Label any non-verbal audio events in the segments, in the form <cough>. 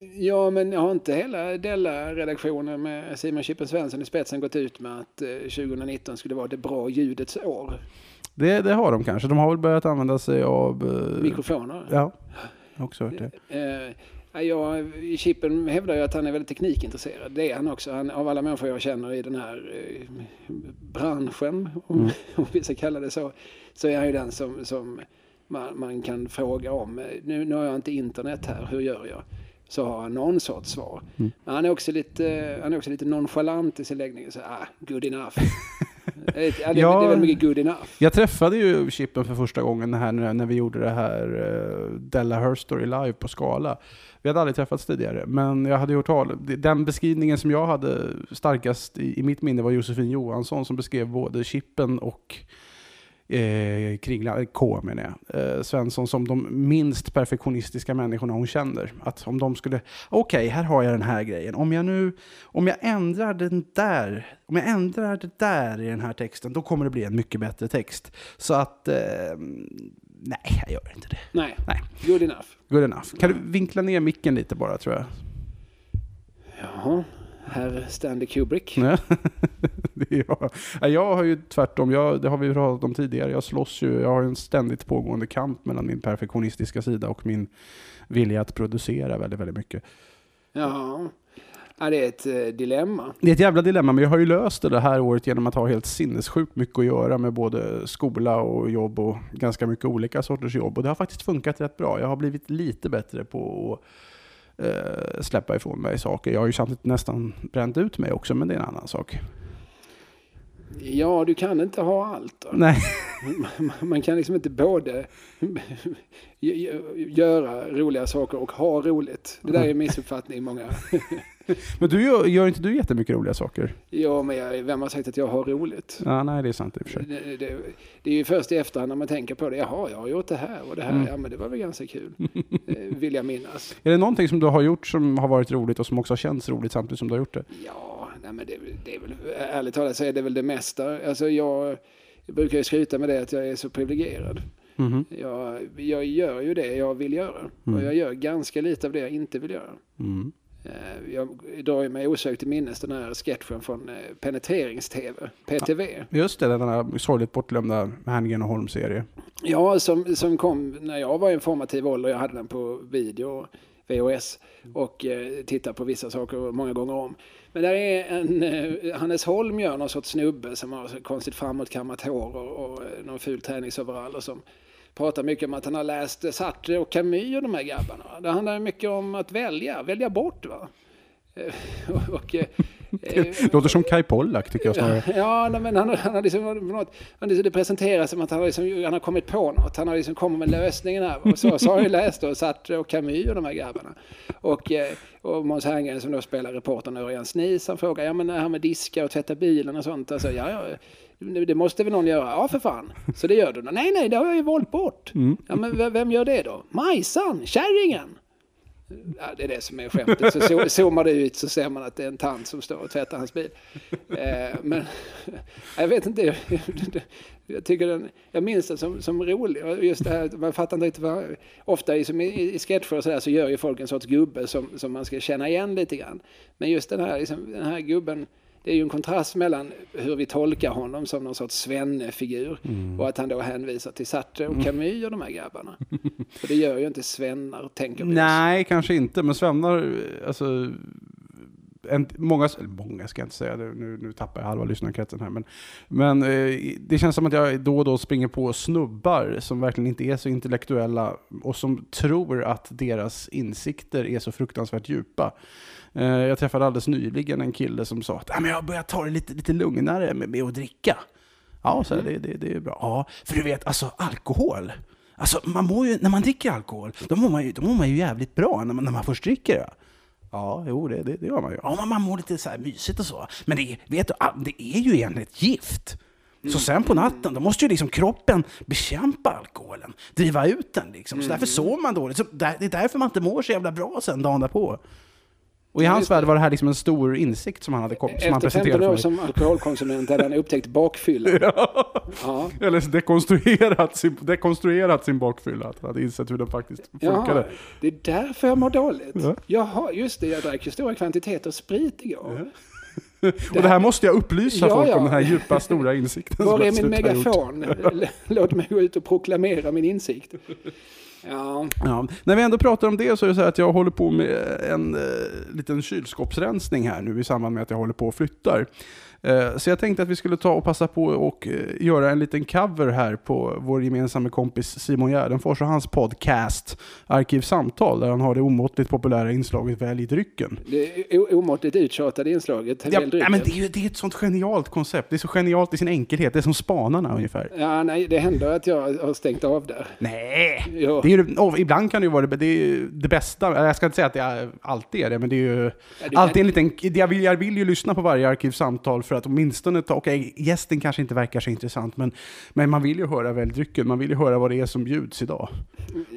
Ja, men har inte hela Della-redaktionen med Simon Chippen Svensson i spetsen gått ut med att eh, 2019 skulle vara det bra ljudets år? Det, det har de kanske. De har väl börjat använda sig av... eh, Mikrofoner? Ja, jag har också hört det. Eh, ja, jag, Chippen hävdar ju att han är väldigt teknikintresserad. Det är han också. Han, av alla människor jag känner i den här eh, branschen, om, Mm. <laughs> om vi ska kalla det så, så är han ju den som, som man, man kan fråga om. Eh, Nu, nu har jag inte internet här, hur gör jag? Så har han någon sorts svar. Mm. Men han är också lite, eh, han är också lite nonchalant i sin läggning. Så, ah, good enough. <laughs> Det är- ja, det, Ja. det är väl mycket good enough. Jag träffade ju Chippen för första gången här när, när vi gjorde det här uh, Della Her Story live på Skala. Vi hade aldrig träffats tidigare, men jag hade gjort tal. Den beskrivningen som jag hade starkast i, i mitt minne var Josefin Johansson som beskrev både Chippen och eh, Kringland, K menar jag, eh, Svensson som de minst perfektionistiska människorna hon känner. Att om de skulle, okej här har jag den här grejen, om jag nu, om jag ändrar den där, om jag ändrar det där i den här texten, då kommer det bli en mycket bättre text. Så att, eh, nej jag gör inte det. Nej, Nej. good enough. Good enough. Kan du vinkla ner micken lite bara tror jag? Jaha, herr Stanley Kubrick. <laughs> <laughs> Det jag. Har ju tvärtom, jag, det har vi pratat om tidigare, jag slåss ju, jag har en ständigt pågående kamp mellan min perfektionistiska sida och min vilja att producera väldigt, väldigt mycket. Ja, ja det är ett eh, dilemma. Det är ett jävla dilemma, men jag har ju löst det det här året genom att ha helt sinnessjukt mycket att göra med både skola och jobb och ganska mycket olika sorters jobb. Och det har faktiskt funkat rätt bra. Jag har blivit lite bättre på att eh, släppa ifrån mig saker. Jag har ju samtidigt nästan bränt ut mig också, men det är en annan sak. Ja, du kan inte ha allt. Då. Nej. <laughs> Man- kan liksom inte både <laughs> göra roliga saker och ha roligt. Det där är en missuppfattning i många. <laughs> Men du gör, gör inte du jättemycket roliga saker? Ja, men jag, vem har sagt att jag har roligt? Ja, nej, det är sant i och för sig. Det, det, det är ju först i efterhand när man tänker på det. Jaha, jag har gjort det här och det här. Mm. Ja, men det var väl ganska kul. Eh, Vill jag minnas. Är det någonting som du har gjort som har varit roligt och som också har känts roligt samtidigt som du har gjort det? Ja, nej men det, det är väl, ärligt talat så är det väl det mesta. Alltså jag, jag brukar ju skryta med det att jag är så privilegierad. Mhm. Jag, jag gör ju det jag vill göra. Mm. Och jag gör ganska lite av det jag inte vill göra. Mm. Eh, Jag drar mig osökt till minnes den här sketchen från eh, Penetrerings-TV, PTV. Just det, den här sorgligt bortglömda Herngren och Holm-serie. Ja, som, som kom när jag var i en formativ ålder. Jag hade den på video, VHS och eh, tittade på vissa saker många gånger om. Men där är en, eh, Hannes Holm gör någon sorts snubbe som har konstigt framåtkammat hår och, och eh, någon ful träningsoverall och som pratar mycket om att han har läst Sartre och Camus och de här grabbarna. Det handlar mycket om att välja, välja bort va. Eh, och, <laughs> och, eh, eh, Låter som Kai Pollak tycker jag snarare. Ja, men han, han har liksom, något, han, det presenteras som att han har, liksom, han har kommit på något. Han har liksom kommit med lösningen här. Och så, så har jag läst då Sartre och Camus och de här grabbarna. Och, och Måns Herngren som då spelar reportern Örjan Snis, han frågar, ja men det här med diska och tvätta bilen och sånt. Alltså, ja, ja, det det måste väl någon göra? Ja, för fan. Så det gör du då? Nej, nej, det har jag ju valt bort. Ja, men vem gör det då? Majsan, kärringen. Ja, det är det som är skämtet. Så zoomar det ut så ser man att det är en tant som står och tvättar hans bil. Eh, men <laughs> jag vet inte. <laughs> Jag, tycker den, jag minns den som, som rolig. Just det här, man fattar inte riktigt vad... Ofta i, som i, i sketcher och så, där, så gör ju folk en sorts gubbe som, som man ska känna igen lite grann. Men just den här, liksom, den här gubben, det är ju en kontrast mellan hur vi tolkar honom som någon sorts svennefigur och att han då hänvisar till Sartre och Camus och de här grabbarna. För det gör ju inte svennar, tänker vi oss. Nej, kanske inte. Men svennar, alltså... En, många, många ska jag inte säga, nu, nu tappar jag halva lyssnarkretsen här. Men, men eh, det känns som att jag då och då springer på snubbar som verkligen inte är så intellektuella och som tror att deras insikter är så fruktansvärt djupa. Eh, jag träffade alldeles nyligen en kille som sa att "Ja, men jag börjar ta det lite, lite lugnare med, med att dricka. Ja, så här, det, det, det är bra. Ja, för du vet, alltså alkohol. Alltså, man mår ju, när man dricker alkohol, då mår man ju, då mår man ju jävligt bra när man, när man först dricker det. Ja, jo, det, det, det gör man ju. Ja, man, man mår lite så här mysigt och så. Men det, vet du, det är ju egentligen ett gift. Så sen på natten, då måste ju liksom kroppen bekämpa alkoholen, driva ut den liksom. Så därför sover man dåligt. Så där, det är därför man inte mår så jävla bra sen dagen därpå. Och i Ja, hans värld var det här liksom en stor insikt som han hade kom, som han Efter 15 presenterade år för mig. som alkoholkonsument hade han upptäckt bakfyllan. <laughs> Ja. Eller dekonstruerat sin, dekonstruerat sin bakfylla, att han hade insett hur den faktiskt funkade. det är därför jag mår dåligt. Ja. Jaha, just det, jag drack ju stora kvantiteter sprit igår. <laughs> Och det här måste jag upplysa Ja, folk ja. om, den här djupa, stora <laughs> insikten. Var är min megafon? Låt mig gå ut och proklamera min insikt. Ja, Ja. När vi ändå pratar om det så är det så här att jag håller på med en eh, liten kylskåpsrensning här nu i samband med att jag håller på och flyttar. Eh, så jag tänkte att vi skulle ta och passa på och eh, göra en liten cover här på vår gemensamma kompis Simon Gärdenfors och hans podcast Arkivsamtal där han har det omåttligt populära inslaget Välj drycken. det omåttligt uttjatade inslaget. Ja, ja, men det, är ju, det är ett sånt genialt koncept. Det är så genialt i sin enkelhet. Det är som Spanarna ungefär. Ja, nej, det händer att jag har stängt av där. Nej! Jo. Det är ju, oh, ibland kan det ju vara det, det, är det bästa. Jag ska inte säga att det alltid är det, men det är ju kan- alltid en liten... Jag vill, jag vill ju lyssna på varje arkivsamtal för att åtminstone ta... Okej, gästen kanske inte verkar så intressant, men, men man vill ju höra väldrycken. Man vill ju höra vad det är som bjuds idag.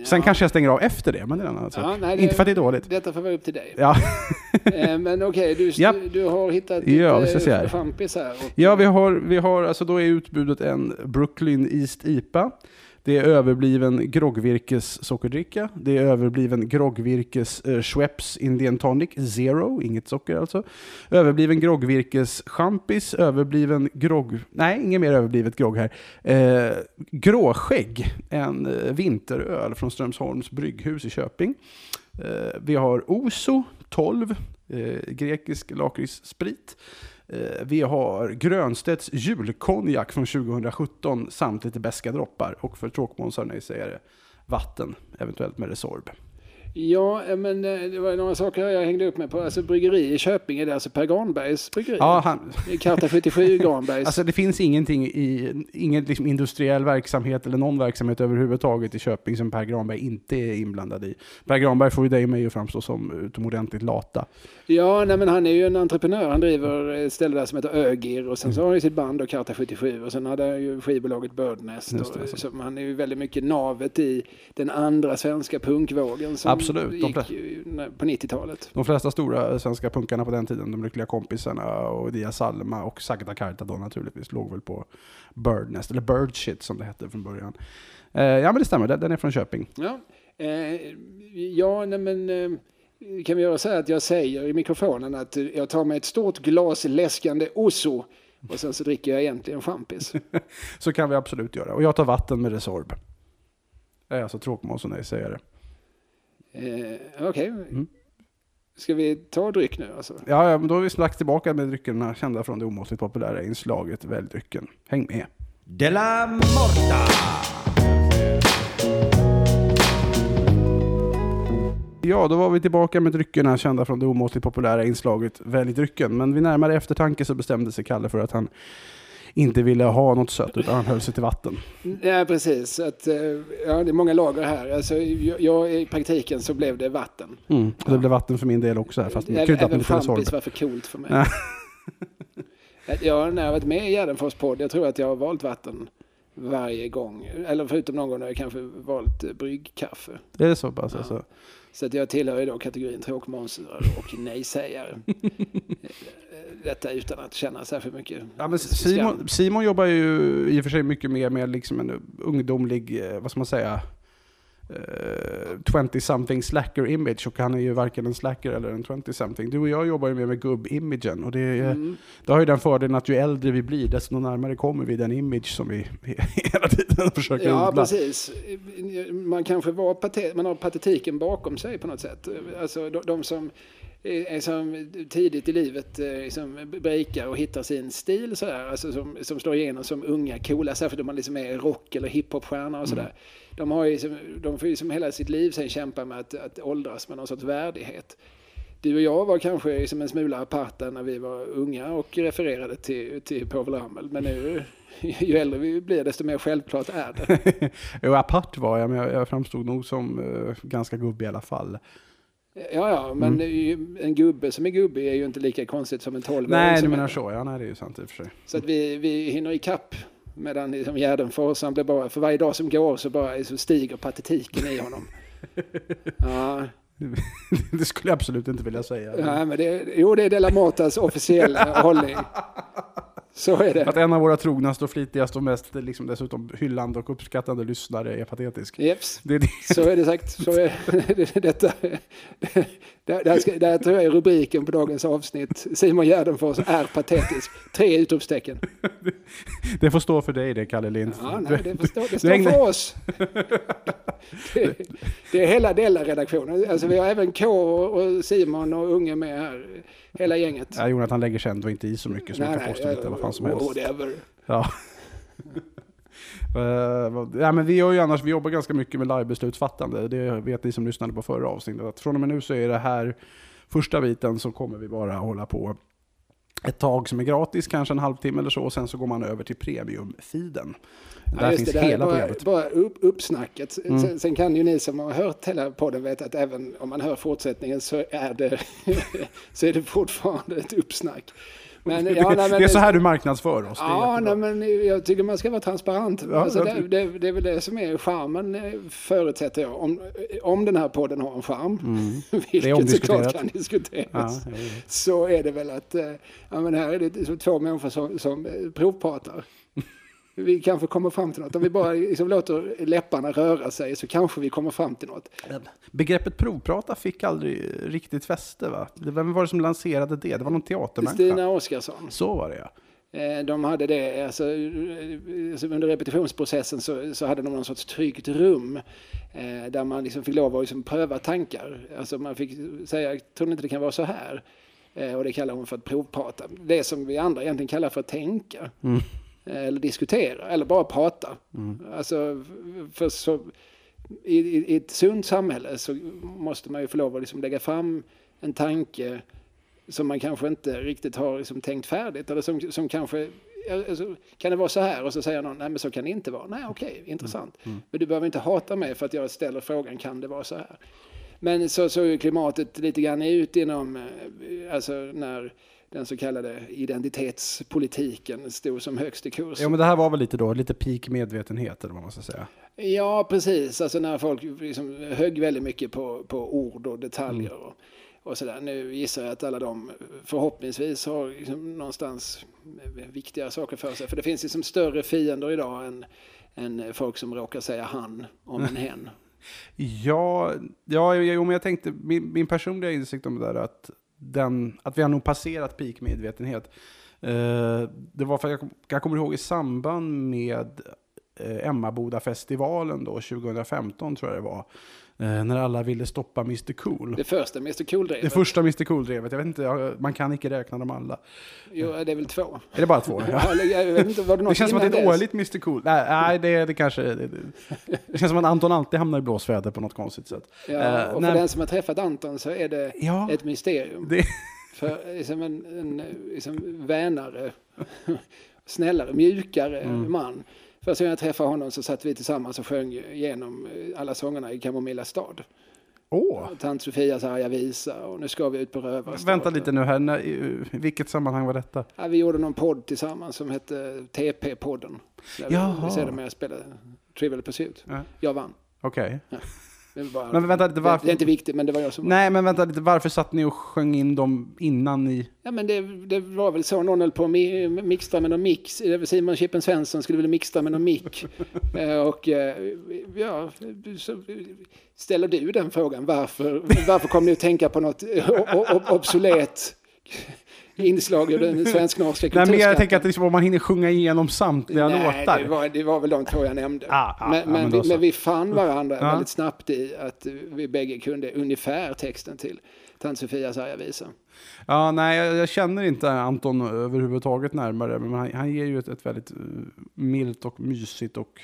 Sen Ja. kanske jag stänger av efter det, men det är en annan sak. Ja, nej, det- Inte för att det är dåligt. Detta får vara upp till dig. Ja. <laughs> <laughs> Eh, Men okej, du, Japp. du har hittat Ja, se här. champis här. Och, Ja, vi har, vi har, alltså då är utbudet en Brooklyn East IPA. Det är överbliven groggvirkes sockerdricka. Det är överbliven groggvirkes eh, Schweppes Indian Tonic Zero, inget socker alltså. Överbliven groggvirkes champis, överbliven grogg... Nej, inget mer överblivet grogg här. Eh, gråskägg, en eh, vinteröl från Strömsholms brygghus i Köping. Eh, vi har Oso 12, eh, grekisk lakritssprit. Eh, vi har Grönstedts julkonjak från 2017 samt lite beska droppar. Och för tråkmånsar nej-sägare vatten, eventuellt med Resorb ja, eh, men eh, det var några saker jag hängde upp mig på. Alltså bryggeri i Köping, är det alltså Per Granbergs bryggeri? Ja, han, Karta 77 <laughs> Granbergs. alltså det finns ingenting i, ingen liksom industriell verksamhet eller någon verksamhet överhuvudtaget i Köping som Per Granberg inte är inblandad i. Per Granberg får ju dig och mig att framstå som utomordentligt lata. Ja, nej, men han är ju en entreprenör. Han driver ett ställe där som heter Ögir och sen så har han ju sitt band och Karta 77 och sen hade han ju skivbolaget Birdnest. Och, så han är ju väldigt mycket navet i den andra svenska punkvågen som Absolut, de gick när- på 90-talet. De flesta stora svenska punkarna på den tiden, de lyckliga kompisarna och Dia Salma och Sagda Karta då naturligtvis, låg väl på Birdnest, eller Birdshit som det hette från början. Eh, ja men det stämmer, den är från Köping. Ja, eh, ja nej, men eh, kan vi göra så här att jag säger i mikrofonen att jag tar mig ett stort glas läskande Oso och sen så dricker jag egentligen champis. <laughs> Så kan vi absolut göra. Och jag tar vatten med Resorb. Jag är alltså tråkmåns och säger det. Eh, Okej. Ska vi ta dryck nu alltså? Ja, ja, men då är vi strax tillbaka med dryckerna kända från det omåttligt populära inslaget Välj drycken. Häng med! Della Morta. Ja, då var vi tillbaka med dryckerna kända från det omåttligt populära inslaget Välj drycken. Men vid närmare eftertanke så bestämde sig Kalle för att han inte ville ha något sött utan han höll sig till vatten. Ja, precis. Att, eh, ja, det är många lager här. Alltså, jag, jag, I praktiken så blev det vatten. Mm. Och det blev vatten för min del också här, fast kryddat med lite var för coolt för mig. <laughs> Ja. jag, när jag har varit med i Gärdenfors podd, jag tror att jag har valt vatten varje gång. Eller förutom någon gång när jag kanske valt bryggkaffe. Det är så pass Ja. alltså. Så att jag tillhör ju då kategorin tråkmånsar och nej-sägare. <laughs> Detta utan att känna särskilt mycket Ja, men. Simon, Simon jobbar ju i och för sig mycket mer med liksom en ungdomlig, eh, vad ska man säga, eh, 20-something slacker image och han är ju varken en slacker eller en 20-something. Du och jag jobbar ju mer med gubb-imagen och det, är, Mm. det har ju den fördelen att ju äldre vi blir desto närmare kommer vi den image som vi <laughs> hela tiden försöker Ja, odla. precis. Man kanske var man har patetiken bakom sig på något sätt. Alltså de, de som som tidigt i livet eh, som breakar och hittar sin stil sådär, alltså som, som slår igenom som unga coola, särskilt om man liksom är rock eller hiphopstjärna och sådär. De, har ju som, de får ju som hela sitt liv sen kämpa med att, att åldras med någon sorts värdighet. Du och jag var kanske som en smula aparta när vi var unga och refererade till, till Povel Ramel, men nu <laughs> ju äldre vi blir desto mer självklart är det. <laughs> jo, apart var jag, men jag, jag framstod nog som eh, ganska gubbig i alla fall. Ja, ja, men ju- en gubbe som är gubbe är ju inte lika konstigt som en tolvåring. Nej, du är- menar så. Ja, nej, det är ju sant i och för sig. Så att vi, vi hinner ikapp medan liksom Gärdenfors, han blir bara, för varje dag som går så bara så stiger patetiken i honom. <laughs> Ja, <laughs> det skulle jag absolut inte vilja säga. Ja, men det, jo, det är Della Mortas officiella <laughs> hållning. Så är det. Att en av våra trognaste och flitigaste och mest liksom, dessutom hyllande och uppskattande lyssnare är patetisk. Jeps. Det är det. Så är det sagt. Så är <laughs> detta. Där, där, ska, där tror jag är rubriken på dagens avsnitt. Simon Gärdenfors är patetisk. Tre utropstecken. <laughs> det får stå för dig det, Kalle Lind. Ja, nej, det, får stå, det står ägnar- för oss. Det, det är hela Della-redaktionen. Alltså vi har även K och Simon och Unge med här. Hela gänget. Ja, Jonathan lägger sig ändå inte i så mycket så man kan påstå fan som helst. Whatever. Ja. Eh, ja, men vi, gör ju annars, vi jobbar ganska mycket med livebeslutsfattande. Det vet ni som lyssnade på förra avsnittet. Att från och med nu så är det här första biten så kommer vi bara hålla på ett tag som är gratis, kanske en halvtimme eller så. Och sen så går man över till premium-feeden. Där Ja, just finns det, hela bara, programmet. bara upp, uppsnacket. Mm. Sen, sen kan ju ni som har hört hela podden veta att även om man hör fortsättningen så är det, <laughs> så är det fortfarande ett uppsnack. <laughs> Men, ja, nej, men, det är så här du marknadsför oss. Ja, nej, men jag tycker man ska vara transparent. Ja, alltså, det, det, det är väl det som är charmen, eh, förutsätter jag. Om, om den här podden har en charm, <laughs> vilket Mm. omdiskuterat. såklart kan diskuteras, Ja, så är det väl att eh, ja, men här är det två människor som, som eh, provpratar. Vi kanske kommer fram till något. Om vi bara liksom låter läpparna röra sig så kanske vi kommer fram till något. Begreppet provprata fick aldrig riktigt fäste va? Vem var det som lanserade det? Det var någon teatermänniska? Stina Oskarsson. Så var det ja. Eh, De hade det, alltså, eh, alltså under repetitionsprocessen så, så hade de någon sorts tryggt rum eh, där man liksom fick lov att liksom pröva tankar. Alltså man fick säga, tror ni inte det kan vara så här? Eh, och det kallar hon för att provprata. Det som vi andra egentligen kallar för att tänka. Mm. Eh, eller diskutera, eller bara prata. Alltså, för så, i, i, ett sunt samhälle så måste man ju få lov att liksom lägga fram en tanke som man kanske inte riktigt har liksom tänkt färdigt. Eller som, som kanske, alltså, kan det vara så här? Och så säger någon, nej men så kan det inte vara. Nej okej, intressant. Men du behöver inte hata mig för att jag ställer frågan, kan det vara så här? Men så såg ju klimatet lite grann ut inom, eh, alltså när den så kallade identitetspolitiken stod som högst i kurs. Ja men det här var väl lite då, lite peak medvetenhet eller vad man ska säga. Ja, precis. Alltså när folk liksom högg väldigt mycket på, på ord och detaljer. Och, och sådär. Nu gissar jag att alla de förhoppningsvis har liksom någonstans viktigare saker för sig. För det finns liksom större fiender idag än, än folk som råkar säga han om en hen. <laughs> Ja, ja jo, men jag tänkte, min, min personliga insikt om det där att, den, att vi har nog passerat peak medvetenhet. Eh, det var för jag, jag kommer ihåg i samband med eh, Emmaboda-festivalen då, 2015 tror jag det var. Eh, när alla ville stoppa Mr Cool. Det första, Mr Cool-drevet. Det första Mr Cool-drevet, jag vet inte, man kan inte räkna dem alla. Jo, det är väl två. Är det bara två? <laughs> Ja. Jag vet inte, var det, Det känns som att det är ett årligt Mr Cool. Nej, nej det, det kanske... Det, det, känns som att Anton alltid hamnar i blåsväder på något konstigt sätt. Ja, Eh, och för den som har träffat Anton så är det Ja, ett mysterium. det, För liksom en, en liksom vänare, <laughs> snällare, mjukare Mm. man. Första gången jag träffade honom så satt vi tillsammans och sjöng igenom eh, alla sångerna i Kamomilla stad. åh! Tant Sofias arga visa och nu ska vi ut på rövarstad. Vänta lite nu här, när, i vilket sammanhang var detta? Ja, vi gjorde någon podd tillsammans som hette TP-podden. Där Jaha. vi sedermera spelade Trivial Pursuit. Ja. Jag vann. Okej. Det, var bara, Men vänta lite, varför- det är inte viktigt men det var jag som Nej, men vänta lite, varför satt ni och sjöng in dem innan ni... Ja men det, det var väl så, någon höll på att mi- mixtra med någon mix. Simon Chippen Svensson skulle vilja mixtra med någon mick. <laughs> Eh, och eh, ja, så ställer du den frågan, varför, varför kom ni att tänka på något obsolet inslag ur den <laughs> svensk-norska Nej, men jag kulturskatten? tänker att det är som om man hinner sjunga igenom samtliga Nej, låtar. det var, det var väl de två jag nämnde. Ah, ah, men, ja, men, vi, men vi fann varandra väldigt snabbt i att vi bägge kunde ungefär texten till Tant Sofias arga visa. Ja, nej, jag, jag känner inte Anton överhuvudtaget närmare, men han, han ger ju ett, ett väldigt eh, milt och mysigt och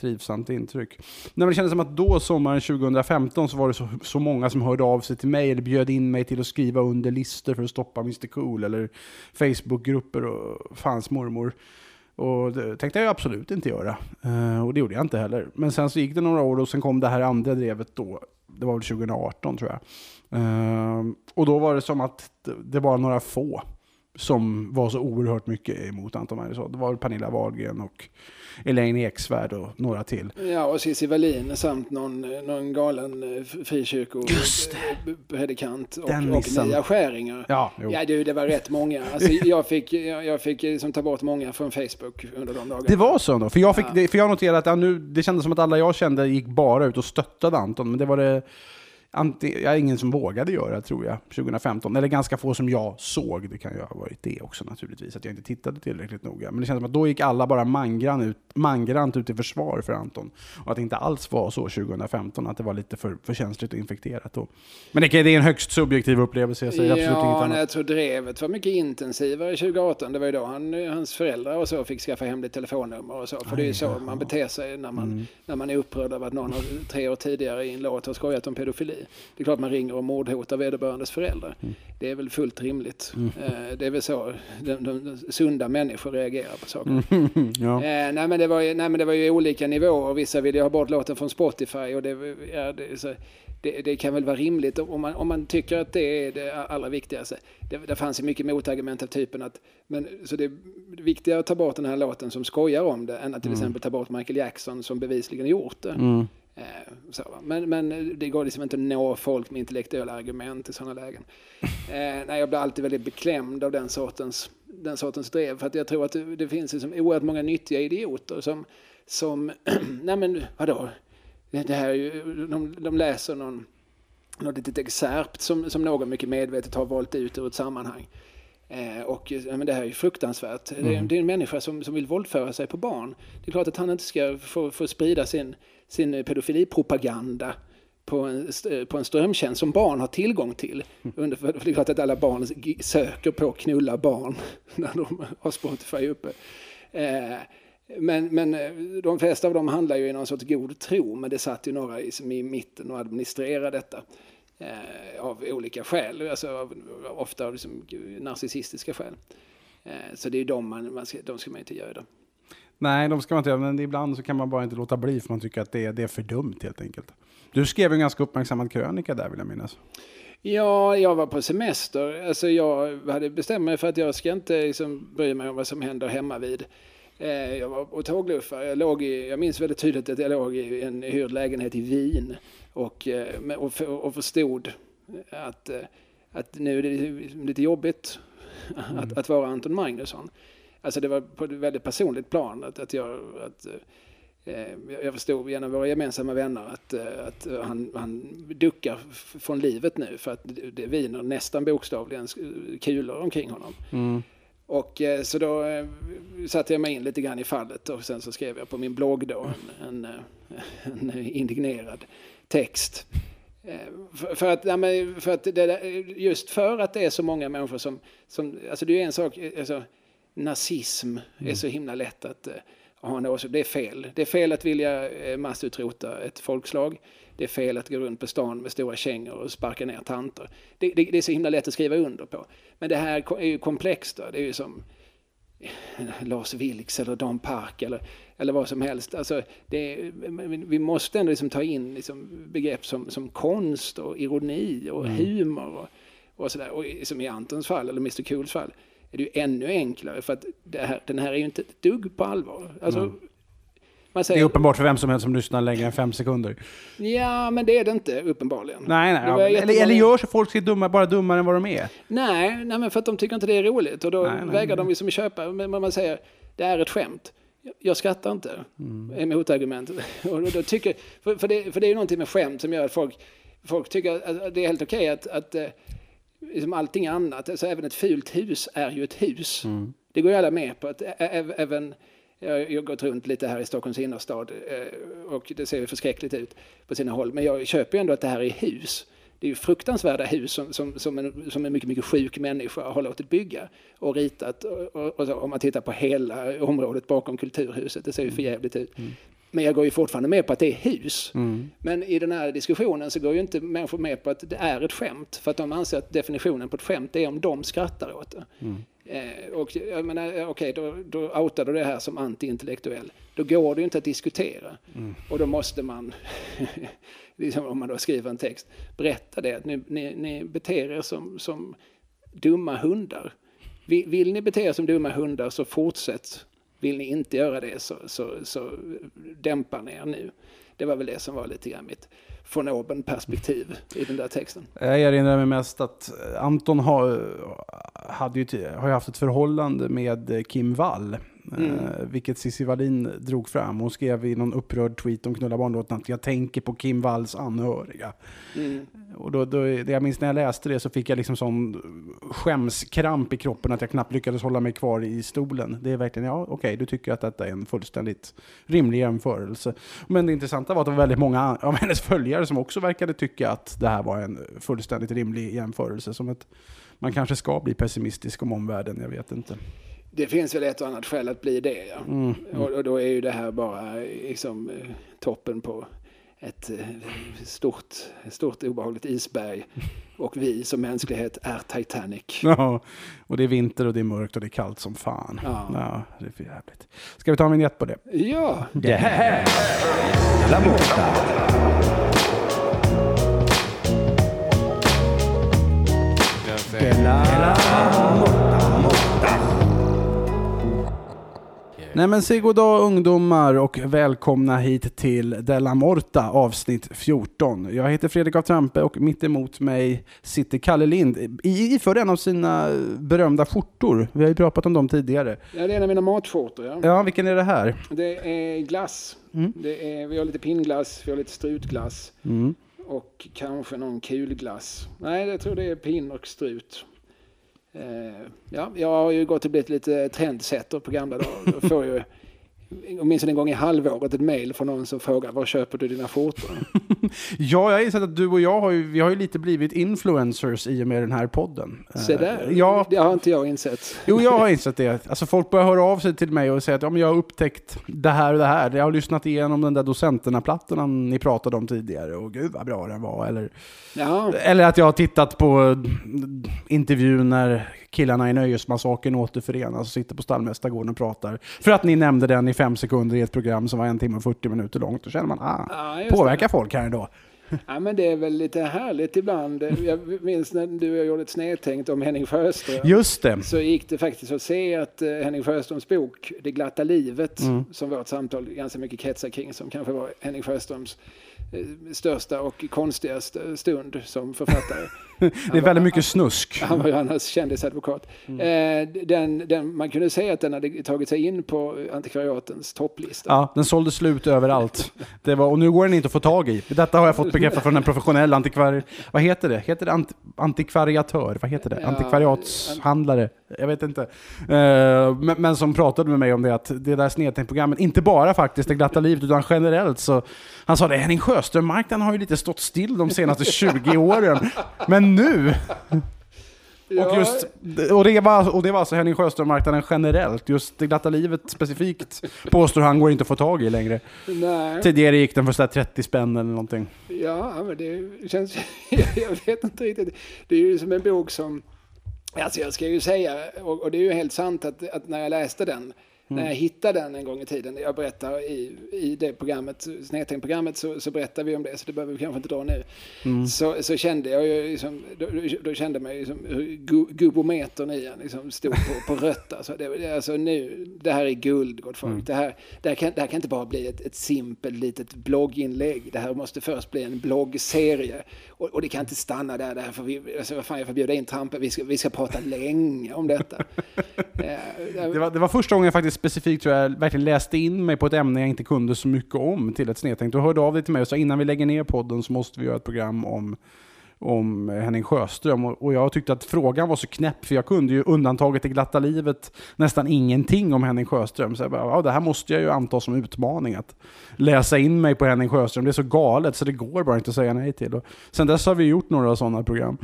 trivsamt intryck. Nej, men det kändes som att då, sommaren 2015, så var det så, så många som hörde av sig till mig eller bjöd in mig till att skriva under listor för att stoppa Mr Cool eller Facebookgrupper och fans mormor. Och det tänkte jag absolut inte göra. Uh, och det gjorde jag inte heller. Men sen så gick det några år och sen kom det här andra drevet då. Det var väl 2018 tror jag. Uh, och då var det som att det- det var några få som var så oerhört mycket emot Anton Magnusson. Det var Pernilla Wahlgren och Elaine Eksvärd och några till. Ja, och Cissi Wallin samt någon, någon galen eh, frikyrkopredikant och, Den och. Mia Skäringer. Ja, jo. Ja, du, det var rätt många. Alltså, <laughs> jag fick, jag, jag fick liksom ta bort många från Facebook under de dagarna. Det var så då? För jag, fick, Ja. det, för jag noterade att ja, nu, det kändes som att alla jag kände gick bara ut och stöttade Anton, men det var det anti, ja, ingen som vågade göra tror jag, 2015. Eller ganska få som jag såg, det kan ju ha varit det också naturligtvis, att jag inte tittade tillräckligt noga. Men det känns som att då gick alla bara mangrant ut, mangrant ut i försvar för Anton. Och att det inte alls var så 2015, att det var lite för, för känsligt och infekterat då. Men det, det är en högst subjektiv upplevelse, jag säger absolut inget Ja, annat. nej, jag tror drevet var mycket intensivare 2018. Det var ju då han, hans föräldrar och så fick skaffa hemligt telefonnummer och så. För det är ju så man beter sig när man, Mm. när man är upprörd över att någon har, tre år tidigare i en låt har skojat om pedofili. Det är klart man ringer och mordhotar vederbörandes föräldrar. Mm. Det är väl fullt rimligt. Eh, det är väl så de, de, sunda människor reagerar på saker. <laughs> ja. Eh, nej, men det var ju, nej men det var ju olika nivåer. Vissa ville ha bort låten från Spotify och det, ja, det, så, det, det kan väl vara rimligt om man, om man tycker att det är det allra viktigaste. Det, det fanns ju mycket motargument av typen att men, så det är viktigare att ta bort den här låten som skojar om det än att till exempel ta bort Michael Jackson som bevisligen gjort det. Mm. Eh, så, men, men det går liksom inte att nå folk med intellektuella argument i sådana lägen. <laughs> Eh, nej, jag blir alltid väldigt beklämd av den sortens, den sortens drev. För att jag tror att det, det finns liksom oerhört många nyttiga idioter som, som <clears throat> nej men vadå, det det här är ju, de, de läser någon, något litet excerpt som, som någon mycket medvetet har valt ut ur ett sammanhang. Eh, och men det här är ju fruktansvärt. Det, är, det är en människa som, som vill våldföra sig på barn. Det är klart att han inte ska få, få sprida sin, sin pedofilipropaganda på en, st- på en strömtjänst som barn har tillgång till. Under, för det är klart att alla barn söker på knulla barn <laughs> när de har Spotify uppe. Eh, men, men eh, de flesta av dem handlar ju i någon sorts god tro, men det satt ju några i, i mitten och administrerade detta. Eh, av olika skäl, alltså av, ofta av liksom narcissistiska skäl. Eh, så det är de man, man ska, de ska man inte göra. Nej, de ska man inte göra, men ibland så kan man bara inte låta bli för man tycker att det är, det är för dumt helt enkelt. Du skrev en ganska uppmärksammad krönika där vill jag minnas. Ja, jag var på semester. Alltså jag hade bestämt mig för att jag ska inte liksom bry mig om vad som händer hemma vid. Eh, Jag var på tågluffar. Jag, låg i, jag minns väldigt tydligt att jag låg i en hyrd lägenhet i Wien och, eh, och, och förstod att, eh, att nu är det lite jobbigt <laughs> att, att vara Anton Magnusson. Alltså det var på ett väldigt personligt plan att, att jag... Att, eh, jag förstod genom våra gemensamma vänner att, eh, att han, han duckar från livet nu för att det viner nästan bokstavligen kulor omkring honom. Och eh, så då satte jag mig in lite grann i fallet och sen så skrev jag på min blogg då en, en, <laughs> en indignerad text. För, för, att, för att det, just för att det är så många människor som, som alltså det är en sak, alltså, nazism är så himla lätt att eh, ha en åsikt. Det är fel. Det är fel att vilja eh, massutrota ett folkslag. Det är fel att gå runt på stan med stora kängor och sparka ner tanter. Det, det, det är så himla lätt att skriva under på. Men det här är ju komplext. Då. Det är ju som Lars Vilks eller Dan Park eller, eller vad som helst. Alltså, är, vi måste ändå liksom ta in liksom begrepp som, som konst och ironi och humor och, och sådär. Och som i Antons fall, eller Mr Cools fall, är det ju ännu enklare för att här, den här är ju inte ett dugg på allvar. Alltså, man Det är säger, uppenbart för vem som helst som lyssnar längre än fem sekunder. ja men det är det inte uppenbarligen. Nej, nej. Ja. Eller, eller gör så folk ska dumma, bara dummare än vad de är. Nej, nej, men för att de tycker inte det är roligt och då Nej, vägrar nej. de liksom köpa. Men man säger, det är ett skämt. Jag- skrattar inte, Mm. är motargumentet. <laughs> Och då, då tycker, för, för, det, för det är ju någonting med skämt som gör att folk, folk tycker att det är helt okej att, att eh, liksom allting annat, alltså även ett fult hus är ju ett hus. Mm. Det går ju alla med på. Att även, jag har gått runt lite här i Stockholms innerstad och det ser ju förskräckligt ut på sina håll. Men jag köper ju ändå att det här är hus. Det är ju fruktansvärda hus som, som, som, en, som en mycket, mycket sjuk människa har låtit bygga och ritat. Och, och, och så, om man tittar på hela området bakom Kulturhuset, det ser ju för jävligt ut. Men jag går ju fortfarande med på att det är hus. Men i den här diskussionen så går ju inte människor med på att det är ett skämt. För att de anser att definitionen på ett skämt är om de skrattar åt det. Eh, och jag menar, eh, okej, då, då outar du det här som antiintellektuell. Då går det ju inte att diskutera. Och då måste man, <laughs> liksom om man då skriver en text, berätta det. Att ni, ni, ni beter er som, som dumma hundar. Vill, vill ni bete er som dumma hundar så fortsätt. Vill ni inte göra det så, så, så dämpar ni er nu. Det var väl det som var lite grann mitt von oben perspektiv i den där texten. Jag erinrar mig mest att Anton har, hade ju, har ju haft ett förhållande med Kim Wall. Mm. Eh, vilket Cissi Wallin drog fram. Hon skrev i någon upprörd tweet om Knulla barnlåten att jag tänker på Kim Walls anhöriga. Mm. Och då, då, det jag minns när jag läste det så fick jag liksom sån skämskramp i kroppen att jag knappt lyckades hålla mig kvar i stolen. Det är verkligen, ja okej, du tycker att detta är en fullständigt rimlig jämförelse. Men det intressanta var att det var väldigt många av hennes följare som också verkade tycka att det här var en fullständigt rimlig jämförelse. Som att man kanske ska bli pessimistisk om omvärlden, jag vet inte. Det finns väl ett och annat skäl att bli det. Ja. Mm. Och, och då är ju det här bara liksom, eh, toppen på ett eh, stort, stort obehagligt isberg. Och vi som mänsklighet är Titanic. <laughs> Ja, och det är vinter och det är mörkt och det är kallt som fan. Ja. Ja, det är för jävligt. Ska vi ta en vignett på det? Ja, Det här är La Morta. Nej men säg god dag ungdomar och välkomna hit till Della Morta avsnitt 14. Jag heter Fredrik af Trampe och mitt emot mig sitter Kalle Lind i iförd en av sina berömda skjortor. Vi har ju pratat om dem tidigare. ja det är en av mina matskjortor. Ja. Ja, vilken är det här? Det är glass. Mm. Det är, vi har lite pinnglass, vi har lite strutglass Mm. och kanske någon kulglass. Nej, jag tror det är pinn och strut. Eh, ja, jag har ju gått och blivit lite trendsetter på gamla dagar. Då får ju åtminstone en gång i halvåret ett mail från någon som frågar var köper du dina skjortor? <laughs> Ja, jag har insett att du och jag har ju, vi har ju lite blivit influencers i och med den här podden. Se där, Eh, Ja, det har inte jag insett. Jo, jag har <laughs> insett det. Alltså folk börjar höra av sig till mig och säga att ja, men jag har upptäckt det här och det här. Jag har lyssnat igenom den där docenterna-plattorna ni pratade om tidigare och gud vad bra den var. Eller, Ja, eller att jag har tittat på intervjun när killarna i Nöjesmassakern återförenas och sitter på Stallmästargården och pratar. För att ni nämnde den i fem sekunder i ett program som var en timme och 40 minuter långt. Då känner man, ah, ja påverkar folk här idag. <laughs> det. Ja, men det är väl lite härligt ibland. Jag minns när du och jag gjorde ett snedtänkt om Henning Sjöström. Just det. så gick det faktiskt att se att eh, Henning Sjöströms bok Det glatta livet, Mm. som vårt samtal ganska mycket kretsar kring, som kanske var Henning Sjöströms eh, största och konstigaste stund som författare. <laughs> Det är väldigt mycket snusk. <laughs> Han var ju annars kändisadvokat. Mm. Eh, den, den, man kunde säga att den hade tagit sig in på antikvariatens topplista. Ja, den sålde slut överallt. Det var, och nu går den inte att få tag i. Detta har jag fått bekräftat från en professionell antikvar... Vad heter det? Heter det ant, antikvariatör? Vad heter det? Antikvariatshandlare? Jag vet inte. Eh, men, men som pratade med mig om det, att det där snedtänkt-programmet, inte bara faktiskt Det glatta livet, utan generellt så... Han sa det, Henning Sjöström-marknaden har ju lite stått still de senaste 20 åren. Men nu! <laughs> Ja, Och, just, och, det var, och det var alltså Henning Sjöström-marknaden generellt. Just Det glatta livet specifikt påstår han går inte att få tag i längre. nej. Tidigare gick den för så här 30 spänn eller någonting. Ja, men det känns... <laughs> jag vet inte riktigt. Det är ju som en bok som... Alltså jag ska ju säga, och, och det är ju helt sant att, att när jag läste den, när jag hittade den en gång i tiden, jag berättar i, i det programmet, Snedtänkt-programmet, så, så berättar vi om det, så det behöver vi kanske inte dra nu. Så, så kände jag ju, liksom, då, då kände man ju liksom hur gu- gubometern i en liksom stod på, på rött. Alltså, det, alltså nu, det här är guld, gott folk. Det, här, det, här kan, det här kan inte bara bli ett, ett simpelt litet blogginlägg. Det här måste först bli en bloggserie. Och, och det kan inte stanna där. där för vi, alltså, vad fan, jag får bjuda in Trampe. Vi ska, vi ska prata länge om detta. <laughs> Eh, Det var, det var första gången jag faktiskt specifikt tror jag verkligen läste in mig på ett ämne jag inte kunde så mycket om till ett snedtänkt. Du hörde av dig till mig och sa innan vi lägger ner podden så måste vi göra ett program om om Henning Sjöström och och jag tyckte att frågan var så knäpp för jag kunde ju undantaget i glatta livet nästan ingenting om Henning Sjöström. Så jag bara, ja, det här måste jag ju anta som utmaning att läsa in mig på Henning Sjöström. Det är så galet så det går bara inte att säga nej till. Och sen dess har vi gjort några sådana program.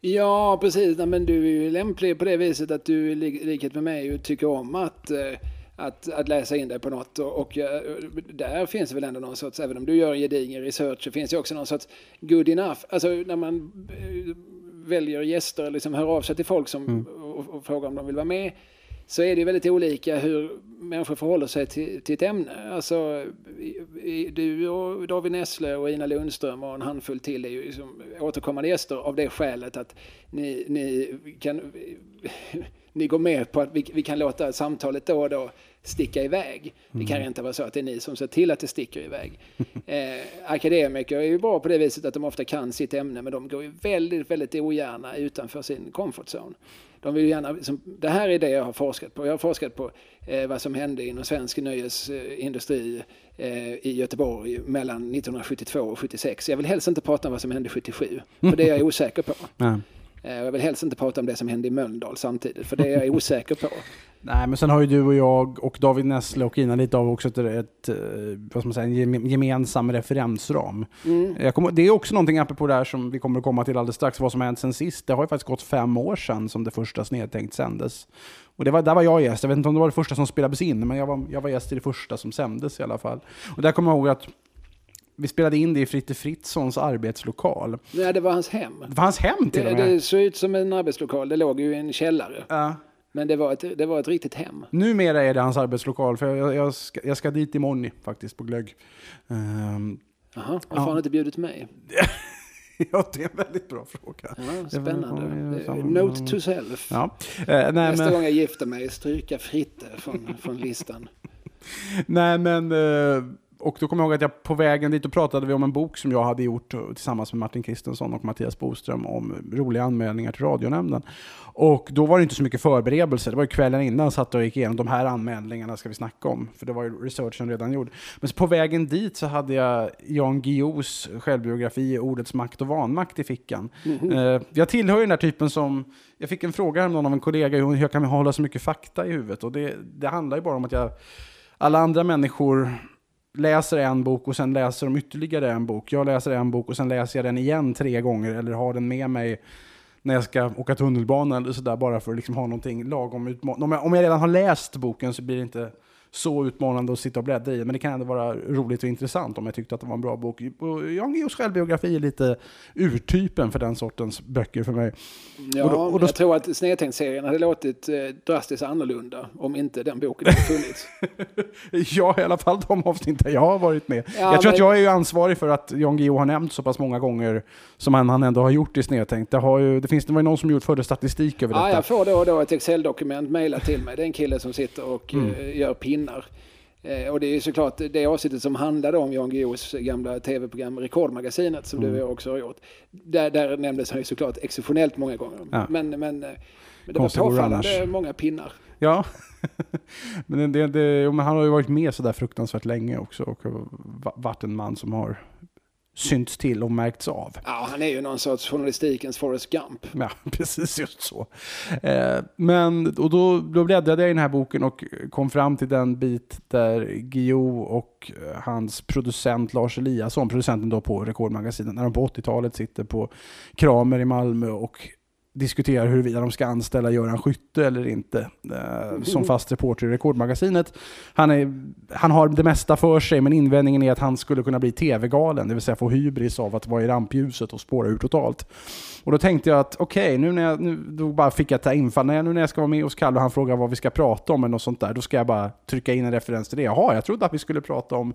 Ja, precis. Men du är ju lämplig på det viset att du i lik- likhet med mig tycker om att, eh, att, att läsa in dig på något. Och, och eh, där finns det väl ändå någon sorts, även om du gör en gedigen research, så finns det också någon sorts good enough. Alltså när man eh, väljer gäster eller liksom hör av sig till folk som, och, och frågar om de vill vara med. så är det väldigt olika hur människor förhåller sig till, till ett ämne. Alltså, du och David Nessle och Ina Lundström och en handfull till är ju liksom återkommande gäster av det skälet att ni, ni, kan, <laughs> ni går med på att vi, vi kan låta samtalet då och då sticka iväg. Det kan inte vara så att det är ni som ser till att det sticker iväg. <laughs> Eh, akademiker är ju bra på det viset att de ofta kan sitt ämne men de går ju väldigt, väldigt ogärna utanför sin comfort zone. De vill gärna, liksom, det här är det jag har forskat på. Jag har forskat på eh, vad som hände inom svensk nöjesindustri eh, i Göteborg mellan 1972 och 76. Jag vill helst inte prata om vad som hände 77, för det är jag <laughs> osäker på. Eh, Jag vill helst inte prata om det som hände i Mölndal samtidigt, för det är jag osäker på. <laughs> Nej, men sen har ju du och jag och David Nessle och Ina lite av också ett, ett eh, vad ska man säga, en gem- gemensam referensram. Mm. Kommer, det är också någonting apropå det här som vi kommer att komma till alldeles strax, vad som har hänt sen sist. Det har ju faktiskt gått fem år sedan som det första Snedtänkt sändes. Och det var, där var jag gäst. Jag vet inte om det var det första som spelades in, men jag var, jag var gäst i det första som sändes i alla fall. Och där kommer jag ihåg att vi spelade in det i Fritte Fritzsons arbetslokal. Nej, det var hans hem. Det var hans hem till Det, och med. det såg ut som en arbetslokal, det låg ju i en källare. Ja. Men det var ett, det var ett riktigt hem. Numera är det hans arbetslokal, för jag, jag, ska, jag ska dit imorgon faktiskt på glögg. Ehm, Jaha, varför Ja. har han inte bjudit mig? <laughs> ja, det är en väldigt bra fråga. Ja, spännande. Note to self. Ja. Eh, nej, Nästa men, gång jag gifter mig, stryka Fritte från, från listan. <laughs> nej, men eh, och då kommer jag ihåg att jag på vägen dit och pratade vi om en bok som jag hade gjort tillsammans med Martin Kristensson och Mattias Boström om roliga anmälningar till radionämnden. Och då var det inte så mycket förberedelse. Det var ju kvällen innan satt och gick igenom de här anmälningarna ska vi snacka om. För det var ju researchen redan gjord. Men på vägen dit så hade jag Jan Guillous självbiografi Ordets makt och vanmakt i fickan. Eh, jag tillhör ju den där typen som, jag fick en fråga häromdagen av en kollega hur jag kan hålla så mycket fakta i huvudet. Och det, det handlar ju bara om att jag, alla andra människor läser en bok och sen läser de ytterligare en bok. Jag läser en bok och sen läser jag den igen tre gånger eller har den med mig när jag ska åka tunnelbana eller sådär bara för att liksom ha någonting lagom utmanande. Om om jag redan har läst boken så blir det inte så utmanande att sitta och bläddra i, men det kan ändå vara roligt och intressant om jag tyckte att det var en bra bok. Jan Guillous självbiografi är lite urtypen för den sortens böcker för mig. Ja, Och då- och då- jag tror att Snedtänkt-serien hade låtit eh, drastiskt annorlunda om inte den boken hade funnits. <laughs> Ja, i alla fall de avsnitt där jag har varit med. Ja, jag tror men- att jag är ju ansvarig för att Jan Guillou har nämnt så pass många gånger som han, han ändå har gjort i Snedtänkt. Det, har ju, det, finns, det var ju någon som gjort förde statistik över Ja, detta. jag får då och då ett Excel-dokument mejlat till mig. Det är en kille som sitter och Mm. eh, gör pinnar. Eh, och det är såklart det avsnittet som handlade om Jan Guillous gamla tv-program Rekordmagasinet som Mm. du också har gjort. Där, där nämndes han ju såklart exceptionellt många gånger. Ja. Men, men, eh, det var Konstigt det påfallande många pinnar. Ja, <laughs> men, det, det, men han har ju varit med så där fruktansvärt länge också och va- varit en man som har synts till och märkts av. Ja, han är ju någon sorts journalistikens Forrest Gump. Ja, <laughs> precis just så. Eh, men, och då, då bläddrade jag i den här boken och kom fram till den bit där Guillou och eh, hans producent Lars Eliasson, producenten då på Rekordmagasinet, när de på 80-talet sitter på Kramer i Malmö och diskuterar huruvida de ska anställa Göran Skytte eller inte eh, som fast reporter i Rekordmagasinet. Han, är, han har det mesta för sig, men invändningen är att han skulle kunna bli tv-galen, det vill säga få hybris av att vara i rampljuset och spåra ur totalt. Och då tänkte jag att okej, nu när jag, nu, då bara fick jag ta infall. När jag, nu när jag ska vara med hos Kalle och han frågar vad vi ska prata om eller något sånt där, då ska jag bara trycka in en referens till det. Jaha, jag trodde att vi skulle prata om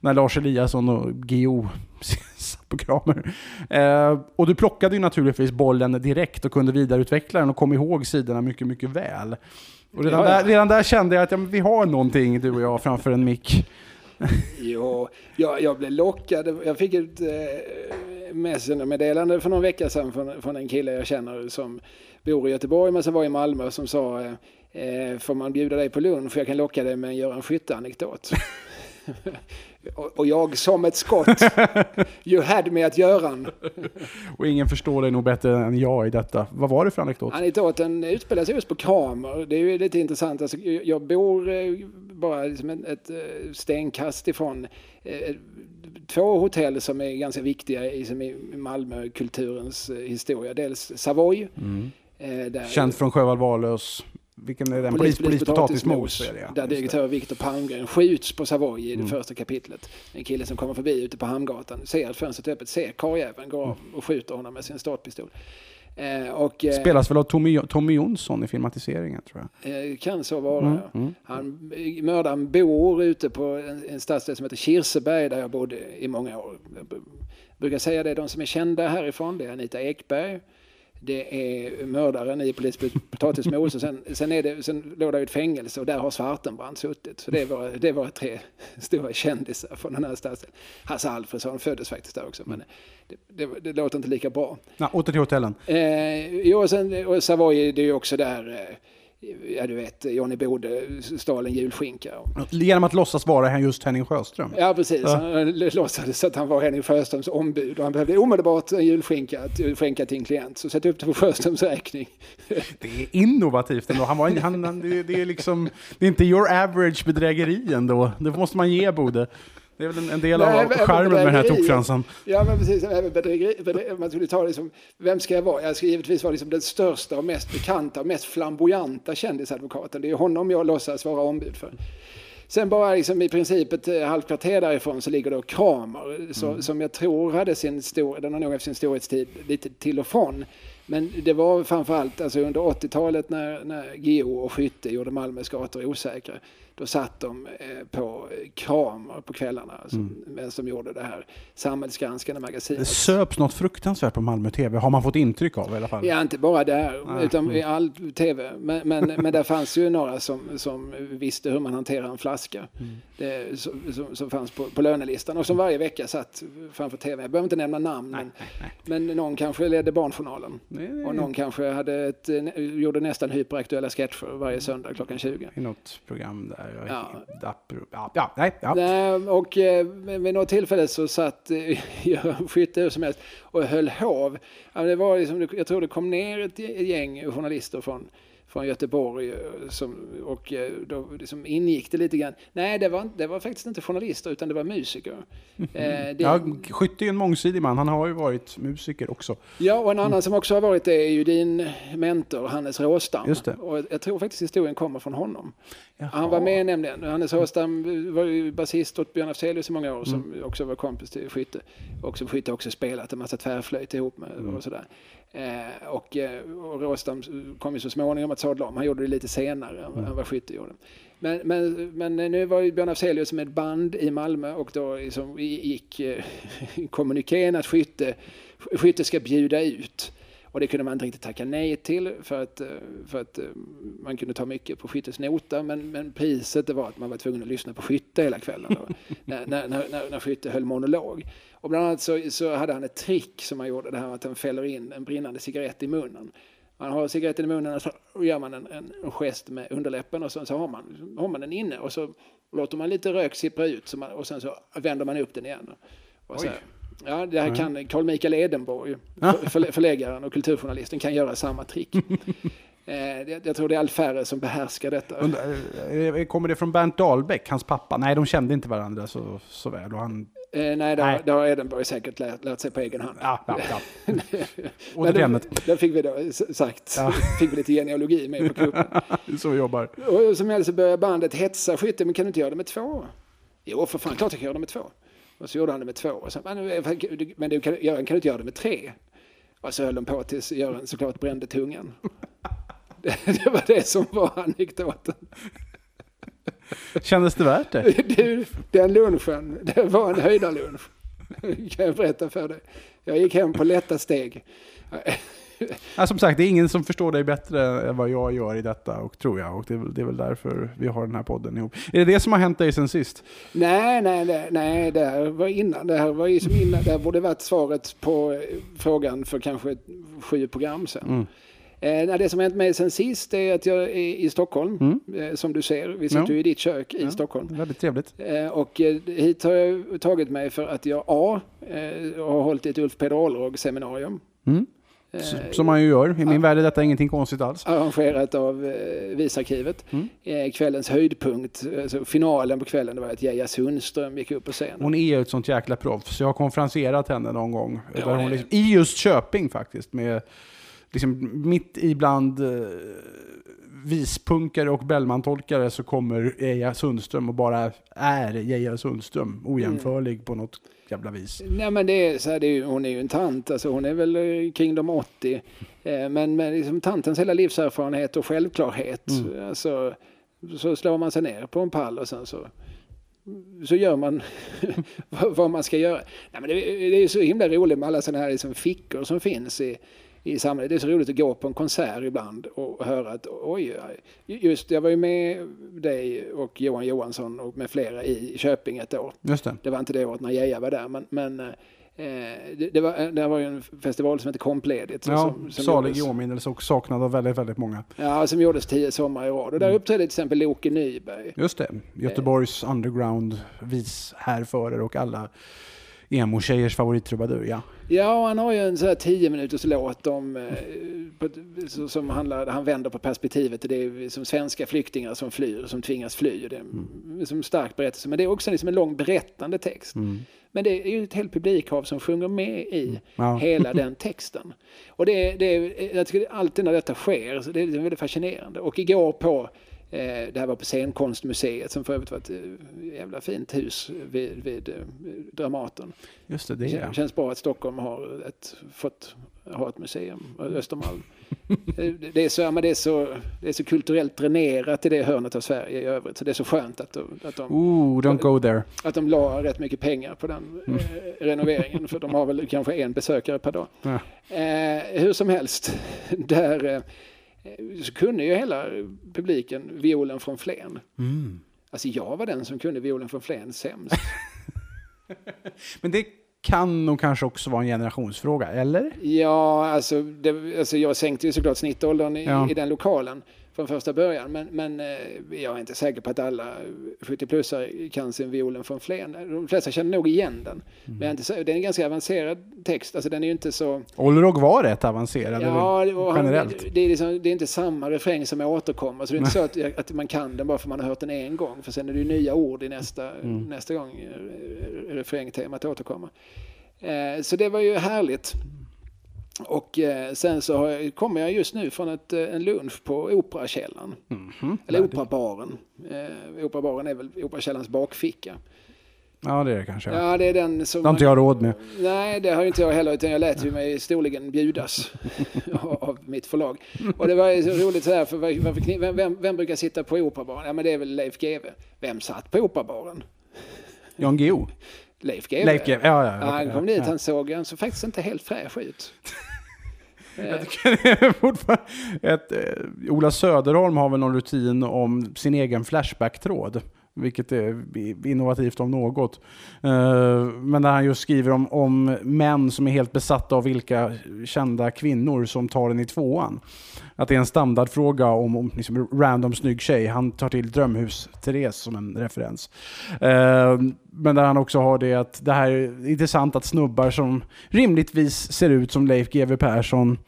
när Lars Eliasson och Geo <laughs> på Kramer. Eh, och du plockade ju naturligtvis bollen direkt och kunde vidareutveckla den och kom ihåg sidorna mycket, mycket väl. Och redan, Ja, ja. Där, redan där kände jag att ja, vi har någonting, du och jag, framför en mick. <laughs> Jo, jag, jag blev lockad. Jag fick ett eh, Messenger-meddelande för någon vecka sedan från, från en kille jag känner som bor i Göteborg men som var i Malmö som sa eh, eh, får man bjuda dig på lunch för jag kan locka dig med en Göran Skytte-anekdot. <laughs> och, jag som ett skott, <laughs> you had me att Göran. <laughs> Och ingen förstår dig nog bättre än jag i detta. Vad var det för anekdot? Anekdoten utspelar sig just på Kramer. Det är ju lite intressant. Alltså, jag bor eh, bara liksom ett, eh, stenkast ifrån eh, två hotell som är ganska viktiga i, som i Malmökulturens historia. Dels Savoy. Där Känd från Sjöwall Wahlöös. Vilken är den? Polis, polis, potatismos. ja. Där direktör Viktor Palmgren skjuts på Savoy i det Mm. första kapitlet. En kille som kommer förbi ute på Hamngatan, ser att fönstret är öppet, ser karljäveln, går av Mm. och skjuter honom med sin startpistol. Eh, och, eh, Spelas väl av Tommy, Tommy Jonsson i filmatiseringen tror jag. Eh, kan så vara. Mm, ja. mm. Han, mördaren bor ute på en, en stadsdel som heter Kirseberg där jag bodde i många år. Jag brukar säga det, de som är kända härifrån, det är Anita Ekberg, det är mördaren i potatismos och sen, sen, är det, sen låg det ett fängelse och där har Svartenbrandt suttit. Så det är våra, det är våra tre stora kändisar från den här stadsdelen. Hasse Alfredson föddes faktiskt där också, men det, det, det låter inte lika bra. Ja, åter till hotellen. Eh, jo, och, sen, och Savoy, det är ju också där, eh, ja du vet, Johnny Bode stal en julskinka. Genom att låtsas vara just Henning Sjöström. Ja, precis. Ja. Han låtsades att han var Henning Sjöströms ombud och han behövde omedelbart en julskinka att skänka till en klient. Så sätt upp det på Sjöströms räkning. <laughs> Det är innovativt ändå. Han var, en- han, han, det, det, är liksom, det är inte your average bedrägeri ändå. Det måste man ge Bode. Det är väl en, en del Nej, av men- charmen med den här tokfransan. Ja, men precis. Även bedrägeri, bedrägeri, man skulle ta det som, vem ska jag vara? Jag ska givetvis vara liksom den största och mest bekanta och mest flamboyanta kändisadvokaten. Det är honom jag låtsas vara ombud för. Sen bara liksom i princip ett eh, halvkvarter därifrån så ligger då Kramer så, som jag tror hade sin stor, den har nog haft sin storhetstid lite till och från. Men det var framförallt alltså under 80-talet när, när Geo och Skytte gjorde Malmös gator osäkra. Då satt de eh, på Kramer på kvällarna som, medan de gjorde det här samhällsgranskande Det magasinet. söps något fruktansvärt på Malmö TV, har man fått intryck av i alla fall. Ja, inte bara där, Ah, utan mm. i all tv. Men, men, men där fanns ju några som, som visste hur man hanterar en flaska. Mm. Det, som, som, som fanns på, på lönelistan och som varje vecka satt framför tv. Jag behöver inte nämna namn, men, men någon kanske ledde Barnjournalen. Nej, nej, Och någon kanske hade ett, eh, gjorde nästan hyperaktuella sketcher varje söndag klockan 20. I något program där. Jag, Ja. Ja, ja, nej, ja. Nej, och eh, vid något tillfälle så satt eh, <laughs> Göran Skytte hur som helst och höll hov. Det var liksom, jag tror det kom ner ett gäng journalister från, från Göteborg eh, som, och eh, då liksom ingick det lite grann. Nej, det var, det var faktiskt inte journalister utan det var musiker. Eh, det, Ja, Skytte är en mångsidig man, han har ju varit musiker också. Ja, och en annan som också har varit det är ju din mentor Hannes Råstam. Just det. Och jag tror faktiskt historien kommer från honom. Jaha. Han var med nämligen. Hannes Råstam var ju basist åt Björn Afzelius i många år som också var kompis till Skytte. Och som Skytte också spelat en massa tvärflöjt ihop med och sådär. Eh, och, eh, och Råstam kom ju så småningom att sadla om. Han gjorde det lite senare än än vad Skytte gjorde. Men, men, men nu var ju Björn Afzelius med ett band i Malmö och då liksom gick eh, <laughs> kommunikén att Skytte, Skytte ska bjuda ut. Och det kunde man inte riktigt tacka nej till för att, eh, för att eh, man kunde ta mycket på Skyttes nota. Men, men priset det var att man var tvungen att lyssna på Skytte hela kvällen. <laughs> När, när, när, när Skytte höll monolog. Och bland annat så, så hade han ett trick som han gjorde. Det här att han fäller in en brinnande cigarett i munnen. Man har cigaretten i munnen och så gör man en, en, gest med underläppen och så, så har, man, har man den inne och så låter man lite rök sippra ut man, och sen så vänder man upp den igen. Och så, ja, det här kan Carl Michael Edenborg, för, förläggaren och kulturjournalisten, kan göra samma trick. <laughs> eh, jag, jag tror det är allt färre som behärskar detta. Undrar, eh, Kommer det från Bernt Dahlbäck, hans pappa? Nej, de kände inte varandra så, så väl. Och han, Eh, nej, har, Nej. det har Edenborg säkert lärt, lärt sig på egen hand. ja, ja, ja. <laughs> Men Åter till då, ämnet. då fick vi då sagt, Ja. <laughs> fick vi lite genealogi med på kuppen. <laughs> Så vi jobbar. Och som helst så började bandet hetsa Skytte, men kan du inte göra det med två? Jo, för fan, klart jag kan göra det med två. Och så gjorde han det med två. Och så, men men du, kan, Göran, kan du inte göra det med tre? Och så höll de på tills Göran såklart brände tungan. Det, det var det som var anekdoten. Kändes det värt det? <laughs> Du, den lunchen, det var en höjdarlunch. Kan jag berätta för dig. Jag gick hem på lätta steg. Ja, som sagt, det är ingen som förstår dig bättre än vad jag gör i detta, och tror jag. Och det är, väl- det är väl därför vi har den här podden ihop. Är det det som har hänt dig sen sist? Nej, nej, nej, nej, det här var innan. Det här var ju som innan. Det här borde varit svaret på eh, frågan för kanske sju program sedan. Mm. Eh, det som hänt mig sen sist är att jag är i Stockholm. Eh, som du ser, vi sitter Mm. Ja. ju i ditt kök i Ja. Stockholm. Väldigt trevligt. Eh, och eh, hit har jag tagit mig för att jag A. Eh, har hållit ett Ulf Peder Olrog seminarium. Mm. Eh, Som man ju gör. I min värld är detta ingenting konstigt alls. arrangerat av eh, Visarkivet. Mm. Kvällens höjdpunkt, alltså finalen på kvällen, det var att Geija Sundström gick upp på scenen. Hon är ju ett sånt jäkla proffs. Jag har konferenserat henne någon gång. Ja, där hon liksom, I just Köping faktiskt. Med, liksom, mitt ibland eh, vispunkare och Bellman-tolkare så kommer Eja Sundström och bara är Eja Sundström. Ojämförlig på något jävla vis. Nej men det är så här, det är, hon är ju en tant, alltså hon är väl kring de 80. Eh, men med liksom tantens hela livserfarenhet och självklarhet. Alltså, så slår man sig ner på en pall och sen så, så gör man <laughs> vad- vad man ska göra. Nej, men det, det är ju så himla roligt med alla sådana här liksom fickor som finns i, i samhället. Det är så roligt att gå på en konsert ibland och höra att oj, just jag var ju med dig och Johan Johansson och med flera i Köping ett år. Just det. Det var inte det året när Geja var där, men, men eh, det, det, var, det var ju en festival som hette Kompledigt. Ja, som, som salig i åminnelse och saknad av väldigt, väldigt många. ja, som gjordes tio sommar i rad. Och Mm. där uppträdde till exempel Loke Nyberg. Just det. Göteborgs underground vishärförare och alla emo-tjejers favorittrubadur, ja. Ja, han har ju en sån här tio minuters låt om, eh, på, som handlar, han vänder på perspektivet. Det är som svenska flyktingar som flyr, som tvingas fly. Det är en som stark berättelse. Men det är också liksom en lång berättande text. Men det är ju ett helt publikhav som sjunger med i Ja. <laughs> hela den texten. Och det, är- det, är- jag tycker alltid när detta sker, så det är väldigt fascinerande. Och igår på, det här var på Scenkonstmuseet som för övrigt var ett eh, jävla fint hus vid, vid eh, Dramaten. Just det, det kän- känns bra att Stockholm har ett, fått ha ett museum, Östermalm. <laughs> Eh, det, är så, men det, är så, det är så kulturellt dränerat i det hörnet av Sverige i övrigt. Så det är så skönt att de, att de, Ooh, don't go there. att de la rätt mycket pengar på den eh, renoveringen. För de har väl kanske en besökare per dag. Ja. Eh, hur som helst, <laughs> där eh, så kunde ju hela publiken violen från Flen. Mm. Alltså jag var den som kunde violen från Flen sämst. <laughs> Men det kan nog kanske också vara en generationsfråga, eller? Ja, alltså, det, alltså jag sänkte ju såklart snittåldern i, Ja. i den lokalen från första början. Men, men eh, jag är inte säker på att alla 70-plussare kan sin violen från Flen. De flesta känner nog igen den. Men jag inte, sä- det är en ganska avancerad text. Alltså den är ju inte så... Olrog var rätt avancerad, Ja, och han, generellt. det, är liksom, det är inte samma refräng som återkommer. Så det är inte så att, att man kan den bara för man har hört den en gång. För sen är det ju nya ord i nästa, Mm. nästa gång eh, refrängtemat återkommer. Eh, så det var ju härligt. Och eh, sen så jag, kommer jag just nu från ett, eh, en lunch på Operakällaren. Mhm. Eller Operabaren. Eh, Operabaren är väl Operakällans bakficka. Ja, det är det kanske. Ja. Det är den som... Det har inte jag råd med. Nej, det har inte jag heller, utan jag lät ju mig storligen bjudas <laughs> av mitt förlag. Och det var ju så roligt så här, för vem, vem, vem brukar sitta på Operabaren? Ja, men det är väl Leif GW. Vem satt på Operabaren? Jan Guillou. Leif GW. Leif GW, ja, ja, Ja, han kom dit, han såg, han såg faktiskt inte helt fräsch ut. <laughs> Jag tycker fortfarande ett, eh, Ola Söderholm har väl någon rutin om sin egen Flashback-tråd. Vilket är innovativt om något. Eh, Men där han just skriver om, om män som är helt besatta av vilka kända kvinnor som tar den i tvåan. Att det är en standardfråga om, om liksom random snygg tjej. Han tar till Drömhus-Therese som en referens. Eh, Men där han också har det att det här är intressant att snubbar som rimligtvis ser ut som Leif GW Persson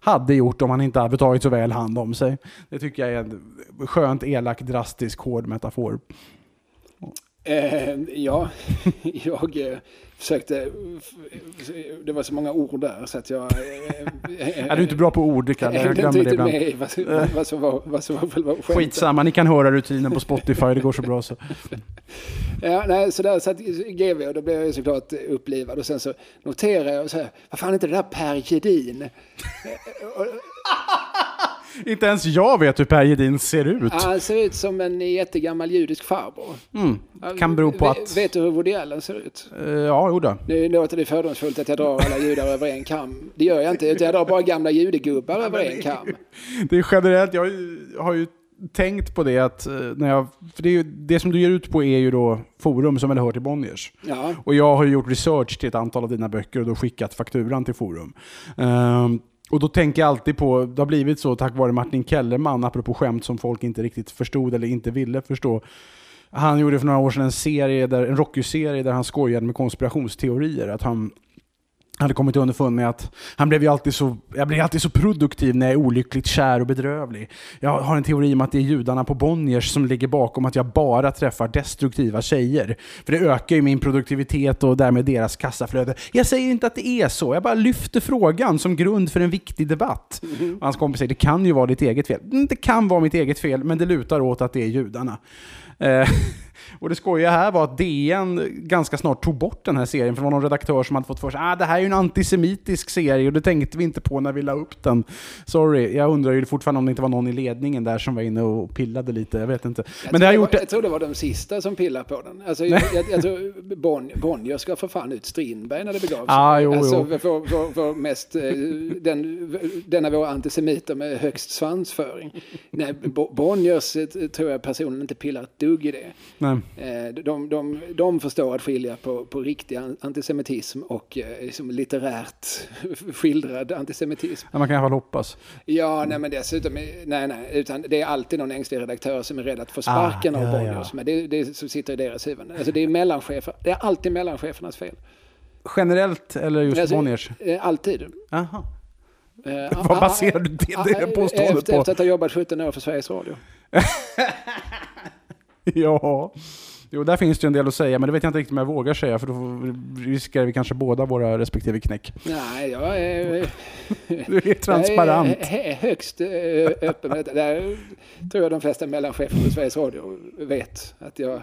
hade gjort om han inte hade tagit så väl hand om sig. Det tycker jag är en skönt elak, drastisk, hård metafor. Eh, ja, <laughs> jag eh, försökte... Det var så många ord där så att jag... Eh, <laughs> Är du inte bra på ord, Rickard? Jag <laughs> glömmer det ibland. med i vad, vad, som var, vad som var själva skämtet. Skitsamma, ni kan höra rutinen på Spotify, det går så bra så. Ja, nej, så där satt GV och då blev jag såklart upplivad och sen så noterar jag och säger, vad fan är inte det där Per Gedin? Inte ens jag vet hur Per Gedin ser ut. Ja, Han ser ut som en jättegammal judisk farbror. Mm. Kan bero på att... Vet du hur Woody Allen ser ut? Eh, Ja, jo då. Nu låter det fördomsfullt att jag drar alla judar över en kam. Det gör jag inte, utan jag drar bara gamla judegubbar över en kam. Det är generellt, jag har ju- tänkt på det att eh, när jag... För det, är ju, det som du ger ut på är ju då forum som väl hör till Bonniers. Ja, Och jag har gjort research till ett antal av dina böcker och då skickat fakturan till forum. Ehm, och då tänker jag alltid på, det har blivit så tack vare Martin Kellerman, apropå skämt som folk inte riktigt förstod eller inte ville förstå. Han gjorde för några år sedan en serie, där, en Rocky-serie där han skojade med konspirationsteorier. Att han hade kommit underfund med att han blev ju alltid så, jag blir alltid så produktiv när jag är olyckligt kär och bedrövlig. Jag har en teori om att det är judarna på Bonniers som ligger bakom att jag bara träffar destruktiva tjejer. För det ökar ju min produktivitet och därmed deras kassaflöde. Jag säger inte att det är så, jag bara lyfter frågan som grund för en viktig debatt. Och hans kompis säger det kan ju vara ditt eget fel. Mm, Det kan vara mitt eget fel, men det lutar åt att det är judarna. <laughs> Och det skojiga här var att DN ganska snart tog bort den här serien, för det var någon redaktör som hade fått för sig att ah, det här är ju en antisemitisk serie och det tänkte vi inte på när vi la upp den. Sorry, jag undrar ju fortfarande om det inte var någon i ledningen där som var inne och pillade lite, jag vet inte. Jag, Men det har gjort var, jag tror det var de sista som pillade på den. Alltså, jag, jag, jag tror bon, Bonnier ska för fan ut Strindberg när det begav sig. Ah, jo, alltså, jo. Vår, vår, vår mest, eh, den, den av våra antisemiter med högst svansföring. Nej, Bo- Bonniers eh, tror jag personen inte pillar ett dugg i det. Nej. Eh, De, de, de förstår att skilja på, på riktig an- antisemitism och eh, liksom litterärt <laughs> skildrad antisemitism. Ja, man kan i alla fall hoppas. Ja, nej men dessutom, nej, nej, utan det är alltid någon ängslig redaktör som är rädd att få sparken Ah, av ja, Bonniers. ja. Men det, det som sitter i deras huvuden. Alltså det är mellanchefer, det är alltid mellanchefernas fel. Generellt eller just Alltså, Bonniers? eh, Alltid. Aha. Eh, Vad ah, baserar du det, ah, det eh, påståendet efter, på? Efter att ha jobbat 17 år för Sveriges Radio. <laughs> <laughs> Ja. Jo, där finns det ju en del att säga, men det vet jag inte riktigt om jag vågar säga, för då riskerar vi kanske båda våra respektive knäck. Nej, jag är, <laughs> Du är transparent. jag är <laughs> högst eh, öppen. Där tror jag de flesta mellanchefer på Sveriges Radio vet att jag,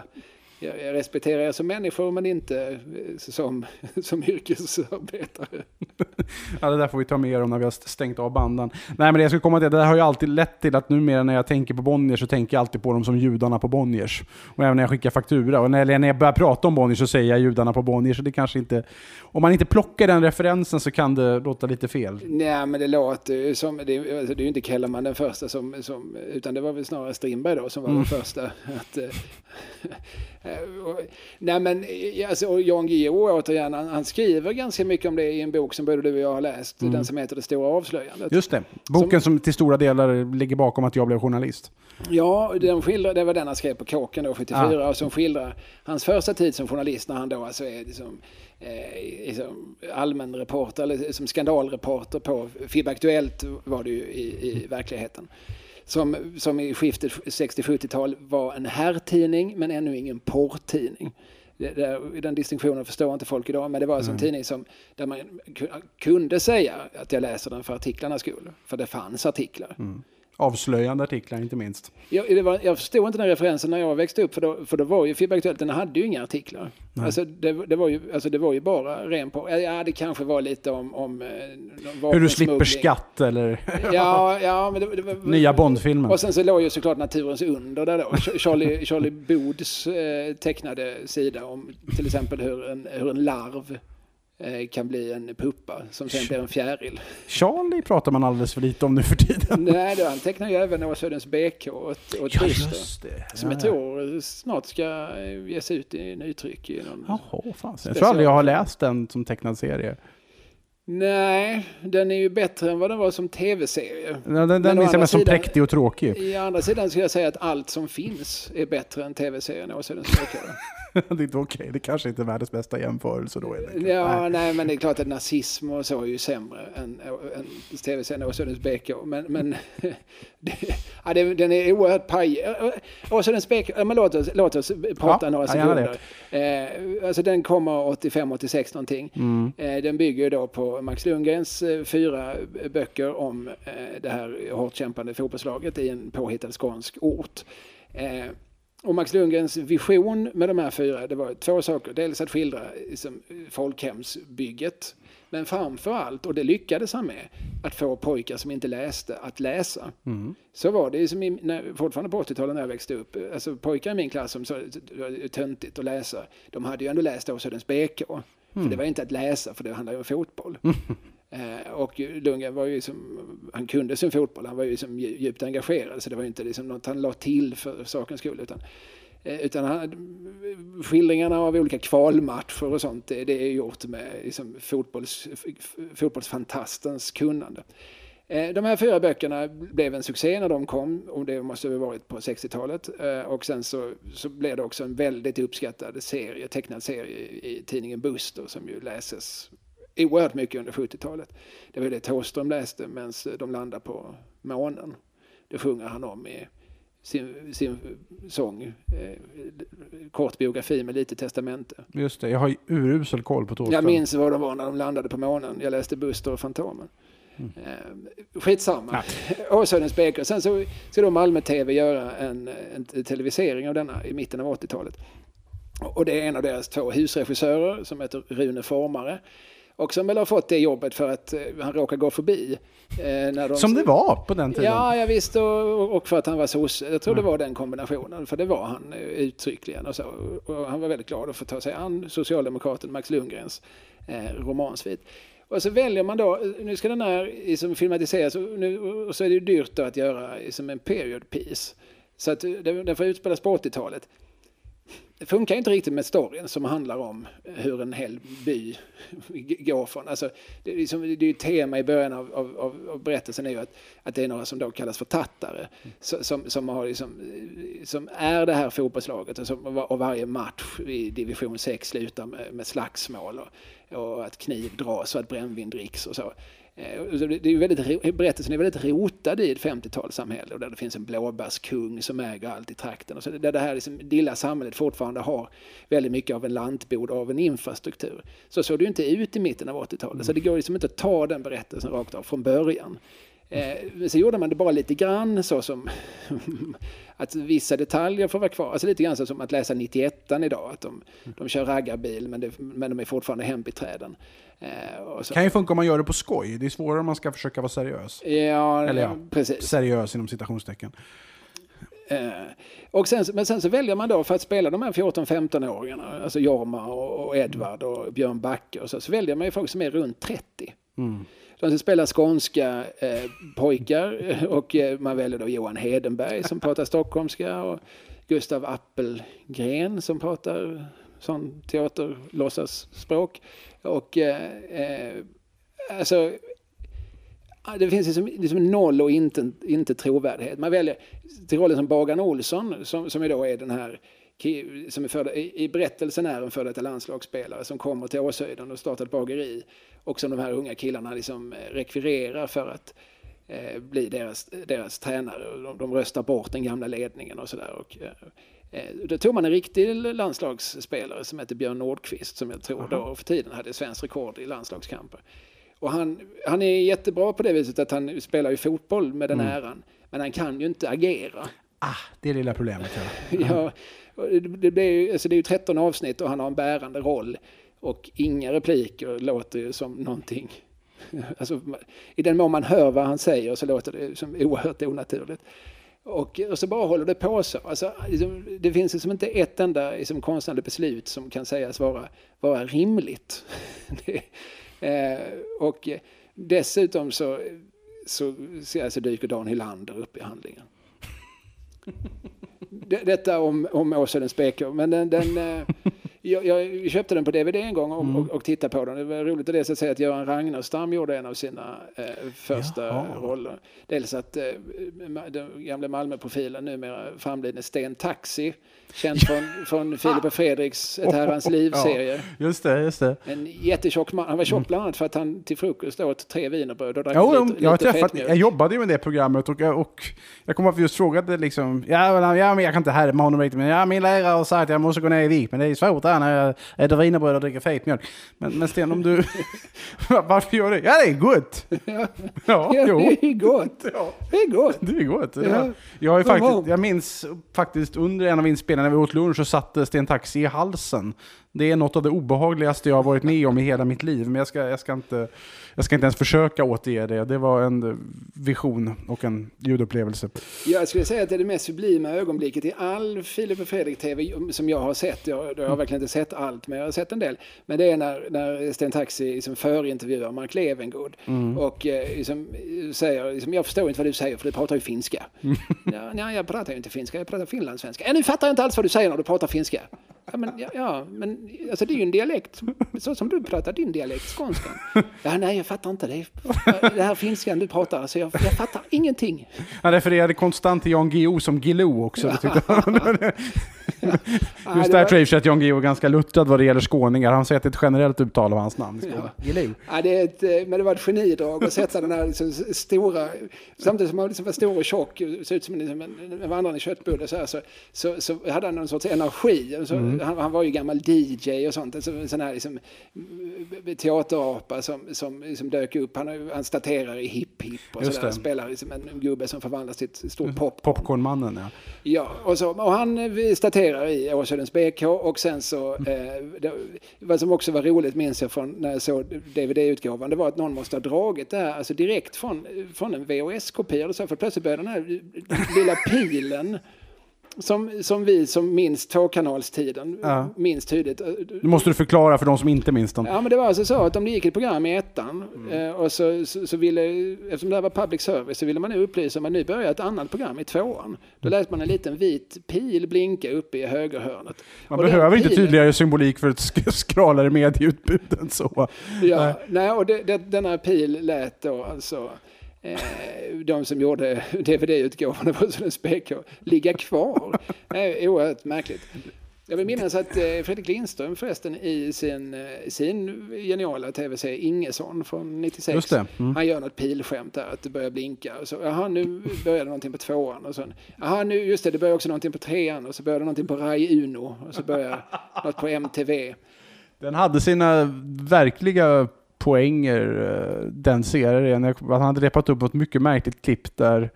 jag, jag respekterar er som människor men inte eh, som, <laughs> som yrkesarbetare. <laughs> Ja, det där får vi ta med om när vi har stängt av banden. Nej, men det jag skulle komma till, det där har ju alltid lett till att numera när jag tänker på Bonniers så tänker jag alltid på dem som judarna på Bonniers. Och även när jag skickar faktura. Och när, när jag börjar prata om Bonniers så säger jag judarna på Bonniers. Så det kanske inte... Om man inte plockar den referensen så kan det låta lite fel. Nej, men det låter ju som, det, alltså, det är ju inte Kellerman den första som, som, utan det var väl snarare Strindberg då som var den första. Att, eh, nej men, eh, alltså, och Jan Guillou återigen, han, han skriver ganska mycket om det i en bok som både du och jag har läst, den som heter Det stora avslöjandet. Just det. Boken som, till stora delar ligger bakom att jag blev journalist. Ja, den skildrar, det var den han skrev på Kåken då, 74, och som skildrar hans första tid som journalist när han då alltså är liksom, eh, allmän reporter, eller som skandalreporter på FIB Aktuellt var det ju i, i verkligheten. Som, som i skiftet 60-70-tal var en herrtidning men ännu ingen porrtidning. Där, den distinktionen förstår inte folk idag, men det var alltså en tidning som, där man ku- kunde säga att jag läser den för artiklarnas skull. För det fanns artiklar. Avslöjande artiklar inte minst. Jag, det var, jag förstod inte den referensen när jag växte upp, för då, för då var ju FIB Aktuellt, den hade ju inga artiklar. Alltså det, det, var ju, alltså det var ju bara ren på. Ja, det kanske var lite om... om eh, Hur du slipper skatt eller Ja, <laughs> ja, men det, det var, nya Bondfilmen. Och sen så låg ju såklart Naturens under där då. Ch- Charlie, Charlie Boods eh, tecknade sida om till exempel hur en, hur en larv kan bli en puppa som sen blir en fjäril. Charlie pratar man alldeles för lite om nu för tiden. Nej, då, han tecknar ju även Åsödens BK ett, och ett Christer. det. Som jag tror snart ska eh, ges ut i nytryck. I någon... Jaha, fan. Jag tror aldrig jag har läst den som tecknad serie. Nej, den är ju bättre än vad den var som tv-serie. Den, den, Men den å minns jag mest som präktig och tråkig. I andra sidan skulle jag säga att allt som finns är bättre än tv-serien Åsödens BK. <laughs> <laughs> det är inte okej, det kanske inte är världens bästa jämförelse då. Ja, Nej. nej, men det är klart att nazism och så är ju sämre än, än tv-serien Åsödens BK. Men, men <laughs> det, ja, det, den är oerhört pajig. Åsödens BK, men låt oss, låt oss prata Ja, några sekunder. Eh, alltså den kommer 85-86 någonting. Mm. Eh, den bygger ju då på Max Lundgrens eh, fyra böcker om eh, det här hårt kämpande fotbollslaget i en påhittad skånsk ort. Och Max Lundgrens vision med de här fyra, det var två saker. Dels att skildra liksom, folkhemsbygget, men framför allt, och det lyckades han med, att få pojkar som inte läste att läsa. Så var det som i, när, fortfarande på 80-talet när jag växte upp. Alltså pojkar i min klass som sa töntigt att läsa, de hade ju ändå läst Åsödens BK. För det var inte att läsa, för det handlar ju om fotboll. Eh, <laughs> Eh, och Lundgren var ju som, han kunde sin fotboll, han var ju som djupt engagerad, så det var ju inte liksom något han la till för sakens skull. Utan, eh, utan han, skildringarna av olika kvalmatcher och sånt, det, det är gjort med liksom fotbolls, fotbollsfantastens kunnande. Eh, de här fyra böckerna blev en succé när de kom, och det måste ha varit på 60-talet. Och sen så, så blev det också en väldigt uppskattad serie, tecknad serie i tidningen Buster som ju läses oerhört mycket under 70-talet. Det var det Thåström läste medan de landade på månen. Det sjunger han om i sin, sin sång. Eh, kort biografi med lite testamente. Just det, jag har urusel koll på Thåström. Jag minns vad de var när de landade på månen. Jag läste Buster och Fantomen. Mm. Eh, skitsamma. <laughs> Åshöjdens BK. Sen så ska då Malmö TV göra en, en televisering av denna i mitten av 80-talet. Och det är en av deras två husregissörer som heter Rune Formare. Och som väl har fått det jobbet för att eh, han råkar gå förbi. Eh, när de, som det var på den tiden? Ja, jag visste och, och för att han var sosse. Jag tror mm. det var den kombinationen. För det var han eh, uttryckligen. Och, så. och han var väldigt glad att få ta sig an socialdemokraten Max Lundgrens eh, romansvit. Och så väljer man då, nu ska den här liksom filmatiseras och, nu, och så är det ju dyrt då att göra som en period piece. Så att den får utspelas på 80-talet det funkar inte riktigt med storyn som handlar om hur en hel by går från. Alltså, det, är liksom, det är ju tema i början av, av, av, berättelsen är ju att, att det är några som då kallas för tattare. Som, som, har liksom, som är det här fotbollslaget och, som, och varje match i division 6 slutar med, med slagsmål och, och att kniv dras och att brännvin dricks och så. Eh, det är väldigt, berättelsen är väldigt rotad i ett 50-talssamhälle där det finns en blåbärskung som äger allt i trakten. Och så där det här liksom, lilla samhället fortfarande har väldigt mycket av en lantbod och av en infrastruktur. Så såg det ju inte ut i mitten av 80-talet. Så det går liksom inte att ta den berättelsen rakt av från början. Eh, så gjorde man det bara lite grann så som <laughs> att vissa detaljer får vara kvar. Alltså lite grann så som att läsa 91 idag. Att de, de kör raggarbil men, det, men de är fortfarande hembiträden. Eh, kan ju funka om man gör det på skoj. Det är svårare om man ska försöka vara seriös. Ja, Eller ja, precis. seriös inom citationstecken. Eh, och sen, men sen så väljer man då för att spela de här 14-15-åringarna, alltså Jorma och, och Edvard och Björn Backe och så, så väljer man ju folk som är runt 30. Mm. Man som spelar skånska eh, pojkar eh, och eh, man väljer då Johan Hedenberg som pratar stockholmska och Gustav Appelgren som pratar sån teaterlåtsasspråk. Och eh, eh, alltså ah, det finns liksom, liksom noll och inte, inte trovärdighet. Man väljer till rollen som Bagan Olsson som, som då är den här som är för, i berättelsen är en före detta landslagsspelare som kommer till Åshöjden och startar ett bageri och som de här unga killarna liksom eh, rekvirerar för att eh, bli deras, deras tränare. De, de röstar bort den gamla ledningen och sådär. Eh, eh, då tog man en riktig landslagsspelare som heter Björn Nordqvist som jag tror då för tiden hade svenskt rekord i landslagskamper. Och han, han är jättebra på det viset att han spelar ju fotboll med den mm. äran. Men han kan ju inte agera. Ah, det är det lilla problemet. Ja. <laughs> det, blir, alltså det är ju 13 avsnitt och han har en bärande roll. Och inga repliker låter ju som någonting. <laughs> Alltså, I den mån man hör vad han säger så låter det som oerhört onaturligt. Och, och så bara håller det på så. Alltså, liksom, det finns liksom inte ett enda liksom, konstnärligt beslut som kan sägas vara, vara rimligt. <laughs> eh, och dessutom så, så, så dyker Dan Hylander upp i handlingen <laughs> detta om, om Åsödens BK. Men den, den eh, <laughs> jag, jag, köpte den på DVD en gång och, mm. och, och tittade på den. Det var roligt att, det, att säga att Göran Ragnarstam gjorde en av sina eh, första Jaha. roller. Dels att eh, den gamla Malmöprofilen, numera framlidne Sten Taxi, känd från, från Filip och Fredriks Ett herrans liv-serie. Ja, just det, just det. En jättetjock man. Han var tjock mm. bland annat för att han till frukost åt tre wienerbröd och drack jo, lite, jag, lite träffat, jag jobbade ju med det programmet och, och jag kommer att just frågade liksom, ja, ja men jag kan inte härma honom riktigt, men ja, min lärare sagt att jag måste gå ner i vikt, men det är svårt där när jag äter wienerbröd och dricker fet mjölk. Men, men Sten, om du... <laughs> varför gör du det? Ja, det är gott! Ja, <laughs> ja, ja jo. det är gott. Ja. Det är gott. Det är gott. Ja. Jag, har faktiskt, jag minns faktiskt under en av inspelningarna när vi åt lunch så satte Sten Taxi i halsen. Det är något av det obehagligaste jag har varit med om i hela mitt liv. Men jag ska, jag ska, inte, jag ska inte ens försöka återge det. Det var en vision och en ljudupplevelse. Jag skulle säga att det är det mest sublima ögonblicket i all Filip och Fredrik-TV som jag har sett. Jag, jag har verkligen inte sett allt, men jag har sett en del. Men det är när, när Sten Taxi liksom förintervjuar Mark Levengood mm. och eh, liksom, säger liksom, jag förstår inte vad du säger för du pratar ju finska. Mm. <laughs> Ja, nej, jag pratar ju inte finska, jag pratar finlandssvenska. Ja, nu fattar jag inte alls vad du säger när du pratar finska. Ja, men, ja, ja, men alltså, det är ju en dialekt, så som du pratar din dialekt, skånskan. Ja, nej, jag fattar inte det. Det här finskan du pratar, alltså, jag, jag fattar ingenting. Han refererade konstant till Jan Guillou som Guillou också. Ja. <laughs> Nej, Just det där var- tror jag i och för sig att Jan Guillou är ganska luttrad vad det gäller skåningar. Han säger att det är ett generellt uttal av hans namn. Ja. Ja, det är ett, eh, men det var ett genidrag att sätta den här liksom stora, samtidigt som han liksom var stor och tjock, såg ut som en, liksom en, vandrande köttbulle så, här, så, så, så hade han någon sorts energi. Så, han, han var ju gammal DJ och sånt, alltså, en sån här liksom, mm, teaterapa som, som liksom dök upp. Han, han staterar i Hipp Hipp och sådär, spelar liksom en gubbe som förvandlas till ett stort pop. Popcornmannen, ja. Ja, och, så, och han eh, staterar i Åsödens BK och sen så, eh, det, vad som också var roligt minns jag från när jag såg DVD-utgåvan, det var att någon måste ha dragit det här alltså direkt från, från en VHS-kopia för plötsligt började den här lilla pilen som, som vi som minns tvåkanalstiden Ja. minns tydligt. Nu måste du förklara för de som inte minns den. Ja men det var alltså så att om det gick ett program i ettan eh, och så, så, så ville, eftersom det här var public service så ville man upplysa om att nu börjar ett annat program i tvåan. Då läste man en liten vit pil blinka uppe i högerhörnet. Man Och behöver inte pilen- tydligare symbolik för ett sk- skralare medieutbud än så. Ja, nej, och det, det, denna pil lät då alltså de som gjorde DVD-utgåvan av Åsödens BK ligga kvar. Det är oerhört märkligt. Jag vill minnas att eh, Fredrik Lindström förresten i sin, eh, sin geniala tv-serie Ingesson från 96. Just det. Mm. Han gör något pilskämt där, att det börjar blinka. Och så, jaha, nu börjar det någonting på tvåan. Och så, jaha, nu, just det, det börjar också någonting på trean. Och så börjar det någonting på Rai Uno. Och så börjar något på MTV. Den hade sina verkliga poänger, eh, den serien. Han hade repat upp ett mycket märkligt klipp där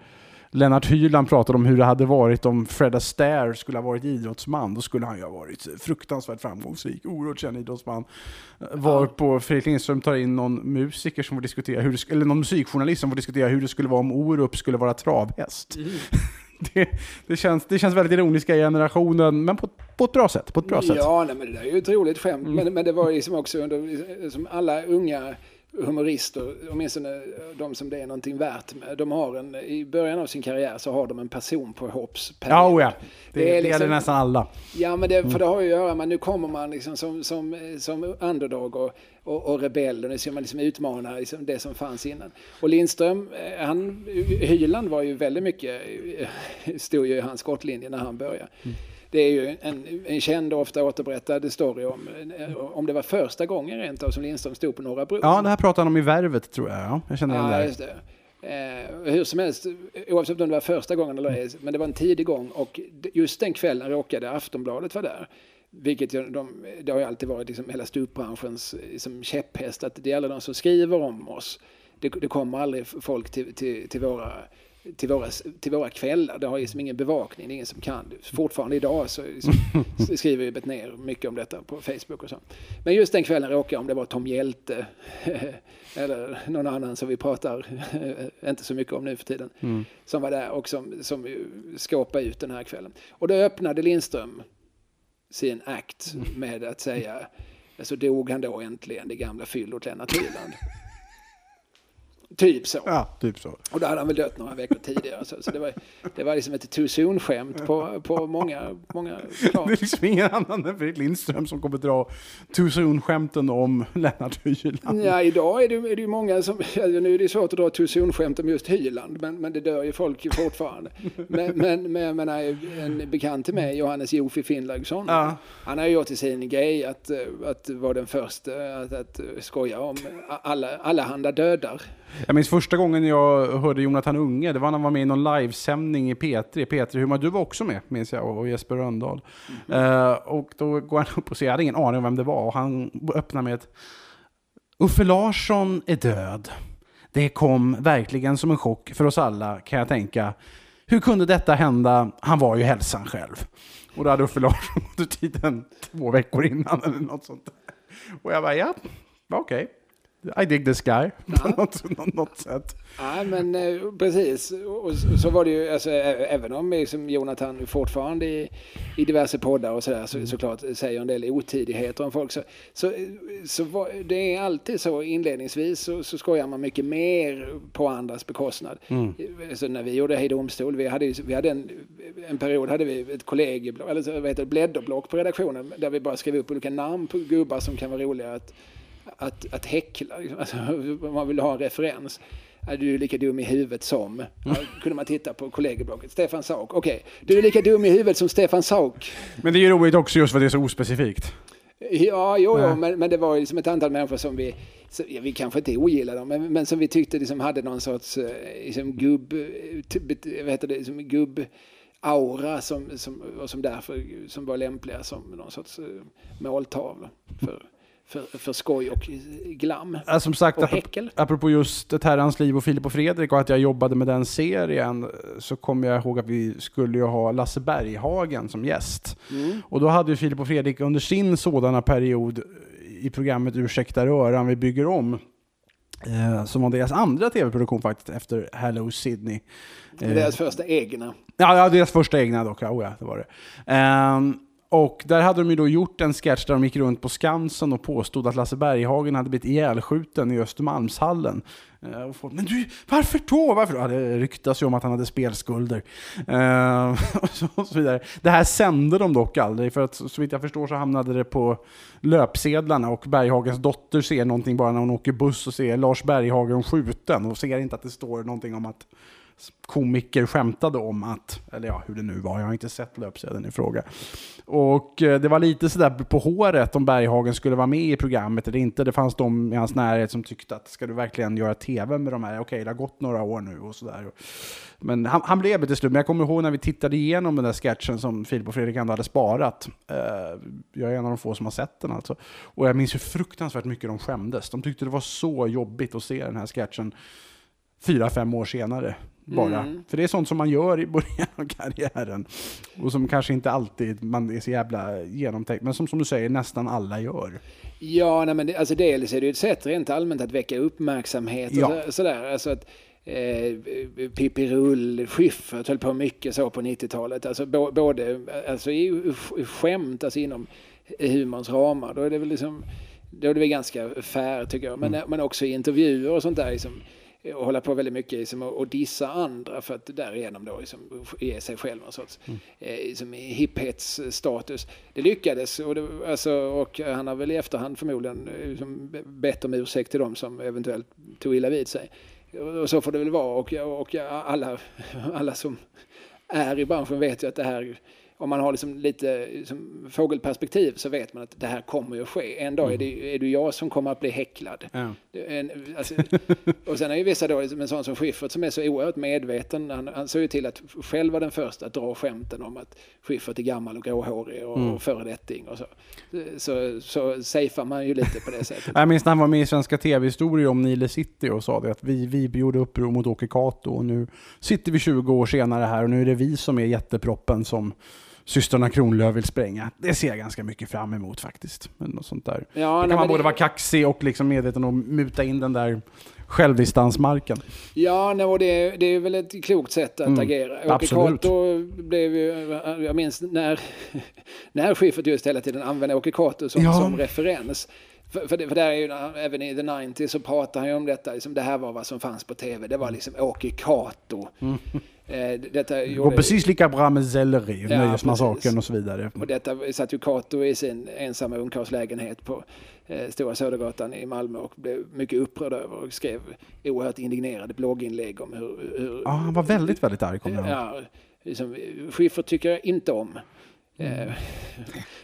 Lennart Hyland pratade om hur det hade varit om Fred Astaire skulle ha varit idrottsman. Då skulle han ju ha varit fruktansvärt framgångsrik, oerhört känd idrottsman. Varpå Fredrik Lindström tar in någon musiker som får diskutera, hur det, eller någon musikjournalist som får diskutera hur det skulle vara om Orup skulle vara travhäst. <laughs> <laughs> Det, det, känns, det känns väldigt ironiska i generationen, men på, på ett bra sätt. På ett bra sätt. Ja, nej, men det där är ju ett roligt skämt. Men, men det var liksom också under, som alla unga humorister, åtminstone de som det är någonting värt med, de har en, i början av sin karriär så har de en person på hopps Ja, oh ja. Det, Det är det liksom- gäller nästan alla. Ja, men det, för det har ju att göra med, nu kommer man liksom som, som, som underdog och, och, och rebell och nu ska man liksom utmana liksom det som fanns innan. Och Lindström, eh, han, Hyland var ju väldigt mycket, eh, stod ju i hans skottlinje när han började. Det är ju en, en känd och ofta återberättad story om, om det var första gången rent av som Lindström stod på Norra Brunn. Ja, det här pratar han om i Värvet tror jag. Ja, jag känner igen Ja, det. det. Eh, hur som helst, oavsett om det var första gången eller ej, men det var en tidig gång och just den kvällen råkade Aftonbladet vara där. Vilket de, det har ju alltid varit liksom hela ståuppbranschens liksom käpphäst, att det gäller de som skriver om oss. Det, det kommer aldrig folk till, till, till, våra, till, våra, till våra kvällar. Det har liksom ingen bevakning, det är ingen som kan. Fortfarande idag så liksom, <laughs> skriver vi ner mycket om detta på Facebook och så. Men just den kvällen råkade, om det var Tom Hjälte <laughs> eller någon annan som vi pratar <laughs> inte så mycket om nu för tiden, som var där och som, som ju skåpade ut den här kvällen. Och då öppnade Lindström sin akt med att säga, så dog han då äntligen, det gamla fyllot Lennart Hyland. Typ så. Ja, typ så. Och då hade han väl dött några veckor tidigare. Så, så det, var, det var liksom ett too soon-skämt på, på många, många Det plan. är liksom ingen annan än Fredrik Lindström som kommer dra too soon-skämten om Lennart Hyland. Ja, idag är det, är det många som... Nu är det svårt att dra too soon-skämt om just Hyland, men, men det dör ju folk fortfarande. Men, men, men jag menar, en bekant till mig, Johannes Jofi Finnlaugsson, Ja. han har ju gjort till sin grej att, att vara den första att, att skoja om alla, allehanda dödar. Jag minns första gången jag hörde Jonathan Unge, det var när han var med i någon livesändning i P3. P3 Humor, du var också med, minns jag, och Jesper Röndahl. Eh, och då går han upp och säger, jag hade ingen aning om vem det var, och han öppnar med ett Uffe Larsson är död. Det kom verkligen som en chock för oss alla, kan jag tänka. Hur kunde detta hända? Han var ju hälsan själv. Och då hade Uffe Larsson gått ur tiden två veckor innan eller något sånt. Och jag bara, ja, okej. I dig this guy. På något, något, sätt. Ja, men eh, precis. Och så- var det ju, alltså, även om liksom Jonathan fortfarande i, i diverse poddar och sådär så, såklart säger en del otidigheter om folk så, så, så var, det är alltid så inledningsvis så, så skojar man mycket mer på andras bekostnad. Så när vi gjorde Hej domstol, vi hade, vi hade en, en period hade vi ett kollegieblock, eller vad heter det, blädderblock på redaktionen där vi bara skrev upp olika namn på gubbar som kan vara roliga att att, att häckla, alltså, man vill ha en referens. Du är lika dum i huvudet som. Ja, kunde man titta på kollegieblocket. Stefan Sauk. Okej, du är lika dum i huvudet som Stefan Sauk. Men det är ju roligt också just för att det är så ospecifikt. Ja, jo, jo men, men det var ju liksom ett antal människor som vi, så, ja, vi kanske inte ogillade dem, men, men som vi tyckte liksom hade någon sorts eh, liksom gubb, vad heter det, liksom gubb aura som, som, och som därför som var lämpliga som någon sorts eh, måltavla för, för, för skoj och glam. Ja, som sagt, Och häckel. apropå just Ett herrans liv och Filip och Fredrik och att jag jobbade med den serien så kommer jag ihåg att vi skulle ju ha Lasse Berghagen som gäst. Mm. Och då hade ju Filip och Fredrik under sin sådana period i programmet Ursäkta röran, vi bygger om. Eh, som var deras andra tv-produktion faktiskt efter Hello Sydney. Eh, Deras första egna. Ja, ja, deras första egna dock. Oh ja, det var det. Ehm, och där hade de ju då gjort en sketch där de gick runt på Skansen och påstod att Lasse Berghagen hade blivit ihjälskjuten i Östermalmshallen. Eh, och folk, men du, varför då? Varför då? Ja, det ryktas ju om att han hade spelskulder. Uh, <laughs> och, så, och så vidare. Det här sände de dock aldrig, för att så vitt jag förstår så hamnade det på löpsedlarna och Berghagens dotter ser någonting bara när hon åker buss och ser Lars Berghagen skjuten och ser inte att det står någonting om att komiker skämtade om att, eller ja, hur det nu var, jag har inte sett löpsedeln i fråga. Och eh, det var lite sådär på håret om Berghagen skulle vara med i programmet eller inte. Det fanns de i hans närhet som tyckte att ska du verkligen göra tv med de här, okej det har gått några år nu och sådär. Men han, han blev det till slut, men jag kommer ihåg när vi tittade igenom den där sketchen som Filip och Fredrik ändå hade sparat. Eh, jag är en av de få som har sett den alltså. Och jag minns hur fruktansvärt mycket de skämdes. De tyckte det var så jobbigt att se den här sketchen fyra, fem år senare. Bara. Mm. För det är sånt som man gör i början av karriären. Och som kanske inte alltid man är så jävla genomtänkt. Men som, som du säger, nästan alla gör. Ja, nej, men det, alltså dels är det ju ett sätt rent allmänt att väcka uppmärksamhet. Och Ja. så, sådär. Alltså att, eh, Pippi Rull, Schyffert höll på mycket så på 90-talet. Alltså bo, både alltså i, skämt, alltså inom humorns ramar. Då är det väl liksom, då är det väl ganska fair tycker jag. Men, men också i intervjuer och sånt där. Liksom, och hålla på väldigt mycket liksom, och, och dissa andra för att därigenom då liksom, ge sig själv någon sorts eh, liksom, hipphetsstatus. Det lyckades och, det, alltså, och han har väl i efterhand förmodligen eh, liksom, bett om ursäkt till dem som eventuellt tog illa vid sig. Och, och så får det väl vara och, och alla, <laughs> alla som är i branschen vet ju att det här om man har liksom lite liksom fågelperspektiv så vet man att det här kommer ju att ske. En dag är det, är det jag som kommer att bli häcklad. Ja. En, alltså, och sen är ju vissa då, liksom en sån som Schyffert som är så oerhört medveten. Han, han såg ju till att själv vara den första att dra skämten om att Schyffert är gammal och gråhårig och, Mm. och föredetting och så. Så, så safear man ju lite på det sättet. <laughs> Jag minns när han var med i Svenska TV-historier om Nile City och sa det att vi, vi gjorde uppror mot Åke Cato och nu sitter vi 20 år senare här och nu är det vi som är jätteproppen som systrarna Kronlöf vill spränga. Det ser jag ganska mycket fram emot faktiskt. Men något sånt där. Ja, Då nej, kan men man det- både vara kaxig och liksom medveten om muta in den där självdistansmarken. Ja, nej, och det, det är väl ett klokt sätt att Mm, agera. Åke. Cato blev ju, jag minns när, när Schyffert just hela tiden använde Åke Cato som, Ja. som referens. För, för, det, för där är ju, även i The 90 så pratar han ju om detta, liksom, det här var vad som fanns på tv, det var liksom Åke Cato. Eh, detta Det går precis lika bra med selleri, Ja, Nöjesmassakern och så vidare. och detta satt ju Cato i sin ensamma ungkarlslägenhet på eh, Stora Södergatan i Malmö och blev mycket upprörd över och skrev oerhört indignerade blogginlägg om hur, hur Ja, han var väldigt, väldigt arg kommer jag ihåg. Ja, liksom, Schyffert tycker jag inte om. Eh, <laughs>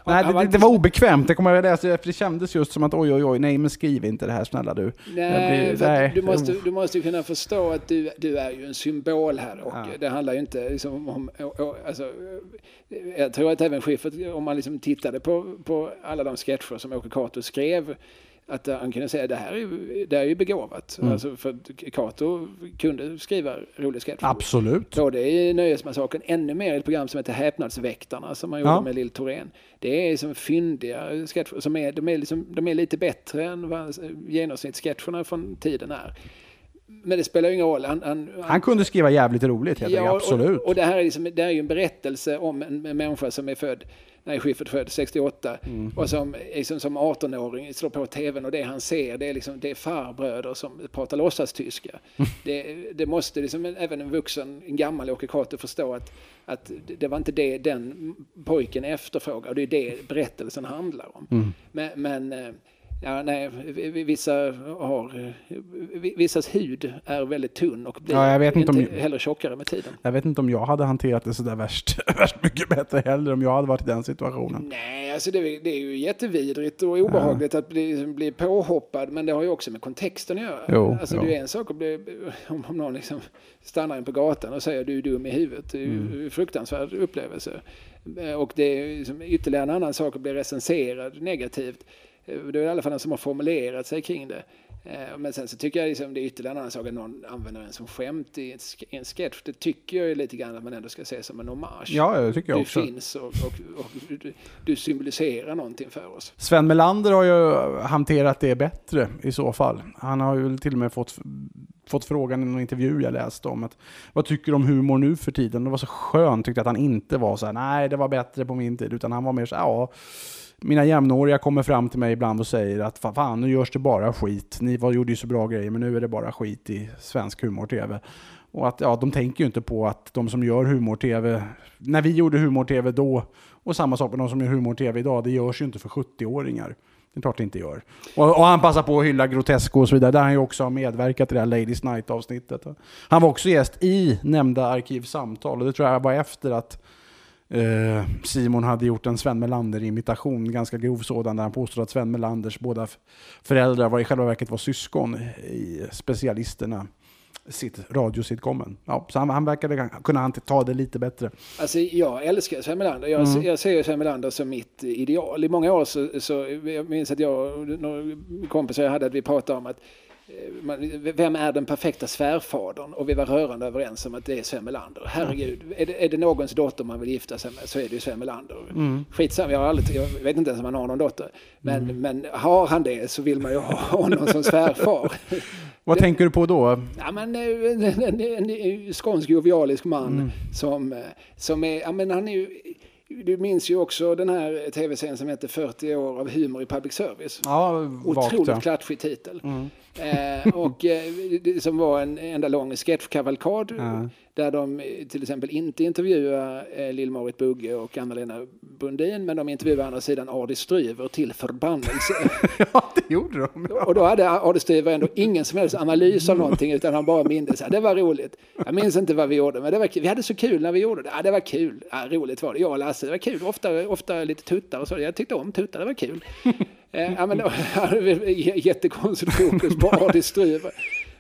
Nej, det, det, var obekvämt. Det kommer jag läsa, för det kändes just som att oj, oj, oj, nej men skriv inte det här snälla du. Nej, blir- nej. du, måste, du måste kunna förstå att du, du är ju en symbol här och Ja. det handlar ju inte liksom om... Alltså, jag tror att även Schyffert, om man liksom tittade på, på alla de sketcher som Åke Cato skrev, att han kunde säga det här är, det här är ju begåvat. Mm. Alltså, för Cato kunde skriva roliga sketcher. Absolut. Både i Nöjesmassakern, ännu mer i ett program som heter Häpnadsväktarna som man gjorde Ja. med Lill Thorén. Det är som fyndiga sketcher, som är, de, är liksom, de är lite bättre än vad genomsnittssketcherna från tiden är. Men det spelar ju ingen roll. Han, han, Han kunde skriva jävligt roligt helt enkelt, absolut. Och, och det här är, liksom, det här är ju en berättelse om en, en människa som är född när Schyffert född 68 Mm. och som liksom, som 18-åring slår på tvn och det han ser det är, liksom, det är farbröder som pratar låtsastyska. <laughs> det, det måste liksom, även en vuxen, en gammal Åke Cato förstå att, att det- var inte det den pojken efterfrågade och det är det berättelsen handlar om. Mm. Men, men eh, Ja, nej, vi- vi- vissa har... vi- Vissas hud är väldigt tunn och blir Ja, jag vet inte om- heller tjockare med tiden. Jag vet inte om jag hade hanterat det sådär värst, <laughs> värst mycket bättre heller om jag hade varit i den situationen. Nej, alltså det, är- det är ju jättevidrigt och obehagligt att bli, bli påhoppad, men det har ju också med kontexten att göra. Jo, alltså jo. det är en sak att bli, om, om någon liksom stannar en på gatan och säger du är dum i huvudet. Det är ju Mm. fruktansvärd upplevelse. Eh, Och det är liksom ytterligare en annan sak att bli recenserad negativt. Eh, Det är i alla fall någon som har formulerat sig kring det. Eh, Men sen så tycker jag liksom det är ytterligare en annan sak att någon använder en som skämt i en sketch. Det tycker jag ju lite grann att man ändå ska se som en hommage. Ja, det tycker jag du också. finns och, och, och du, du symboliserar någonting för oss. Sven Melander har ju hanterat det bättre i så fall. Han har ju till och med fått, fått frågan i någon intervju jag läste om att vad tycker du om humor nu för tiden? Det var så skönt tyckte att han inte var så här, nej det var bättre på min tid, utan han var mer så här, ja mina jämnåriga kommer fram till mig ibland och säger att fan nu görs det bara skit. Ni var, gjorde ju så bra grejer men nu är det bara skit i svensk humor-tv. Och att ja, de tänker ju inte på att de som gör humor-tv, när vi gjorde humor-tv då, och samma sak med de som gör humor-tv idag, det görs ju inte för 70-åringar. Det är klart det inte gör. Och, och han passar på att hylla Grotesco och så vidare, där han ju också har medverkat i det här Ladies Night-avsnittet. Han var också gäst i nämnda arkivsamtal, och det tror jag var efter att eh, Simon hade gjort en Sven Melander-imitation, ganska grov sådan, där han påstod att Sven Melanders båda föräldrar var i själva verket var syskon i specialisterna sitt radiositcomen. Ja, så han, han verkade kunna han ta det lite bättre. Alltså jag älskar Sven Melander. Jag, Mm. jag ser Sven Melander som mitt ideal. I många år så, så jag minns att jag och några kompisar jag hade att vi pratade om att vem är den perfekta svärfadern? Och vi var rörande överens om att det är Sven Melander. Herregud, är det, är det någons dotter man vill gifta sig med så är det ju Sven Melander. Mm. Skitsamma, jag, har aldrig, jag vet inte ens om han har någon dotter. Men, men har han det så vill man ju ha honom som svärfar. <laughs> Vad tänker du på då? Ja, men, eh, en, en, en, en skånsk jovialisk man som, eh, som är, ja, men han är ju, du minns ju också den här tv-serien som heter 40 år av humor i public service. Ja, Otroligt klatschig titel. Eh, och eh, det, som var en enda lång sketchkavalkad Ja. där de eh, till exempel inte intervjuar eh, Lill-Marit Bugge och Anna-Lena Brundin men de intervjuar andra sidan Adi Stryver till förbannelse. <laughs> ja, det gjorde de. Ja. <laughs> Och då hade Adi Stryver ändå ingen som helst analys av någonting utan han bara mindes att det var roligt. Jag minns inte vad vi gjorde men det var kul. vi hade så kul när vi gjorde det. Ja, det var kul. Ja, roligt var det. Jag och Lasse, det var kul. Ofta, ofta lite tuttar och så. Jag tyckte om tuttar, det var kul. Eh, ja, men <laughs> jättekonstigt fokus på Adi Stryver.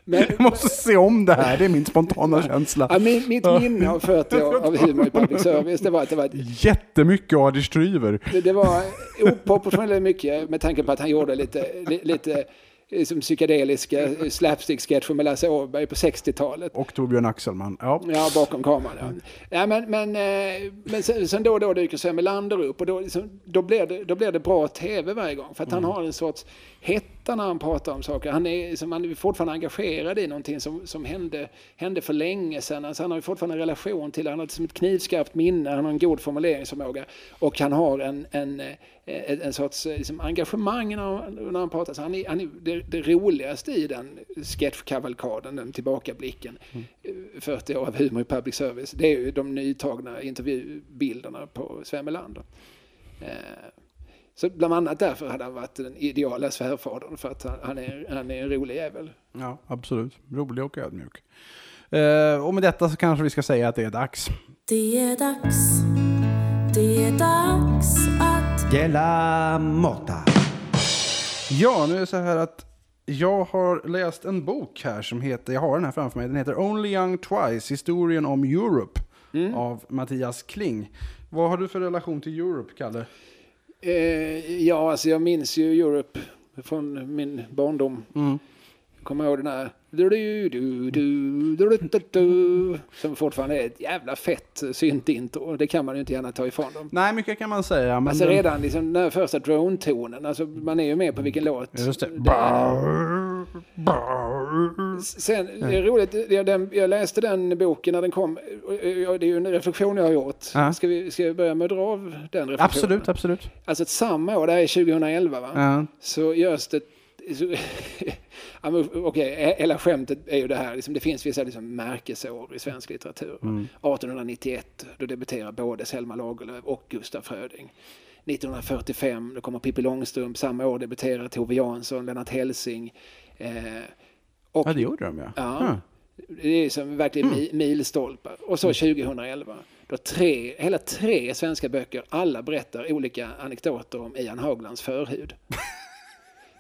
Men, Jag måste se om det här, det är min spontana känsla. ja, min, mitt minne av 40 år av humor i public service det var att det var ett Jättemycket Adi Stryver. Det, det var oproportionerligt mycket med tanke på att han gjorde lite, li, lite liksom psykedeliska slapstick-sketcher med Lasse Åberg på 60-talet. Och Torbjörn Axelman. Ja. Ja, bakom kameran. Ja. Ja, men men, eh, men sen, sen då och då dyker Sven Melander upp och då, liksom, då, blir det, då blir det bra tv varje gång. För att han har en sorts hetta när han pratar om saker. Han är, liksom, han är fortfarande engagerad i någonting som, som hände, hände för länge sedan. Alltså, han har fortfarande en relation till det. Han har liksom ett knivskarpt minne, han har en god formuleringsförmåga. Och han har en, en, eh, en, en sorts eh, liksom, engagemang när när han pratar. Så han är, han är det, det roligaste i den sketchkavalkaden, den tillbakablicken. eh, 40 år av humor i public service. Det är ju de nytagna intervjubilderna på Sven Melander. Eh, Så bland annat därför hade han varit den ideala svärfadern för att han, han, är, han är en rolig jävel. ja, absolut. Rolig och ödmjuk. Eh, och med detta så kanske vi ska säga att det är dags. Det är dags, det är dags att Della Motta. Ja, nu är det så här att jag har läst en bok här som heter, jag har den här framför mig, den heter Only Young Twice, historien om Europe av Mattias Kling. Vad har du för relation till Europe, Kalle? Eh, ja, alltså jag minns ju Europe från min barndom. Mm. Jag kommer ihåg den här du, du, du, du, du, du, du, som fortfarande är ett jävla fett syntintro. Det kan man ju inte gärna ta ifrån dem. Nej, mycket kan man säga. Men Alltså redan liksom den här första drone-tonen, alltså man är ju med på vilken låt. Just det. är. Sen, det är roligt, jag, den, jag läste den boken när den kom. Det är ju en reflektion jag har gjort. Ja. Ska, vi, ska vi börja med att dra av den reflektionen? Absolut, absolut. Alltså samma år, det här är 2011 va? Ja. Så görs det... <laughs> Okej, hela skämtet är ju det här, liksom, det finns vissa liksom, märkesår i svensk litteratur. va? 1891, då debuterar både Selma Lagerlöf och Gustaf Fröding. 1945, då kommer Pippi Långstrump. Samma år debuterar Tove Jansson, Lennart Hellsing. Eh, och Ja, det gjorde de ja. Ja. Huh. det är som verkligen mi- milstolpar. Och så 2011, då tre, hela tre svenska böcker, alla berättar olika anekdoter om Ian Hauglands förhud. <laughs>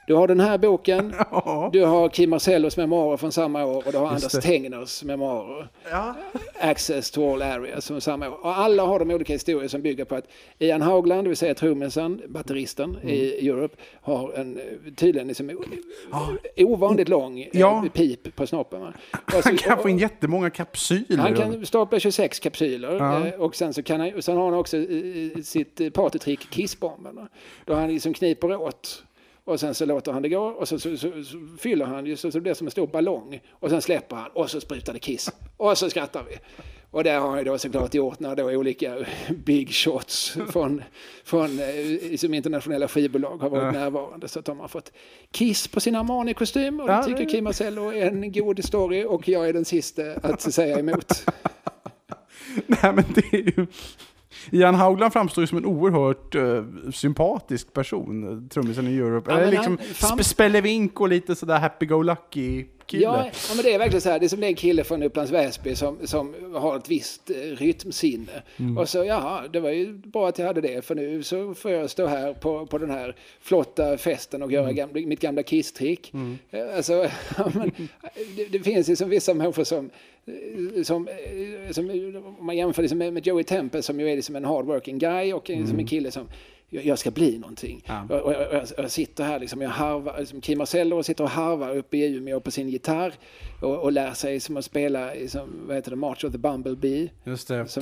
Du har den här boken, <laughs> Ja. du har Kim Marcellos memoarer från samma år och du har Just Anders det. Tegners memoarer. Ja. Access to all areas från samma år. Och alla har de olika historier som bygger på att Ian Haugland, det vill säga trummisen, batteristen Mm. i Europe, har en tydligen liksom, o- ovanligt lång eh, Ja. pip på snoppen. va? Och <laughs> så- Han kan få in jättemånga kapsyler. han kan stapla 26 kapsyler Ja. eh, och sen så kan han, sen har han också sitt eh, partytrick Kissbomben. Då han liksom kniper åt och sen så låter han det gå och så, så, så, så fyller han ju så, så det blir som en stor ballong och sen släpper han och så sprutar det kiss och så skrattar vi. Och där har han ju då såklart gjort när då olika big shots från, från eh, som internationella skivbolag har varit närvarande så att de har fått kiss på sin Armani-kostym och det Ja, tycker det- Kim Marcello är en god story och jag är den sista att säga emot. <laughs> Nej, men det är ju... Ian Haugland framstår ju som en oerhört eh, sympatisk person, eh, trummisen i Europe. Ja, Eller men liksom han- fan- spelevink och lite sådär happy-go-lucky kille. Ja, ja, men det är verkligen så här. Det är som en kille från Upplands Väsby som, som har ett visst eh, rytmsinne. Mm. Och så, ja, det var ju bra att jag hade det. För nu så får jag stå här på, på den här flotta festen och Mm. göra gamla, mitt gamla kisstrick. Eh, Alltså, <laughs> ja, men, det, det finns ju som vissa människor som eh, som, som, om man jämför liksom med, med Joey Temple som ju är liksom en hardworking guy och en- som en kille som jag ska bli någonting. Mm. Ja. Och, och, och jag, jag sitter här, liksom, jag harvar, liksom Kim Marcello sitter och harvar uppe i Umeå på sin gitarr och, och lär sig som att spela i, som, vad heter det, March of the Bumblebee. Just det. Som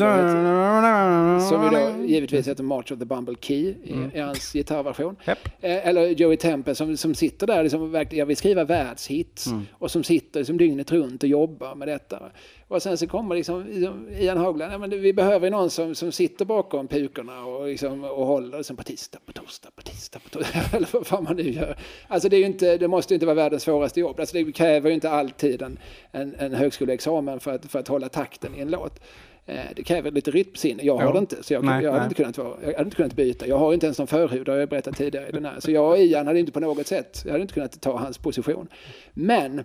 Som ju då givetvis heter March of the Bumble Key i, i hans gitarrversion. Eh, Eller Joey Temple som, som sitter där, liksom, jag vill skriva världshits. Och som sitter liksom, dygnet runt och jobbar med detta. Och sen så kommer liksom, Ian Haugland, ja, men vi behöver någon som, som sitter bakom pukorna och, liksom, och håller liksom, på tisdag, på torsdag, på tisdag, på torsdag. <laughs> Eller vad fan man nu gör. Alltså det, är inte, det måste ju inte vara världens svåraste jobb. Alltså det kräver ju inte alltid en, en, en högskoleexamen för att, för att hålla takten i en låt. Eh, Det kräver lite rytmsinne. Jag har det inte, så jag, Nej, jag, hade nej. inte kunnat vara, jag hade inte kunnat byta. Jag har inte ens någon förhud, har jag berättat tidigare i den här. Så jag och Ian hade inte på något sätt, jag hade inte kunnat ta hans position. Men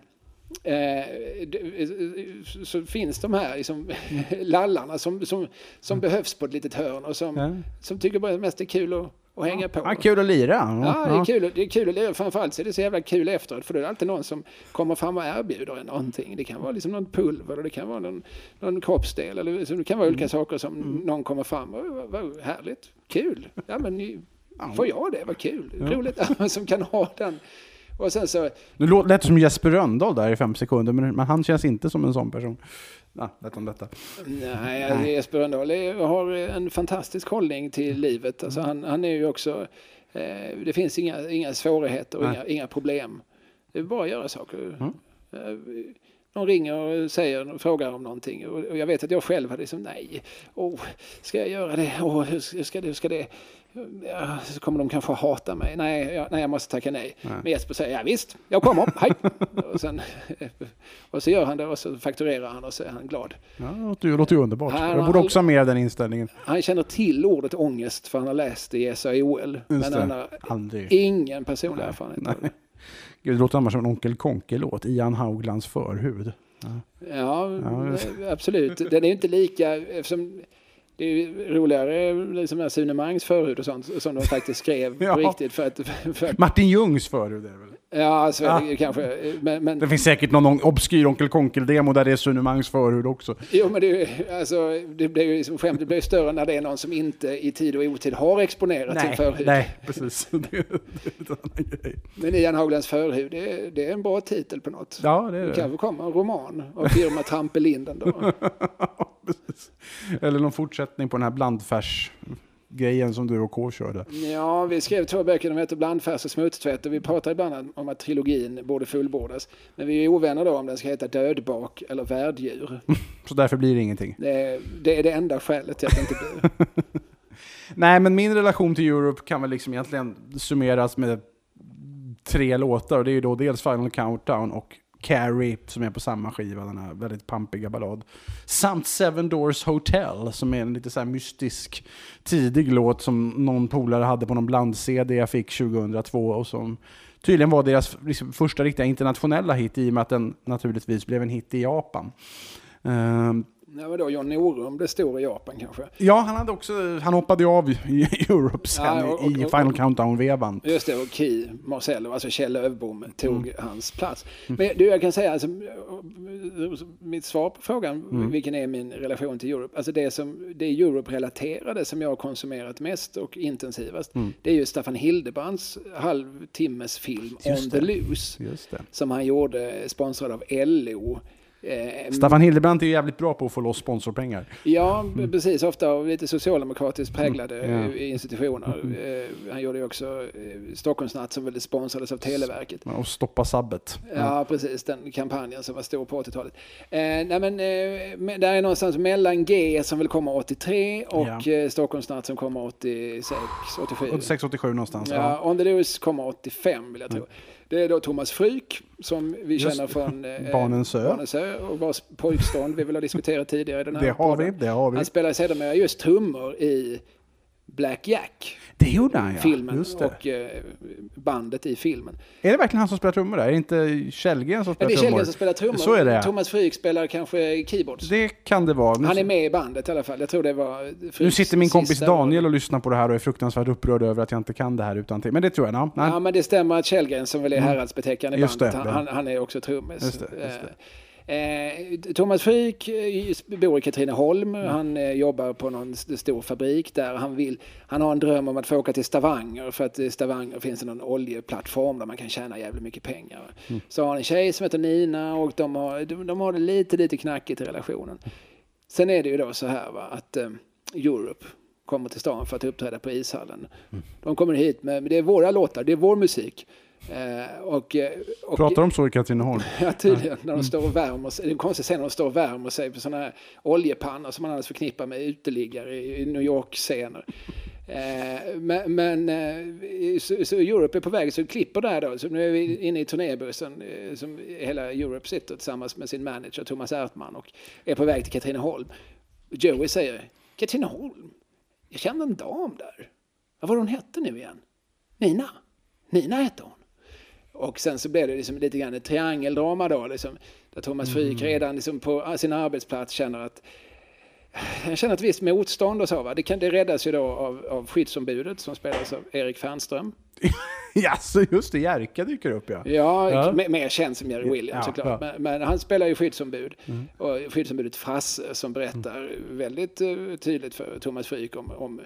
så finns de här liksom, <laughs> lallarna som, som, som behövs på ett litet hörn och som, Ja. som tycker bara mest är kul att, att hänga på. Ja, kul att lira. Ja, det är kul. Det är kul att leva. Framförallt så är det så jävla kul efteråt. För då är det alltid någon som kommer fram och erbjuder en någonting. Det kan vara liksom någon pulver och det kan vara någon, någon kroppsdel. Eller, det kan vara olika saker som någon kommer fram och vad, härligt, kul. Ja men får jag det? Vad kul. Roligt. <laughs> som kan ha den. Och sen så, Nu lå- lät det som Jesper Rönndahl där i fem sekunder, men, men han känns inte som en sån person. Ja, om detta. nej, alltså, Jesper Rönndahl har en fantastisk hållning till livet. Alltså, han, han är ju också, eh, det finns inga, inga svårigheter och Nej. inga, inga problem. Det är bara att göra saker. Mm. Eh, Någon ringer och säger och frågar om någonting och jag vet att jag själv hade liksom nej, oh, ska jag göra det? Oh, hur ska det? Hur ska det? Ja, så kommer de kanske hata mig. Nej, jag, nej, jag måste tacka nej. Men Jesper säger ja visst, jag kommer, hej. <laughs> och, sen, <laughs> och så gör han det och så fakturerar han och så är han glad. Ja, det låter ju, underbart. Han Jag borde också ha av den inställningen. Han känner till ordet ångest för han har läst det i SAOL. Men han har Aldrig. ingen personlig erfarenhet av det. Gud, det låter annars som en Onkel Konke-låt. Ian Hauglands förhud. Ja, Ja, eh, absolut. Den är inte lika, eftersom det är roligare liksom Sune Mangs förhud och sånt som de faktiskt skrev <laughs> Ja. på riktigt. För att, för att, Martin Ljungs förhud är det väl? Ja, så är det Ja. kanske. Men, men, Det finns säkert någon obskyr Onkel Konkel-demo där det är Sune Mangs förhud också. jo, men det, alltså, det blir ju liksom, skämt, det blir större när det är någon som inte i tid och otid har exponerat sin förhud. nej, precis. <laughs> Det är en annan grej. Men Ian Hauglands förhud, det är, det är en bra titel på något. Ja, det är Det det. kanske kommer en roman av firma Trampelinden då. <laughs> Eller någon fortsättning på den här blandfärs-grejen som du och K körde. Ja, vi skrev två böcker, de heter Blandfärs och smutstvätt och vi pratar ibland om att trilogin borde fullbordas. Men vi är ovänner då om den ska heta Dödbak eller Värddjur. <laughs> Så därför blir det ingenting. Det är, det är det enda skälet till att det inte blir. <laughs> Nej, men min relation till Europe kan väl liksom egentligen summeras med tre låtar. Och det är ju då dels Final Countdown och Carrie som är på samma skiva, den här väldigt pampiga ballad. Samt Seven Doors Hotel som är en lite så här mystisk tidig låt som någon polare hade på någon bland-CD jag fick 2002 och som tydligen var deras liksom, första riktiga internationella hit i och med att den naturligtvis blev en hit i Japan. Uh, Ja, vadå, John Norum blev stor i Japan kanske? Ja, han, hade också, han hoppade ju av i Europe sen Ja, och- i och- Final Countdown-vevan. Just det, och Key Marcello, alltså Kjell Löfbom, tog Mm. hans plats. Men du, jag kan säga, alltså, mitt svar på frågan, Mm. vilken är min relation till Europe? Alltså det, som, det Europe-relaterade som jag har konsumerat mest och intensivast, Mm. det är ju Staffan Hildebrands halvtimmes film Just On det. the Loose, som han gjorde sponsrad av LO. Eh, Staffan Hildebrandt är ju jävligt bra på att få loss sponsorpengar. Ja, precis. Ofta av lite socialdemokratiskt präglade Mm, institutioner. Eh, Han gjorde ju också eh, Stockholmsnatt som väl sponsrades av Televerket. Och stoppa sabbet. Ja, precis. Den kampanjen som var stor på 80-talet. Eh, nej, men, eh, där är någonstans mellan G som väl kommer 83 och Ja. Stockholmsnatt som kommer 86, 87. 86-87 någonstans. Ja, Ja. On the Loose kommer 85 vill jag tro. Det är då Thomas Fryk som vi Just känner från <laughs> eh, Barnens ö. Barnens ö och vars pojkstånd vi väl har diskuterat tidigare i den här Det har vi, podden. det har vi. Han spelar sedermera just trummor i Black Jack, Det gjorde han ja. filmen det. och eh, bandet i filmen. Är det verkligen han som spelar trummor där? Är det inte Källgren som Ja, spelar det är trummor? Källgren som spelar trummor. Så är det. Thomas Fryk spelar kanske keyboards. Det kan det vara. Nu, Han är med i bandet i alla fall. Jag tror det var nu Fryks sitter min kompis Daniel och lyssnar på det här och är fruktansvärt upprörd över att jag inte kan det här utan till. Men det tror jag. Ja. Nej. Ja, men det stämmer att Källgren som väl är häradsbetecknande i Just bandet, det, han, det. han, är också trummis. Just det, just Eh, Thomas Fryk eh, bor i Katrineholm. Mm. Han eh, jobbar på någon st- stor fabrik där. Han, vill, han har en dröm om att få åka till Stavanger för att i Stavanger finns någon oljeplattform där man kan tjäna jävligt mycket pengar. Mm. Så har han en tjej som heter Nina och de har, de, de har det lite, lite knackigt i relationen. Sen är det ju då så här va, att eh, Europe kommer till stan för att uppträda på ishallen. Mm. De kommer hit med, det är våra låtar, det är vår musik. Eh, och, eh, och, Pratar de så i Katrineholm? <laughs> Ja, tydligen. När de står och värmer sig. Det är konstigt att se när de står och värmer sig på sådana här oljepannor som man annars förknippar med uteliggare i New York-scener. Eh, men men så, så Europe är på väg, så klipper där då. Så nu är vi inne i turnébussen som hela Europe sitter tillsammans med sin manager Thomas Ertman och är på väg till Katrineholm. Joey säger Katrineholm? Jag kände en dam där. Vad var hon hette nu igen? Nina. Nina hette hon. Och sen så blev det liksom lite grann ett triangeldrama då, liksom, där Thomas Fryk redan liksom på sin arbetsplats känner att jag känner ett visst motstånd och så. Va? Det, kan, det räddas ju då av, av skyddsombudet som spelas av Erik Fernström. <laughs> ja, så just det. Jerka dyker upp ja. Ja, Ja. Mer, känd som Jerry Williams Ja, såklart. ja. Men, men han spelar ju skyddsombud. Och skyddsombudet Frasse som berättar väldigt eh, tydligt för Thomas Fryk om, om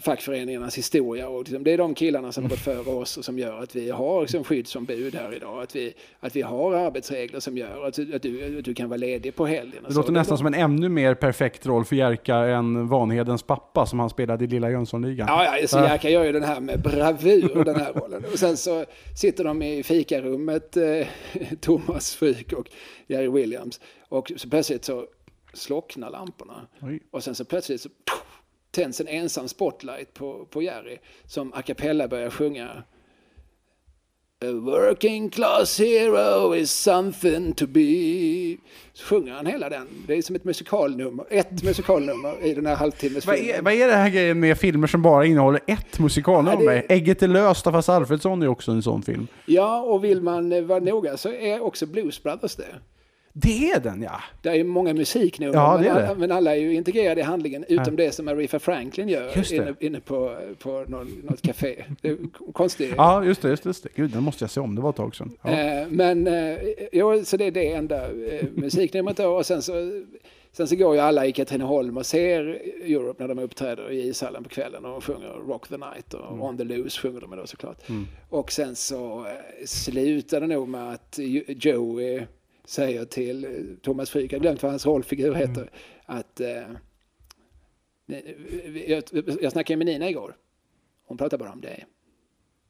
fackföreningarnas historia. Och liksom, det är de killarna som har gått före oss och som gör att vi har liksom, skyddsombud här idag. Att vi, att vi har arbetsregler som gör att, att, du, att du kan vara ledig på helgen. Det låter nästan som en ännu mer perfekt roll för Jerka än Vanhedens pappa som han spelade i Lilla Jönssonligan. Ja, ja så Jerka gör ju den här med bravur, den här rollen. Och sen så sitter de i fikarummet, eh, <laughs> Thomas Fryk och Jerry Williams. Och så plötsligt så slocknar lamporna. Oj. Och sen så plötsligt så tänds en ensam spotlight på, på Jerry som a cappella börjar sjunga. A working class hero is something to be. Så sjunger han hela den. Det är som ett musikalnummer, ett musikalnummer i den här halvtimmes Vad är, vad är det här grejen med filmer som bara innehåller ett musikalnummer? Ja, det- Ägget är löst av Hasse Alfredson är också en sån film. Ja, och vill man vara noga så är också Blues Brothers det. Det är den ja! Det är ju många musiknummer, Ja, men, alla, men alla är ju integrerade i handlingen, utom det som Aretha Franklin gör inne, inne på, på någon, något café. Det är konstigt. Ja, just det, just det, just det. Gud, den måste jag se om. Det var ett tag sedan. Ja. Eh, men, eh, jo, så det är det enda eh, musiknumret då. Och sen så, sen så går ju alla i Katrineholm och ser Europe när de uppträder i ishallen på kvällen och de sjunger Rock the Night och Mm. On the Loose sjunger de då såklart. Och sen så eh, slutar det nog med att Jo- Joey säger till eh, Thomas Fryk, jag har glömt vad hans rollfigur heter, Mm. att eh, jag, jag snackade med Nina igår. Hon pratar bara om det.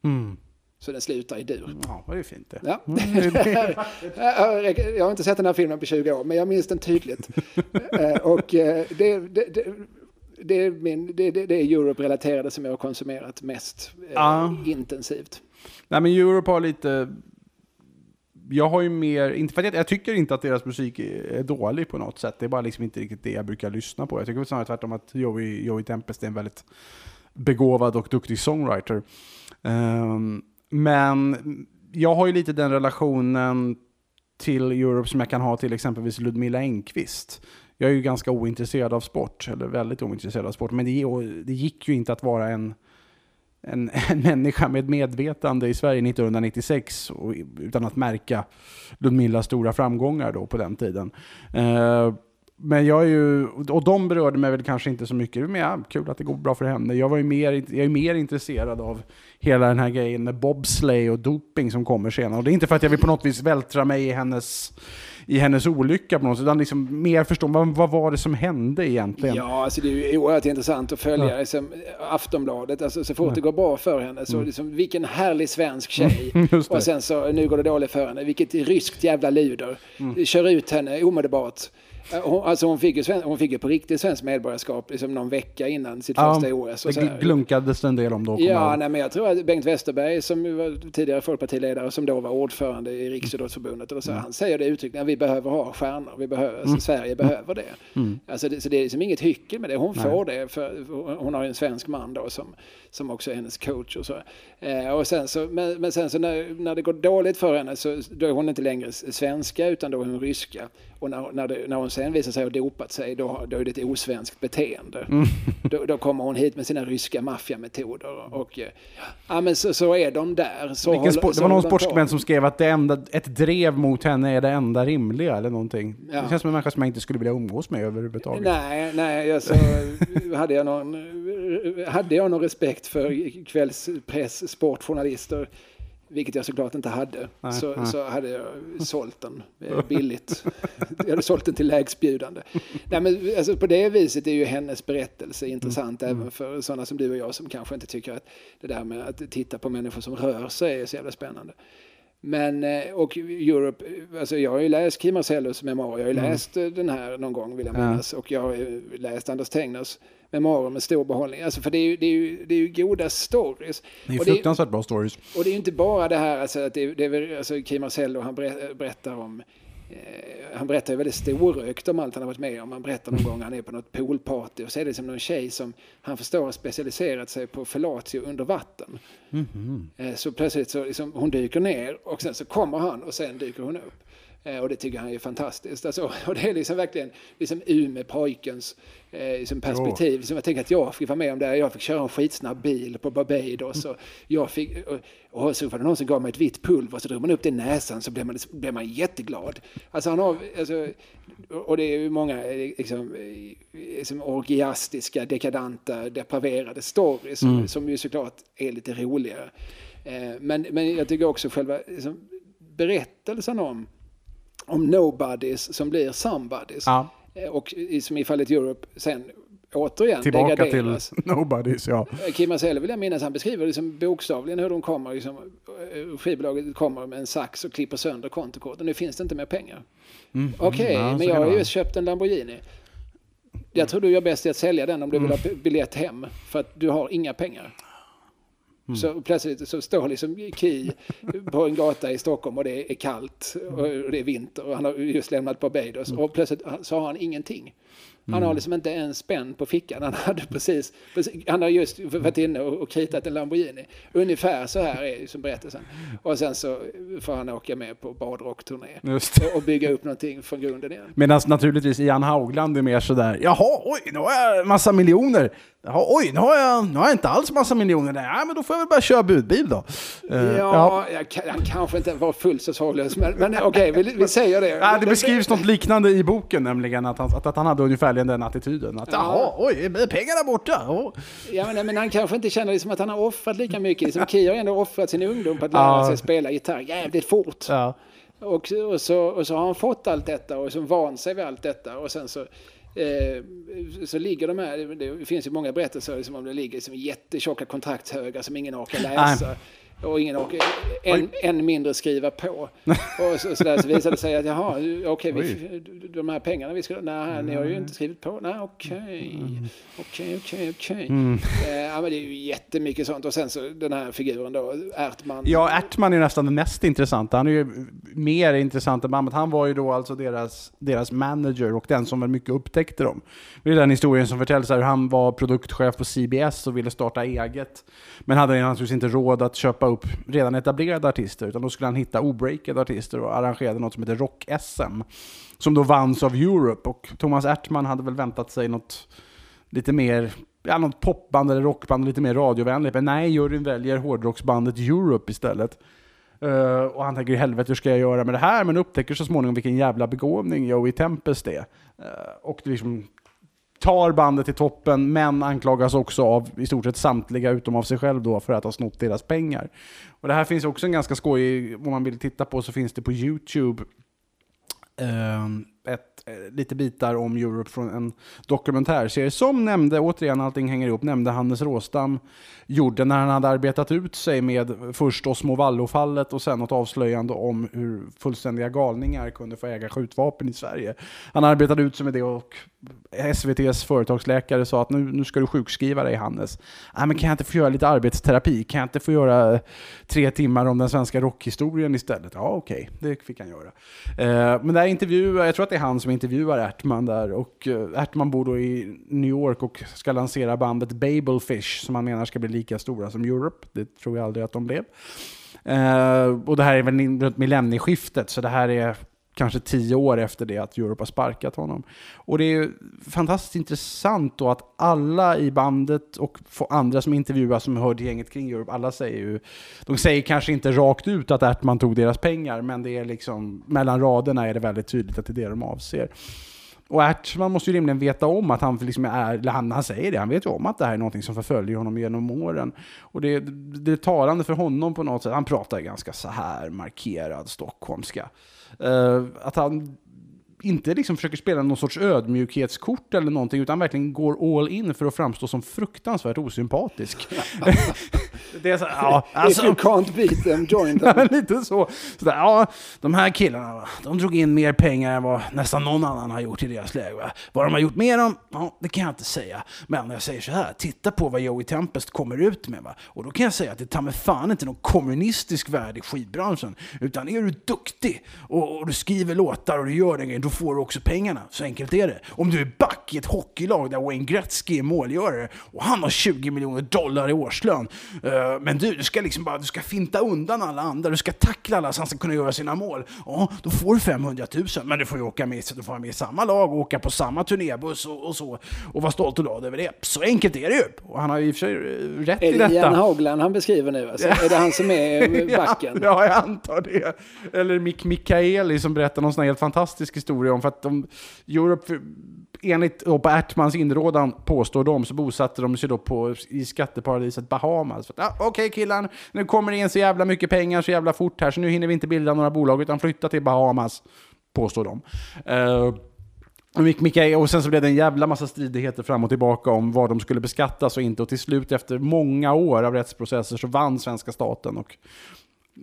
Mm. Så den slutar i dur. Ja, det är fint det. Ja. <laughs> jag har inte sett den här filmen på 20 år, men jag minns den tydligt. <laughs> Eh, och eh, det, det, det, det, är min, det, det, det är Europe-relaterade som jag har konsumerat mest Ja. intensivt. Nej men Europe har lite jag har ju mer, inte för att jag, jag tycker inte att deras musik är, dålig på något sätt, det är bara liksom inte riktigt det jag brukar lyssna på. Jag tycker väl snarare tvärtom att Joey, Joey Tempest är en väldigt begåvad och duktig songwriter. Um, men jag har ju lite den relationen till Europe som jag kan ha till exempelvis Ludmilla Engqvist. Jag är ju ganska ointresserad av sport, eller väldigt ointresserad av sport, men det, det gick ju inte att vara en, en, <laughs> en människa med medvetande i Sverige 1996 och, utan att märka Ludmillas stora framgångar då på den tiden. Eh, men jag är ju, och de berörde mig väl kanske inte så mycket, men ja, kul att det går bra för henne. Jag, var ju mer, jag är mer intresserad av hela den här grejen med bobsleigh och doping som kommer senare. Och det är inte för att jag vill på något vis vältra mig i hennes, i hennes olycka på något sätt, utan liksom mer förstå vad, vad var det som hände egentligen? Ja, alltså det är oerhört intressant att följa Ja. liksom, Aftonbladet. Alltså, så fort det går bra för henne så liksom, vilken härlig svensk tjej. <laughs> Mm. Och sen så, nu går det dåligt för henne. Vilket ryskt jävla luder. Mm. Kör ut henne omedelbart. Eh, Hon, alltså hon fick, ju sven, hon fick ju på riktigt svenskt medborgarskap liksom någon vecka innan sitt första OS. Och så det här. glunkades det en del om då. Ja, nej, men jag tror att Bengt Westerberg som var tidigare folkpartiledare som då var ordförande i Riksidrottsförbundet och så, Mm. han säger det uttryckligen att vi behöver ha stjärnor, vi behöver, alltså, Sverige behöver det. Mm. Alltså det. Så det är liksom inget hyckel med det, hon får det för hon har ju en svensk man då som, som också är hennes coach och så. Eh, och sen så men, men sen så när, när det går dåligt för henne så då är hon inte längre svenska utan då är hon ryska. Och när, när, det, när hon sen visar sig ha dopat sig då, då är det ett osvenskt beteende. Mm. <laughs> Då, då kommer hon hit med sina ryska maffiametoder. Och, eh, ja, men så, så är de där. Så håller- så det var någon sportskribent som skrev att det enda, ett drev mot henne är det enda rimliga eller någonting. Ja. Det känns som en människa som jag inte skulle vilja umgås med överhuvudtaget. Nej, nej alltså, hade, jag någon, hade jag någon respekt för kvällspress, sportjournalister, vilket jag såklart inte hade, Nej, så, nej. så hade jag <laughs> sålt den eh, billigt. Jag hade sålt den till lägstbjudande. Nej, men alltså, på det viset är ju hennes berättelse intressant Mm. även för sådana som du och jag som kanske inte tycker att det där med att titta på människor som rör sig är så jävla spännande. Men, eh, och Europe, alltså jag har ju läst Kim Marcellos memoarer, jag har ju läst eh, den här någon gång vill jag Mm. Ja. minnas, och jag har ju läst Anders Tegners memoarer med stor behållning. Alltså för det är ju, det är ju, det är ju goda stories. Det är Och fruktansvärt bra stories. och det är ju inte bara det här, alltså, att det, det är väl, alltså, Kim Marcello han berä- berättar om eh, han berättar ju väldigt storögt om allt han har varit med om. Han berättar någon gång han är på något poolparty och så är det som någon tjej som han förstår har specialiserat sig på fellatio under vatten. Eh, Så plötsligt så liksom, hon dyker ner och sen så kommer han och sen dyker hon upp. Eh, Och det tycker han är fantastiskt. Alltså, och det är liksom verkligen liksom Umeå-pojkens eh, liksom perspektiv. Liksom jag tänker att jag fick vara med om det här. Jag fick köra en skitsnabb bil på Barbados. Och, jag fick, och, och så var det någon som gav mig ett vitt pulver. Så drog man upp det i näsan så blev man, blev man jätteglad. Alltså han har, alltså, och det är ju många eh, liksom, eh, liksom orgiastiska, dekadanta, depraverade stories som, som ju såklart är lite roligare. Eh, Men, men jag tycker också själva liksom, berättelsen om, om nobodies som blir somebodies. Ja. Eh, Och som i fallet Europe sen återigen Tillbaka till degraderas. <laughs> Nobodies, ja. Kim Marcello vill jag minnas, han beskriver liksom bokstavligen hur de kommer, liksom, eh, skivbolaget kommer med en sax och klipper sönder kontokorten. Nu finns det inte mer pengar. Okej, Mm. Ja, men jag har ju köpt en Lamborghini. Jag tror du gör bäst i att sälja den om du vill ha Mm. biljett hem. För att du har inga pengar. Mm. Så plötsligt så står liksom Ki på en gata i Stockholm och det är kallt och det är vinter och han har just lämnat Barbados Mm. och plötsligt så har han ingenting. Han har liksom inte en spänn på fickan. Han hade precis, han har just varit inne och, kritat en Lamborghini. Ungefär så här är som berättelsen. Och sen så får han åka med på badrockturné och bygga upp någonting från grunden igen. Medan naturligtvis Ian Haugland är mer sådär, jaha, oj, nu har jag massa miljoner. Jaha, oj, nu har, jag, nu har jag inte alls massa miljoner. Nej, men då får jag väl bara köra budbil då. Eh, Ja, jag kan, han kanske inte var fullt så sorglös, men, men okej, vi, vi säger det. Ja, det beskrivs något liknande i boken nämligen, att han, att, att han hade ungefärligen den attityden. Att Ja. jaha, oj, är pengarna borta? Oh. Ja, men, men han kanske inte känner liksom att han har offrat lika mycket. Liksom, Kia har ändå offrat sin ungdom på att lära Ja. sig spela gitarr jävligt fort. Ja. Och, och, så, och så har han fått allt detta och så van sig vid allt detta. Och sen så, så ligger de här, det finns ju många berättelser liksom, om det ligger liksom jättetjocka kontraktshögar som ingen orkar läsa. Och ingen orkar än, än mindre skriva på. Och så, så, där, så visade det sig att jaha, okej, vi, de här pengarna vi skulle, nej, ni har ju inte skrivit på, nej okej, okej, okej, okej. Eh, Ja, men det är ju jättemycket sånt och sen så den här figuren då, Ärtman. Ja, Ärtman är nästan den mest intressanta. Han är ju mer intressant än Bammet. Han var ju då alltså deras, deras manager och den som väl mycket upptäckte dem. Det är den historien som förtälls här. Han var produktchef på CBS och ville starta eget. Men hade naturligtvis inte råd att köpa upp redan etablerade artister, utan då skulle han hitta obreakade artister och arrangerade något som heter Rock-SM. Som då vanns av Europe. Och Thomas Ertman hade väl väntat sig något lite mer ja, något popband eller rockband lite mer radiovänligt. Men nej, juryn väljer hårdrocksbandet Europe istället. Uh, och han tänker, helvete hur ska jag göra med det här? Men upptäcker så småningom vilken jävla begåvning Joey Tempest är. Uh, och liksom tar bandet till toppen, men anklagas också av i stort sett samtliga utom av sig själv då för att ha snott deras pengar. Och det här finns också en ganska skojig, om man vill titta på så finns det på YouTube uh, Eh, lite bitar om Europe från en dokumentärserie som nämnde, återigen allting hänger ihop, nämnde Hannes Råstam gjorde när han hade arbetat ut sig med först Osmo Vallo-fallet och sen något avslöjande om hur fullständiga galningar kunde få äga skjutvapen i Sverige. Han arbetade ut sig med det och SVTs företagsläkare sa att nu, nu ska du sjukskriva dig Hannes. Nej, men kan jag inte få göra lite arbetsterapi? Kan jag inte få göra tre timmar om den svenska rockhistorien istället? Ja, okej, okay, det fick han göra. Eh, men där intervju, jag tror att det är han som intervjuar Ertman där och eh, Ertman bor då i New York och ska lansera bandet Babelfish som han menar ska bli lika stora som Europe. Det tror jag aldrig att de blev. Uh, och det här är väl runt millennieskiftet, så det här är kanske tio år efter det att Europe har sparkat honom. Och det är fantastiskt intressant då att alla i bandet och andra som intervjuas som hör till gänget kring Europe, alla säger ju, de säger kanske inte rakt ut att Ertman tog deras pengar, men det är liksom, mellan raderna är det väldigt tydligt att det är det de avser. Och Ertman måste ju rimligen veta om att han liksom är, eller han, han säger det, han vet ju om att det här är någonting som förföljer honom genom åren. Och det, det är talande för honom på något sätt, han pratar ganska så här markerad stockholmska. Uh, att han inte liksom försöker spela någon sorts ödmjukhetskort eller någonting, utan verkligen går all in för att framstå som fruktansvärt osympatisk. <laughs> <laughs> det är så, ja, alltså, <laughs> If you can't beat them, join them. <laughs> lite så. så där, ja, de här killarna, de drog in mer pengar än vad nästan någon annan har gjort i deras läge. Va? Vad de har gjort med dem, ja, det kan jag inte säga. Men jag säger så här, titta på vad Joey Tempest kommer ut med. Va? Och då kan jag säga att det tar med fan inte någon kommunistisk värld i skivbranschen. Utan är du duktig och, och du skriver låtar och du gör den grejen, då får du också pengarna. Så enkelt är det. Om du är back i ett hockeylag där Wayne Gretzky är målgörare och han har 20 miljoner dollar i årslön. Uh, men du, du ska liksom bara, du ska finta undan alla andra, du ska tackla alla så han ska kunna göra sina mål. Ja, då får du 500 000, men du får ju åka med, du får vara med i samma lag och åka på samma turnébuss och, och så. Och vara stolt och glad över det. Så enkelt är det ju. Och han har ju i och för sig eh, rätt i detta. Är det Jan Haugland han beskriver nu? Alltså? är det han som är <laughs> backen? ja, jag antar det. Eller Mick Mikaeli som berättar någon sån här helt fantastisk historia om för att de, Europe, enligt då på Ertmans inrådan, påstår de, så bosatte de sig då på, i skatteparadiset Bahamas. Ah, Okej okay, killar, nu kommer det in så jävla mycket pengar så jävla fort här, så nu hinner vi inte bilda några bolag, utan flytta till Bahamas, påstår de. Uh, och sen så blev det en jävla massa stridigheter fram och tillbaka om vad de skulle beskattas och inte. Och till slut efter många år av rättsprocesser så vann svenska staten och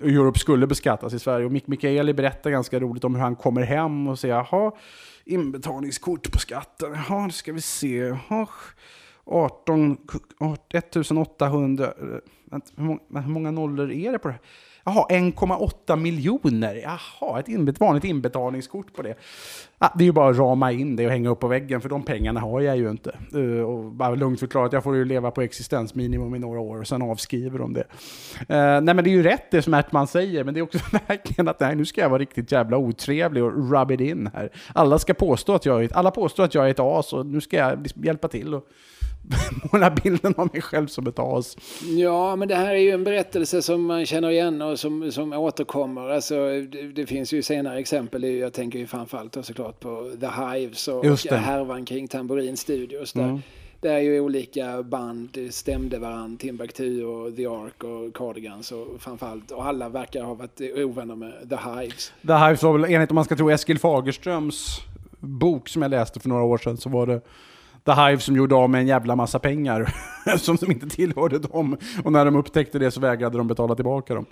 Europe skulle beskattas i Sverige. Och Mick Mikaeli berättar ganska roligt om hur han kommer hem och säger jaha, inbetalningskort på skatten, jaha, nu ska vi se, jaha, 18, 1800, eh, hur många nollor är det på det här? Jaha, 1,8 miljoner. Jaha, ett inbet vanligt inbetalningskort på det. Ah, det är ju bara att rama in det och hänga upp på väggen, för de pengarna har jag ju inte. Uh, och bara lugnt förklarat, jag får ju leva på existensminimum i några år och sen avskriver de det. Uh, nej men det är ju rätt det som Ertman säger, men det är också <laughs> verkligen att nej, nu ska jag vara riktigt jävla otrevlig och rub it in här. Alla ska påstå att jag är ett, alla påstår att jag är ett as och nu ska jag liksom hjälpa till och måla bilden av mig själv som ett as. Ja, men det här är ju en berättelse som man känner igen och som, som återkommer. Alltså, det, det finns ju senare exempel. Jag tänker ju framförallt såklart på The Hives och, härvan kring Tamborin Studios. Där, mm. där ju olika band stämde varandra. Timbuktu och The Ark och Cardigans och framförallt. Och alla verkar ha varit ovänner med The Hives. The Hives var väl, enligt om man ska tro Eskil Fagerströms bok som jag läste för några år sedan, så var det The Hive som gjorde av med en jävla massa pengar <laughs> som de inte tillhörde dem. Och när de upptäckte det så vägrade de betala tillbaka dem.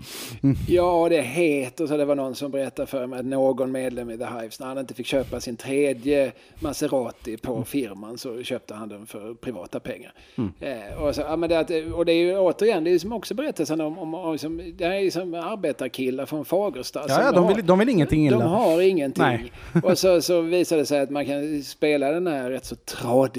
Ja, det heter så. Det var någon som berättade för mig att någon medlem i The Hives, när han inte fick köpa sin tredje Maserati på firman så köpte han den för privata pengar. Eh, och, så, ja, men det, och det är ju återigen, det är som också berättelsen om, om, om som, det är ju som arbetarkillar från Fagersta. Ja, ja, de har- vill, de vill ingenting illa. de har ingenting. Nej. Och så, så visar det sig att man kan spela den här rätt så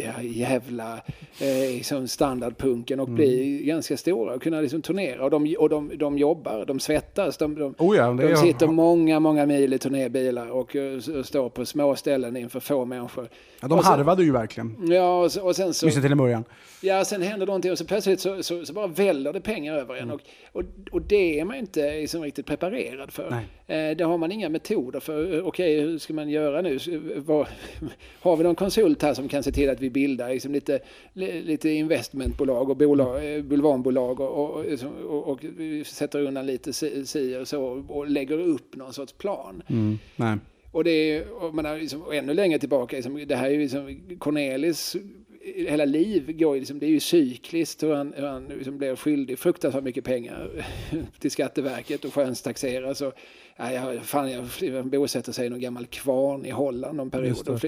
tradiga jävla eh, liksom standardpunken och bli Mm. ganska stora och kunna liksom turnera. Och de, och de, de jobbar, de svettas, de, de, Oh ja, de sitter många, många mil i turnébilar och, eh, och står på små ställen inför få människor. Ja, de och harvade ju verkligen. Ja, och, och sen så... Åtminstone till en början. Ja, sen händer någonting och så plötsligt så, så, så bara väller det pengar över en. Och, och, och det är man inte liksom riktigt preparerad för. Eh, det har man inga metoder för. Eh, Okej, hur ska man göra nu? Eh, vad, <laughs> har vi någon konsult här som kan se till att vi bildar liksom lite, li- lite investmentbolag och bolag, eh, bulvanbolag och, och, och, och sätter undan lite si, si och så och lägger upp någon sorts plan. Mm. Nej. Och det är, och man har liksom, och ännu längre tillbaka, liksom, det här är ju liksom Cornelis hela liv går liksom, det är ju cykliskt hur han, hur han liksom blev skyldig fruktansvärt mycket pengar <laughs> till Skatteverket och skönstaxeras. Och, ja, jag, fan, jag, han bosätter sig i någon gammal kvarn i Holland någon period.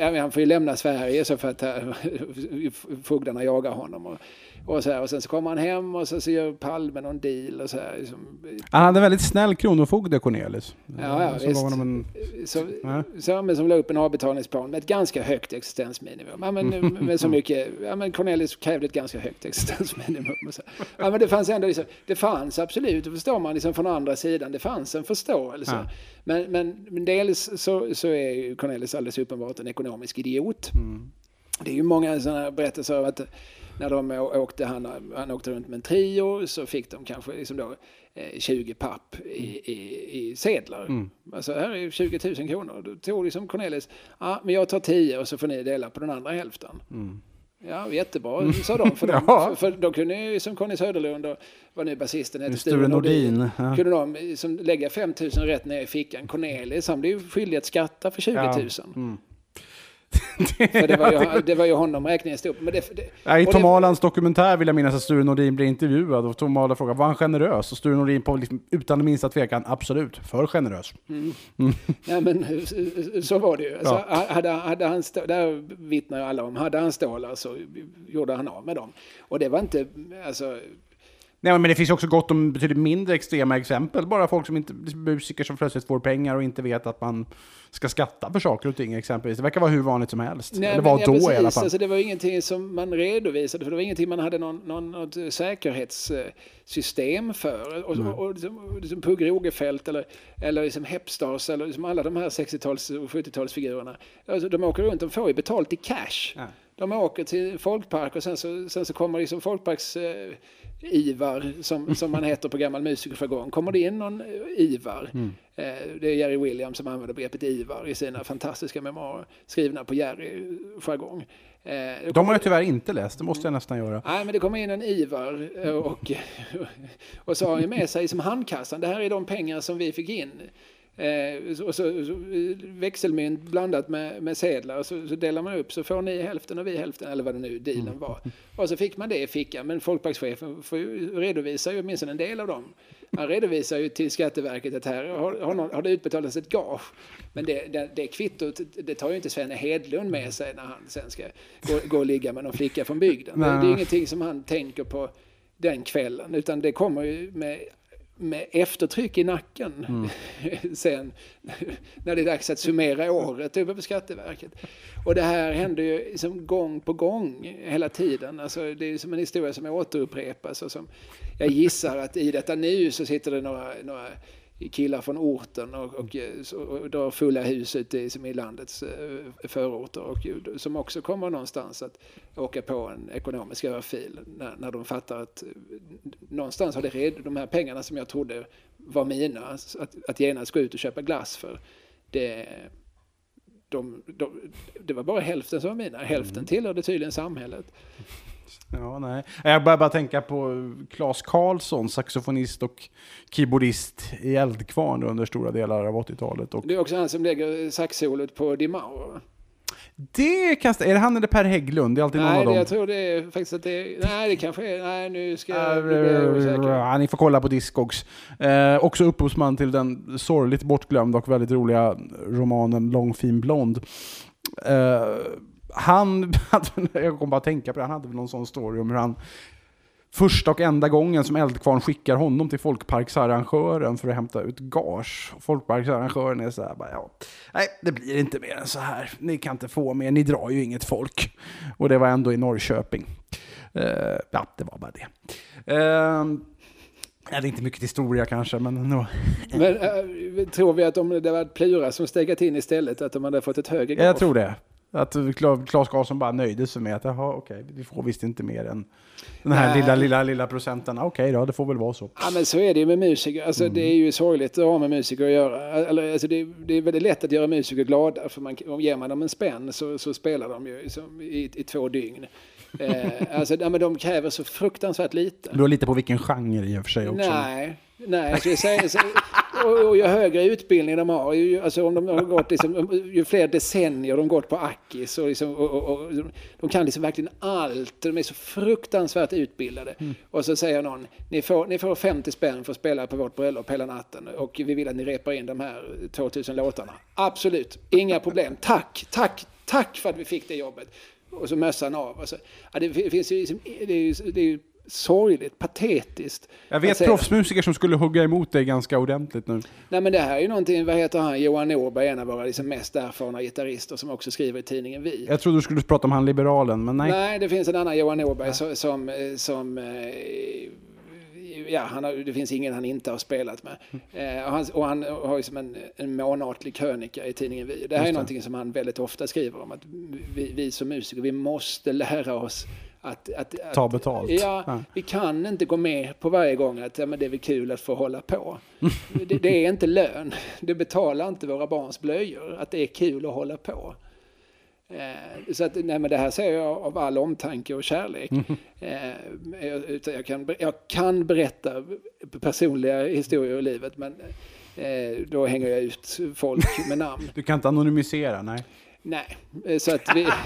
Han får ju lämna Sverige så för att <laughs> fogdarna jagar honom. Och, och, så här, och sen så kommer han hem och så, så gör Palme någon deal och så här. Liksom, Han hade en väldigt snäll kronofogde, Cornelis. Ja, ja, som visst. en... Så, Ja. så, men som la upp en avbetalningsplan med ett ganska högt existensminimum. Ja, men, <laughs> med så mycket, ja, men Cornelis krävde ett ganska högt existensminimum. Och så. Ja, men det fanns ändå, liksom, det fanns absolut, det förstår man liksom från andra sidan, det fanns en förståelse. Ja. Men, men, men dels så, så är ju Cornelis alldeles uppenbart en ekonomisk idiot. Det är ju många sådana berättelser om att när de åkte, han, han åkte runt med en trio så fick de kanske liksom då, eh, 20 papp i, i, i sedlar. Alltså här är 20 000 kronor. Då tog liksom Cornelis, ja men jag tar 10 och så får ni dela på den andra hälften. Ja, jättebra, sa de. För, <laughs> de, Ja. för, för då kunde ju som Conny Söderlund och vad nu basisten heter, Sture Nordin, ja. kunde de liksom lägga 5 000 rätt ner i fickan. Cornelis, han blev ju skyldig att skatta för 20 000. Ja. Mm. <laughs> För det var, ju, det var ju honom räkningen stod på. Men det, det, I Tom Ahlans dokumentär vill jag minnas att Sture Nordin blir intervjuad och Tom Ahlan frågar var han generös? Och Sture Nordin på liksom, utan minsta tvekan, absolut, för generös. <laughs> Nej men så- så var det ju. Alltså, Ja. hade, hade han stå, där vittnar ju alla om, hade han stålar så gjorde han av med dem. Och det var inte, alltså, Nej, men det finns också gott om betydligt mindre extrema exempel. Bara folk som inte, musiker som plötsligt får pengar och inte vet att man ska skatta för saker och ting exempelvis. Det verkar vara hur vanligt som helst. Nej, Eller men var ja, då precis. i alla fall. Alltså, det var ingenting som man redovisade, för det var ingenting man hade någon, någon, något säkerhetssystem för. Och, och, och liksom, liksom Pugh Rogefeldt eller, eller liksom Hepstars eller liksom alla de här 60-tals och 70-talsfigurerna. Alltså, de åker runt, de får ju betalt i cash. Ja. De åker till folkpark och sen så, sen så kommer liksom folkparks... Eh, Ivar, som, som man heter på gammal musikerjargong. Kommer det in någon eh, Ivar, eh, det är Jerry Williams som använder begreppet Ivar i sina fantastiska memoarer, skrivna på Jerry-jargong. Eh, De har jag tyvärr inte läst, det måste jag nästan göra. Nej, men det kommer in en Ivar eh, och, <laughs> och så har han med sig som handkassan. Det här är de pengar som vi fick in. Eh, och så, så växelmynt blandat med, med sedlar och så, så delar man upp så får ni hälften och vi hälften eller vad det nu dealen var. Och så fick man det i fickan men folkparkschefen får ju, redovisar ju åtminstone en del av dem. Han redovisar ju till Skatteverket att här har, har, någon, har det utbetalats ett gage. Men det, det, det kvittot det tar ju inte Svenne Hedlund med sig när han sen ska gå, gå och ligga med någon flicka från bygden. Det, det är ingenting som han tänker på den kvällen utan det kommer ju med med eftertryck i nacken <laughs> sen när det är dags att summera året uppe på Skatteverket. Och det här händer ju liksom gång på gång hela tiden. Alltså det är som en historia som återupprepas. Och som jag gissar att i detta nu så sitter det några, några killar från orten och, och, och drar fulla hus ute i, som i landets eh, förorter och som också kommer någonstans att åka på en ekonomisk örfil när, när de fattar att eh, någonstans har det red, de här pengarna som jag trodde var mina att, att genast gå ut och köpa glass för det, de, de, det var bara hälften som var mina. Hälften tillhörde tydligen samhället. Ja, nej. Jag börjar bara tänka på Claes Karlsson, saxofonist och keyboardist i Eldkvarn under stora delar av 80-talet. Och Det är också han som lägger saxsolot på Di Mauro. Det kastar, är det han eller Per Hägglund? Det är alltid någon Nej, av det, dem. jag tror det är faktiskt att det Nej, det kanske är... Nej, nu ska jag bli osäker. Ja, ni får kolla på Discogs. Eh, också upphovsman till den sorgligt bortglömda och väldigt roliga romanen Lång fin blond. Eh, han, <laughs> jag kommer bara att tänka på det, han hade väl någon sån story om hur han första och enda gången som Eldkvarn skickar honom till folkparksarrangören för att hämta ut gage. Folkparksarrangören är så här, bara, ja, nej det blir inte mer än så här. Ni kan inte få mer, ni drar ju inget folk. Och det var ändå i Norrköping. Eh, ja, det var bara det. Uh, det är inte mycket historia kanske, men no. Men äh, tror vi att om det var Plura som stegat in istället, att de hade fått ett högre jag gage? tror det. Att Kla- Claes Karlsson bara nöjde sig med att jaha, okej, vi får visst inte mer än den här Nej. lilla, lilla, lilla procenten. Okej då, det får väl vara så. Ja men så är det ju med musiker. Alltså det är ju sorgligt att ha med musiker att göra. Alltså, det, det är väldigt lätt att göra musiker glada. För man, om ger man dem en spänn så, så spelar de ju som i, i två dygn. Eh, alltså ja, men de kräver så fruktansvärt lite. Det beror lite på vilken genre i och för sig också. Nej, nej. Så jag säger, så, och, och ju högre utbildning de har, ju, alltså om de har gått liksom, ju fler decennier de gått på Akis och, liksom, och, och, och de kan liksom verkligen allt. De är så fruktansvärt utbildade. Och så säger någon, ni får, ni får 50 spänn för att spela på vårt bröllop hela natten och vi vill att ni repar in de här 2000 låtarna. Absolut, inga problem. Tack, tack, tack för att vi fick det jobbet. Och så mössan av. Och så, ja, det finns ju, liksom, det är ju, det är ju sorgligt, patetiskt. Jag vet proffsmusiker som skulle hugga emot dig ganska ordentligt nu. Nej men det här är ju någonting, vad heter han, Johan Norberg, en av våra liksom mest erfarna gitarrister som också skriver i tidningen Vi. Jag trodde du skulle prata om han liberalen, men nej. Nej, det finns en annan Johan Norberg som, som, eh, som eh, ja, han har, det finns ingen han inte har spelat med. Eh, och, han, och han har ju som en, en månatlig krönika i tidningen Vi. Det här Just är någonting som han väldigt ofta skriver om, att vi, vi som musiker, vi måste lära oss att, att, att Ta betalt. Ja, Ja. vi kan inte gå med på varje gång att ja, men det är väl kul att få hålla på. <laughs> det, det är inte lön. Det betalar inte våra barns blöjor att det är kul att hålla på. Eh, så att, nej, men det här säger jag av all omtanke och kärlek. Eh, jag, utan jag, kan, jag kan berätta personliga historier ur livet men eh, då hänger jag ut folk med namn. <laughs> Du kan inte anonymisera, nej. Nej, eh, så att vi... <laughs>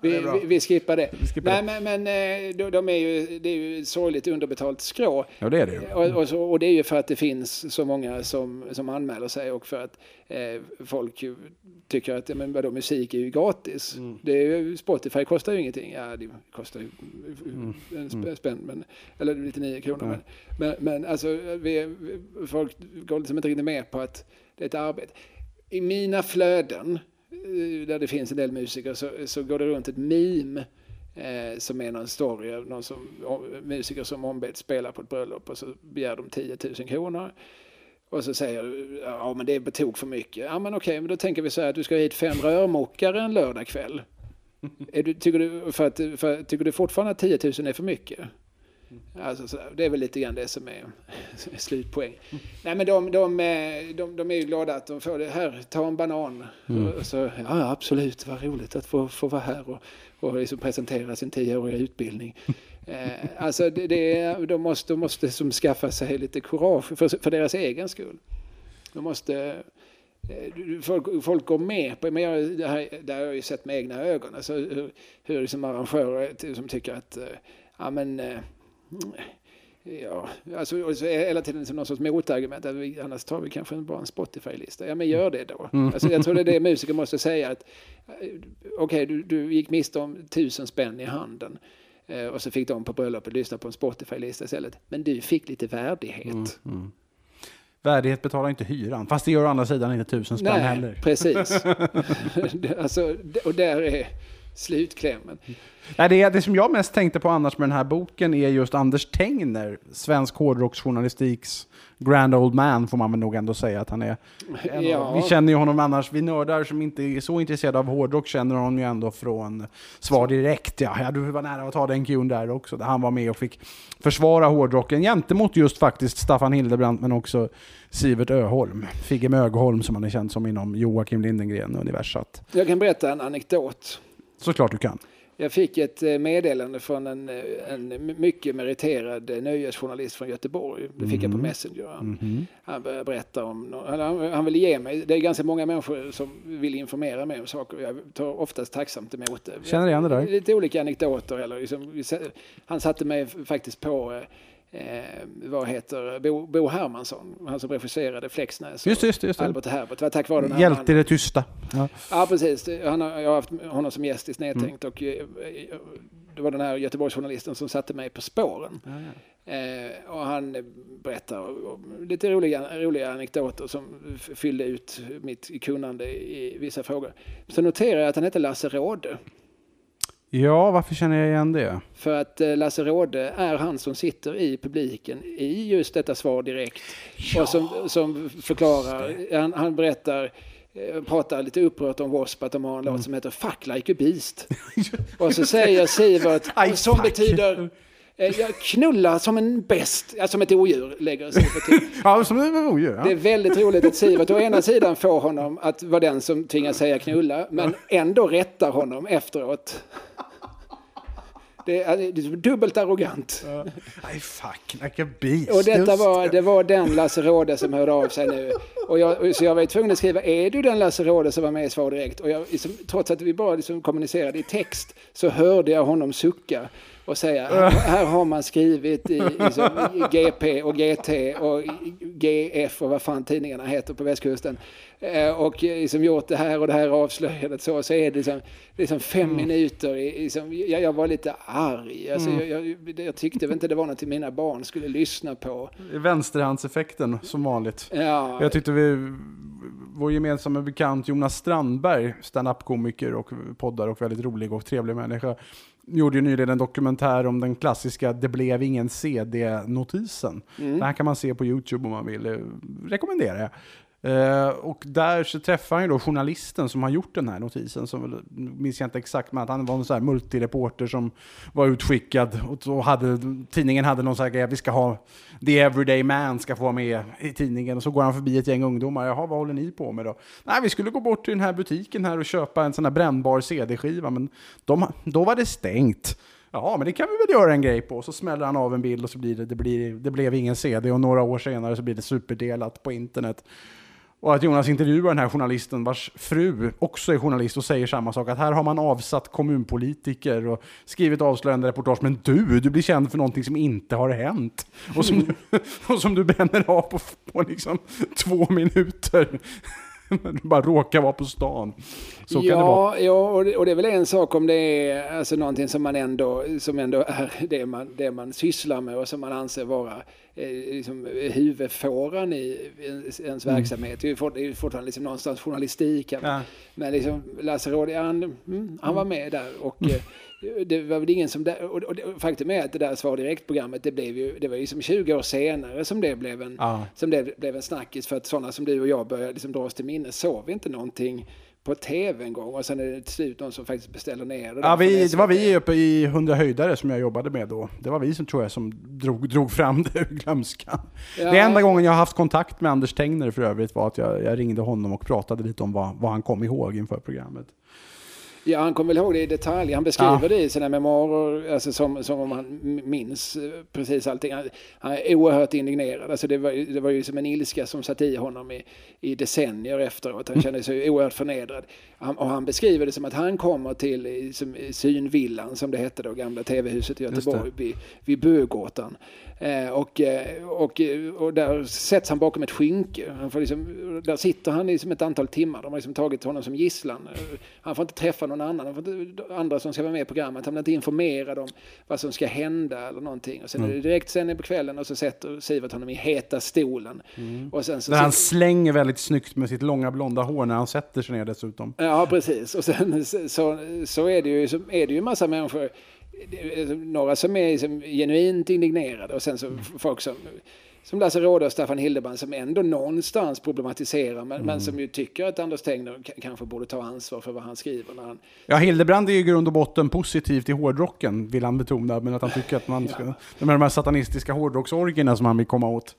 Vi, Det vi, vi skippar det. skippar Nej, men, men eh, de, de är ju, det är ju ett sorgligt underbetalt skrå. Ja, det är det ju. Och, och, så, och det är ju för att det finns så många som, som anmäler sig och för att eh, folk tycker att men vadå, musik är ju gratis. Mm. Det är ju, Spotify kostar ju ingenting. Ja, det kostar ju en sp- spänn, men, eller 99 kronor. Mm. Men, men, alltså, vi, vi- folk går liksom inte riktigt med på att det är ett arbete. I mina flöden, där det finns en del musiker, så, så går det runt ett meme eh, som är någon story av någon som, musiker som ombeds spela på ett bröllop och så begär de 10 000 kronor. Och så säger du, ja men det är på tok för mycket. Ja men okej, men då tänker vi så här att du ska hit fem rörmokare en lördagkväll. <laughs> Är du, tycker, du, för att, för, tycker du fortfarande att 10 000 är för mycket? Alltså, så där, det är väl lite grann det som är, som <laughs> är slutpoäng. Nej men de, de, eh, de, de är ju glada att de får det här, ta en banan. Och så, ja absolut, vad roligt att få, få vara här och, och liksom presentera sin tioåriga utbildning. <laughs> Eh, alltså det, det, de måste, de måste som skaffa sig lite courage för, för deras egen skull. De måste... eh, Folk, folk går med på, men jag, det, här, det här har jag ju sett med egna ögon, alltså hur, hur liksom arrangörer ty- som tycker att, eh, ja men, eh, ja, alltså och så är hela tiden som någon sorts motargument, att vi, annars tar vi kanske en bara en Spotify-lista. Ja men gör det då. Alltså, jag tror det är det musiker måste säga, att eh, okej du, du gick miste om tusen spänn i handen. eh, Och så fick de på bröllopet lyssna på en Spotify-lista istället. Men du fick lite värdighet. Värdighet betalar inte hyran. Fast det gör å andra sidan inte tusen spänn Nej, heller. precis. <laughs> <laughs> Alltså, och där är slutklämmen. Nej, det, det som jag mest tänkte på annars med den här boken är just Anders Tengner, svensk hårdrocksjournalistiks grand old man får man väl nog ändå säga att han är. Ja. Vi känner ju honom annars, vi nördar som inte är så intresserade av hårdrock känner honom ju ändå från Svar Direkt. Ja, ja du var nära att ta den cueen där också, där han var med och fick försvara hårdrocken gentemot just faktiskt Staffan Hildebrandt men också Sivert Öholm. Figge Mögholm som han är känd som inom Joakim Lindengren-universat. Jag kan berätta en anekdot. Såklart du kan. Jag fick ett eh, meddelande från en, eh, en mycket meriterad eh, nöjesjournalist från Göteborg. Det fick jag på Messenger. Han, han började berätta om... Han, han, ville ge mig... Det är ganska många människor som vill informera mig om saker. Jag tar oftast tacksamt emot det. Känner igen det där. Lite olika anekdoter. Eller liksom, han satte mig faktiskt på... eh, Eh, vad heter Bo, Bo Hermansson, han som regisserade Flexnäs. Just just just. Albert och Herbert. Det var tack vare den här Hjälte i det tysta. Ja. Ja, precis. Han har, jag har haft honom som gäst i Snedtänkt Mm. och eh, det var den här Göteborgsjournalisten som satte mig på spåren. Eh, och han eh, berättar lite roliga, roliga anekdoter som fyllde ut mitt kunnande i vissa frågor. Så noterar jag att han heter Lasse Råde. Ja, varför känner jag igen det? För att eh, Lasse Råde är han som sitter i publiken i just detta svar direkt. Och som, som förklarar, han, han berättar, eh, pratar lite upprört om W.A.S.P. att de har en Mm. låt som heter Fuck like a beast. <laughs> Och så säger Sivert, som betyder jag knullar som en bäst, <laughs> ja, som ett odjur lägger Sivert till. Ja, som det var ja. Det är väldigt roligt att Sivert å ena sidan får honom att vara den som tvingas säga knulla, men ändå rättar honom efteråt. Det är, det är dubbelt arrogant. Aj, fuck, like a beast. Och detta var, det var den Lasse Råde som hörde av sig nu. Och jag, så jag var tvungen att skriva, är du den Lasse Råde som var med i Svar Direkt? Och jag, liksom, trots att vi bara liksom kommunicerade i text så hörde jag honom sucka och säga, här, här har man skrivit i, liksom, i GP och GT och GF och vad fan tidningarna heter på västkusten. Eh, och liksom gjort det här och det här avslöjandet så, så är det liksom, liksom fem minuter. I, liksom, jag, jag var lite arg. Alltså, jag, jag, jag tyckte väl inte det var något mina barn skulle lyssna på. Vänsterhandseffekten, som vanligt. Ja, Jag tyckte vi, vår gemensamma bekant Jonas Strandberg, stand-up-komiker och poddar och väldigt rolig och trevlig människa, gjorde ju nyligen en dokumentär om den klassiska Det blev ingen CD-notisen. Den här kan man se på YouTube om man vill. Eh, Rekommenderar jag. Eh, och där så träffar han ju då journalisten som har gjort den här notisen, som väl, minns jag inte exakt, men att han var en sån här multireporter som var utskickad och hade, tidningen hade någon sån här grej, vi ska ha, the everyday man ska få vara med i tidningen och så går han förbi ett gäng ungdomar, jaha vad håller ni på med då? Nej vi skulle gå bort till den här butiken här och köpa en sån här brännbar CD-skiva, men de, då var det stängt. Ja, men det kan vi väl göra en grej på. Så smäller han av en bild och så blir det, det, blir, det blev ingen CD och några år senare så blir det superdelat på internet. Och att Jonas intervjuar den här journalisten vars fru också är journalist och säger samma sak. Att här har man avsatt kommunpolitiker och skrivit avslöjande reportage. Men du, du blir känd för någonting som inte har hänt. Och som du, <laughs> och som du bränner av på, på liksom två minuter. <laughs> Du bara råkar vara på stan. Så kan det vara. ja, ja och, det, och det är väl en sak om det är alltså någonting som man ändå, som ändå är det man, det man sysslar med och som man anser vara liksom, huvudfåran i ens, ens verksamhet. Det är ju fortfarande liksom någonstans journalistik. Ja. Men liksom Lasse Råde, han, mm, han var med där och eh, det var väl ingen som... Där, och, faktum är att det där Svar Direkt-programmet, det, blev ju, det var ju som 20 år senare som det blev en, Ja. som det blev en snackis för att sådana som du och jag började liksom dra oss till minnes såg inte någonting på tv en gång och sen är det till slut någon som faktiskt beställer ner det. Ja, vi, det var vi uppe i 100 höjdare som jag jobbade med då. Det var vi som tror jag som drog, drog fram <laughs> det ur glömskan. Ja. Det enda gången jag har haft kontakt med Anders Tengner för övrigt var att jag, jag ringde honom och pratade lite om vad, vad han kom ihåg inför programmet. Ja, han kommer väl ihåg det i detalj. Han beskriver Ja. det i sina memoarer, alltså som, som om han minns eh, precis allting. Han, han är oerhört indignerad. Alltså det, var, det var ju som en ilska som satt i honom i, i decennier efteråt. Han kände sig oerhört förnedrad. Han, och han beskriver det som att han kommer till som, synvillan, som det hette då, gamla tv-huset i Göteborg, vid, vid Bögåtan. Eh, och, eh, och, eh, och där sätts han bakom ett skynke. Han får liksom, där sitter han i som ett antal timmar. De har liksom tagit honom som gisslan. Eh, Han får inte träffa någon annan. Han får inte, andra som ska vara med i programmet. Han blir inte informerad om vad som ska hända eller någonting. Och sen Mm. är det direkt sändning på kvällen och så sätter Sivert honom i heta stolen. Och sen så, Där han slänger väldigt snyggt med sitt långa blonda hår när han sätter sig ner dessutom. Ja, precis. Och sen så, så, är det ju så är det ju massa människor. är Några som är liksom genuint indignerade och sen så folk som, som Lasse Råde och Staffan Hildebrand som ändå någonstans problematiserar men, men som ju tycker att Anders Tegner k- kanske borde ta ansvar för vad han skriver. När han, Ja, Hildebrand är ju i grund och botten positiv till hårdrocken, vill han betona, men att han tycker att man ska... De här, de här satanistiska hårdrocksorgierna som han vill komma åt.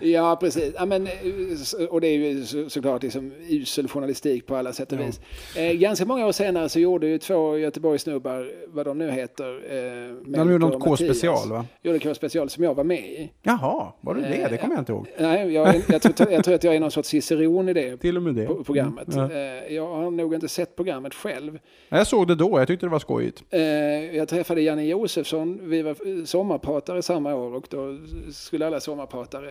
Ja, precis. Ja, men, eh, och det är ju så, såklart liksom usel journalistik på alla sätt och vis. Eh, ganska många år senare så gjorde ju två Göteborgssnubbar, vad de nu heter, eh, De gjorde något K-special va? Gjorde K-special som jag var med i. Jaha, var det det? Det kommer jag inte ihåg. Nej, jag, jag, tror, jag tror att jag är någon sorts ciceron i det <laughs> Till och med det. på- programmet. Ja. Eh, Jag har nog inte sett programmet själv. Jag såg det då, jag tyckte det var skojigt. Jag träffade Janne Josefsson, vi var sommarpratare samma år och då skulle alla sommarpratare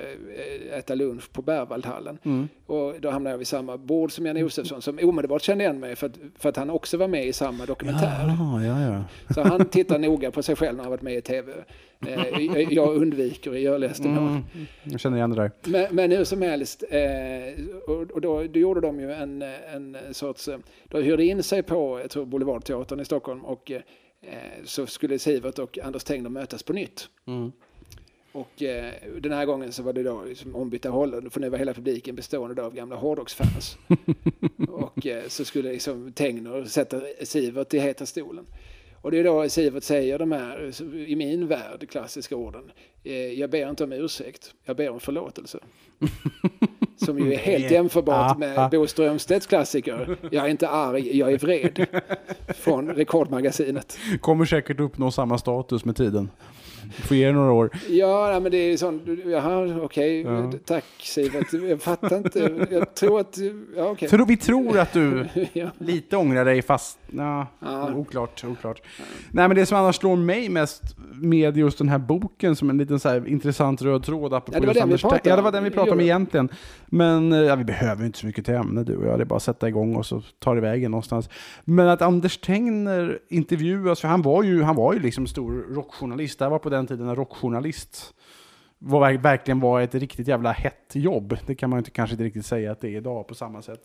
äta lunch på Berwaldhallen. Mm. Och då hamnade jag vid samma bord som Janne Josefsson som omedelbart kände igen mig för att, för att han också var med i samma dokumentär. Ja, ja, ja. Så han tittar noga på sig själv när han varit med i tv. Eh, jag- undviker i görligaste mån. Mm. Jag känner igen det där. Men, men hur som helst, eh, och, och då, då gjorde de ju en, en sorts, eh, de hyrde in sig på, jag tror Boulevardteatern i Stockholm och eh, så skulle Sivert och Anders Tengner mötas på nytt. Och eh, den här gången så var det då liksom ombytta hållen, för nu var hela publiken bestående av gamla hårdrocksfans. <laughs> och eh, så skulle liksom Tengner sätta Sivert i heta stolen. Och det är då Sivert säger de här, i min värld, klassiska orden. Eh, jag ber inte om ursäkt, jag ber om förlåtelse. <laughs> Som ju är helt jämförbart med. Bo Strömstedts klassiker. Jag är inte arg, jag är vred. <laughs> Från Rekordmagasinet. Kommer säkert uppnå samma status med tiden. Får ge det några år. Ja, men det är sånt, jaha, okej, Ja. tack Sivert. Jag fattar inte, jag tror att, ja okej. För vi tror att du <laughs> Ja. lite ångrar dig fast, ja, Ja. oklart, oklart. Nej men det som annars slår mig mest med just den här boken som en liten så här intressant röd tråd apropå Ja, det var den vi pratade Ja det om. var den vi pratade om egentligen. Men eh, ja, vi behöver inte så mycket till ämne du och jag, det är bara att sätta igång och så tar det vägen någonstans. Men att Anders Tengner intervjuas, för han var ju, han var ju liksom stor rockjournalist, det var på den tiden en rockjournalist var, verk- verkligen var ett riktigt jävla hett jobb. Det kan man inte, kanske inte riktigt säga att det är idag på samma sätt.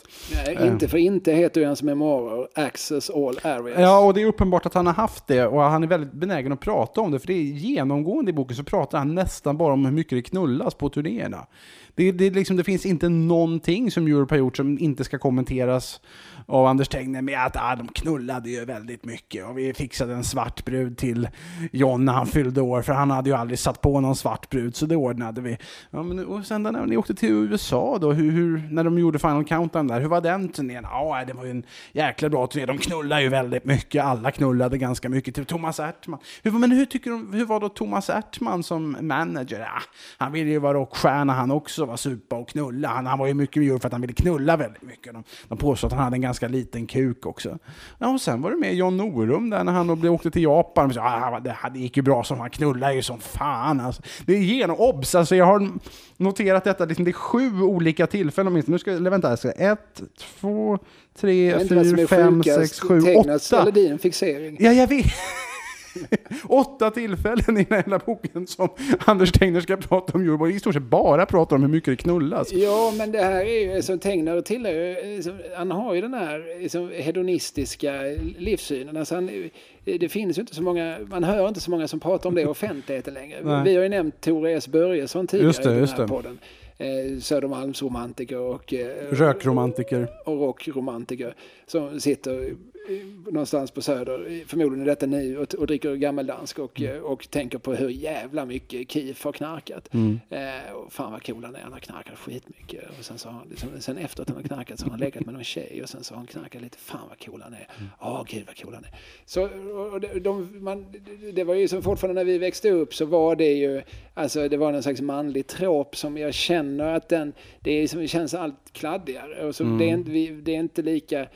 Nej, inte för inte heter ju hans memoarer Access All Areas. Ja, och det är uppenbart att han har haft det och han är väldigt benägen att prata om det. För det är genomgående i boken så pratar han nästan bara om hur mycket det knullas på turnéerna. Det, det, liksom, det finns inte någonting som Europe har gjort som inte ska kommenteras av Anders Tegner med att ah, de knullade ju väldigt mycket och vi fixade en svart brud till John när han fyllde år för han hade ju aldrig satt på någon svart brud så det ordnade vi. Ja, men, och sen när ni åkte till USA då, hur, hur, när de gjorde Final Countdown där, hur var den turnén? Ja, det var ju en jäkla bra turné. De knullade ju väldigt mycket, alla knullade ganska mycket. Till Thomas Ertman. Hur, men hur, tycker de, hur var då Thomas Ertman som manager? Ja, han ville ju vara rockstjärna han också, var supa och knulla. Han, han var ju mycket med för att han ville knulla väldigt mycket. De, de påstod att han hade en ganska liten kuk också. Ja, och sen var det med John Norum där när han då blev- åkte till Japan. Och så, ah, det, det gick ju bra som han knullade ju som fan. Alltså. Det är genom obs, alltså jag har noterat detta, liksom, det är sju olika tillfällen åtminstone. Nu ska, eller vänta, jag ska, ett, två, tre, Jag fyra, fem, sex, sju, åtta. eller din fixering. Ja, jag vet. <laughs> Åtta tillfällen i den här boken som Anders Tegner ska prata om Euroboy. I stort sett bara pratar om hur mycket det knullas. Ja, men det här är ju som Tegner tillhör, liksom, han har ju den här liksom, hedonistiska livssynen. Alltså han, det finns ju inte så många, man hör inte så många som pratar om det i <laughs> offentligheten längre. Nej. Vi har ju nämnt Tore S. Börjesson tidigare Just det, i den just här det. podden. Eh, Södermalmsromantiker och, eh, Rökromantiker. och rockromantiker som sitter någonstans på Söder, förmodligen i detta nu, och, och dricker gammeldansk och, Mm. eh, och tänker på hur jävla mycket Keef har knarkat. Mm. Eh, och fan vad cool han är, han har knarkat skitmycket. Och sen, så har han, liksom, sen efter att han har knarkat så har han <laughs> legat med någon tjej och sen så har han knarkat lite, fan vad cool han är. Mm. Ja, gud vad cool han är. Så, och de, de, man, det var ju som fortfarande när vi växte upp så var det ju, alltså det var någon slags manlig trop som jag känner att den, det, är som, det känns allt kladdigare. Och så det, är inte, vi, det är inte lika,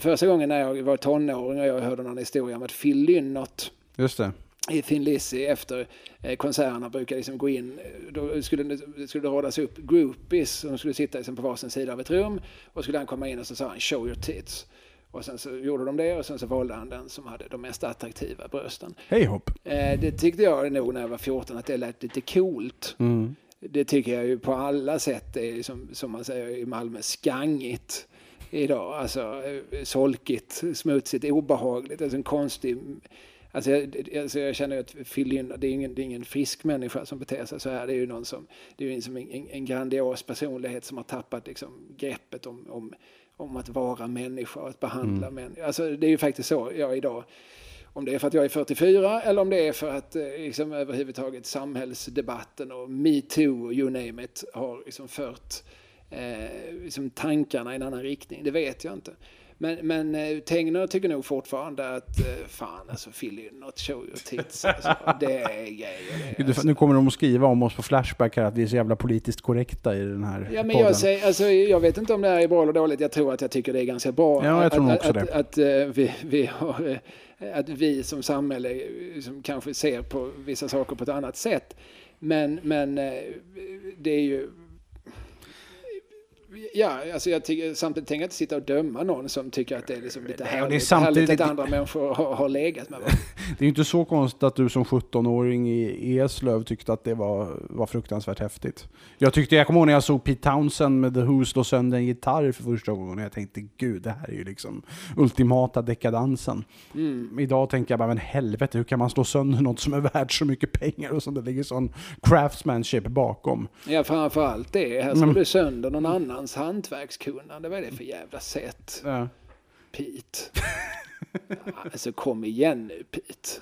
första gången när jag var tonåring och jag hörde någon historia om att Phil Lynott Just det. i Thin Lizzy efter eh, konserterna brukar liksom gå in, eh, då skulle det, skulle radas upp groupies som skulle sitta liksom på varsin sida av ett rum och skulle han komma in och så sa han show your tits. Och sen så gjorde de det och sen så valde han den som hade de mest attraktiva brösten. Hej hopp. Eh, det tyckte jag nog när jag var 14 att det lät lite coolt. Mm. Det tycker jag ju på alla sätt är som, som man säger i Malmö skangigt idag. Alltså eh, solkigt, smutsigt, obehagligt. Alltså en konstig... Alltså jag, alltså jag känner att Lynott, det är ingen, det är ingen frisk människa som beter sig så här. Det är ju någon som, det är liksom en, en grandios personlighet som har tappat liksom greppet om, om, om att vara människa och att behandla människor. Alltså det är ju faktiskt så jag idag Om det är för att jag är 44 eller om det är för att eh, liksom, överhuvudtaget samhällsdebatten och metoo, you name it, har liksom fört eh, liksom tankarna i en annan riktning. Det vet jag inte. Men, men eh, Tegner tycker nog fortfarande att eh, fan alltså fill in not show your tits. Alltså, det är grejer. Det, alltså. nu kommer de att skriva om oss på Flashback här att vi är så jävla politiskt korrekta i den här Ja, men podden. jag, säger, alltså, jag vet inte om det här är bra eller dåligt. Jag tror att jag tycker det är ganska bra. Ja, jag tror att, också att, det. Att, eh, vi, vi har, att vi som samhälle som kanske ser på vissa saker på ett annat sätt. Men, men det är ju... Ja, alltså jag tycker, samtidigt tänker jag inte sitta och döma någon som tycker att det är liksom lite och det är härligt, samtidigt- härligt att andra människor har, har legat med varandra. <laughs> Det är ju inte så konstigt att du som 17-åring i Eslöv tyckte att det var, var fruktansvärt häftigt. Jag tyckte, jag kommer ihåg när jag såg Pete Townsend med The Who slå sönder en gitarr för första gången. Och jag tänkte gud, det här är ju liksom ultimata dekadansen. Mm. Idag tänker jag bara, men helvete, hur kan man slå sönder något som är värt så mycket pengar och som det ligger sån craftsmanship bakom? Ja, framförallt det. Här slår Mm. du sönder någon annans hantverkskunnande. Vad är det för jävla sätt? Ja. Pete. alltså kom igen nu Pete.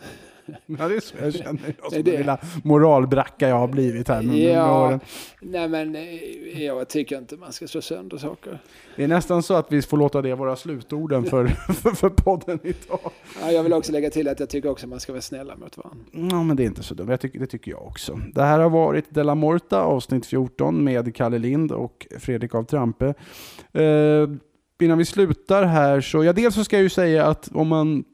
Ja, det är så jag känner. Jag som Det- den lilla moralbracka jag har blivit här med, Ja, åren. nej men eh, jag tycker inte man ska slå sönder saker. Det är nästan så att vi får låta det vara slutorden för, <laughs> för, för podden idag. Ja, jag vill också lägga till att jag tycker också man ska vara snälla mot varandra. Ja, men det är inte så dumt. Tycker, det tycker jag också. Det här har varit Della Morta, avsnitt 14 med Kalle Lind och Fredrik av Trampe. Eh, innan vi slutar här så, ja dels så ska jag ju säga att om man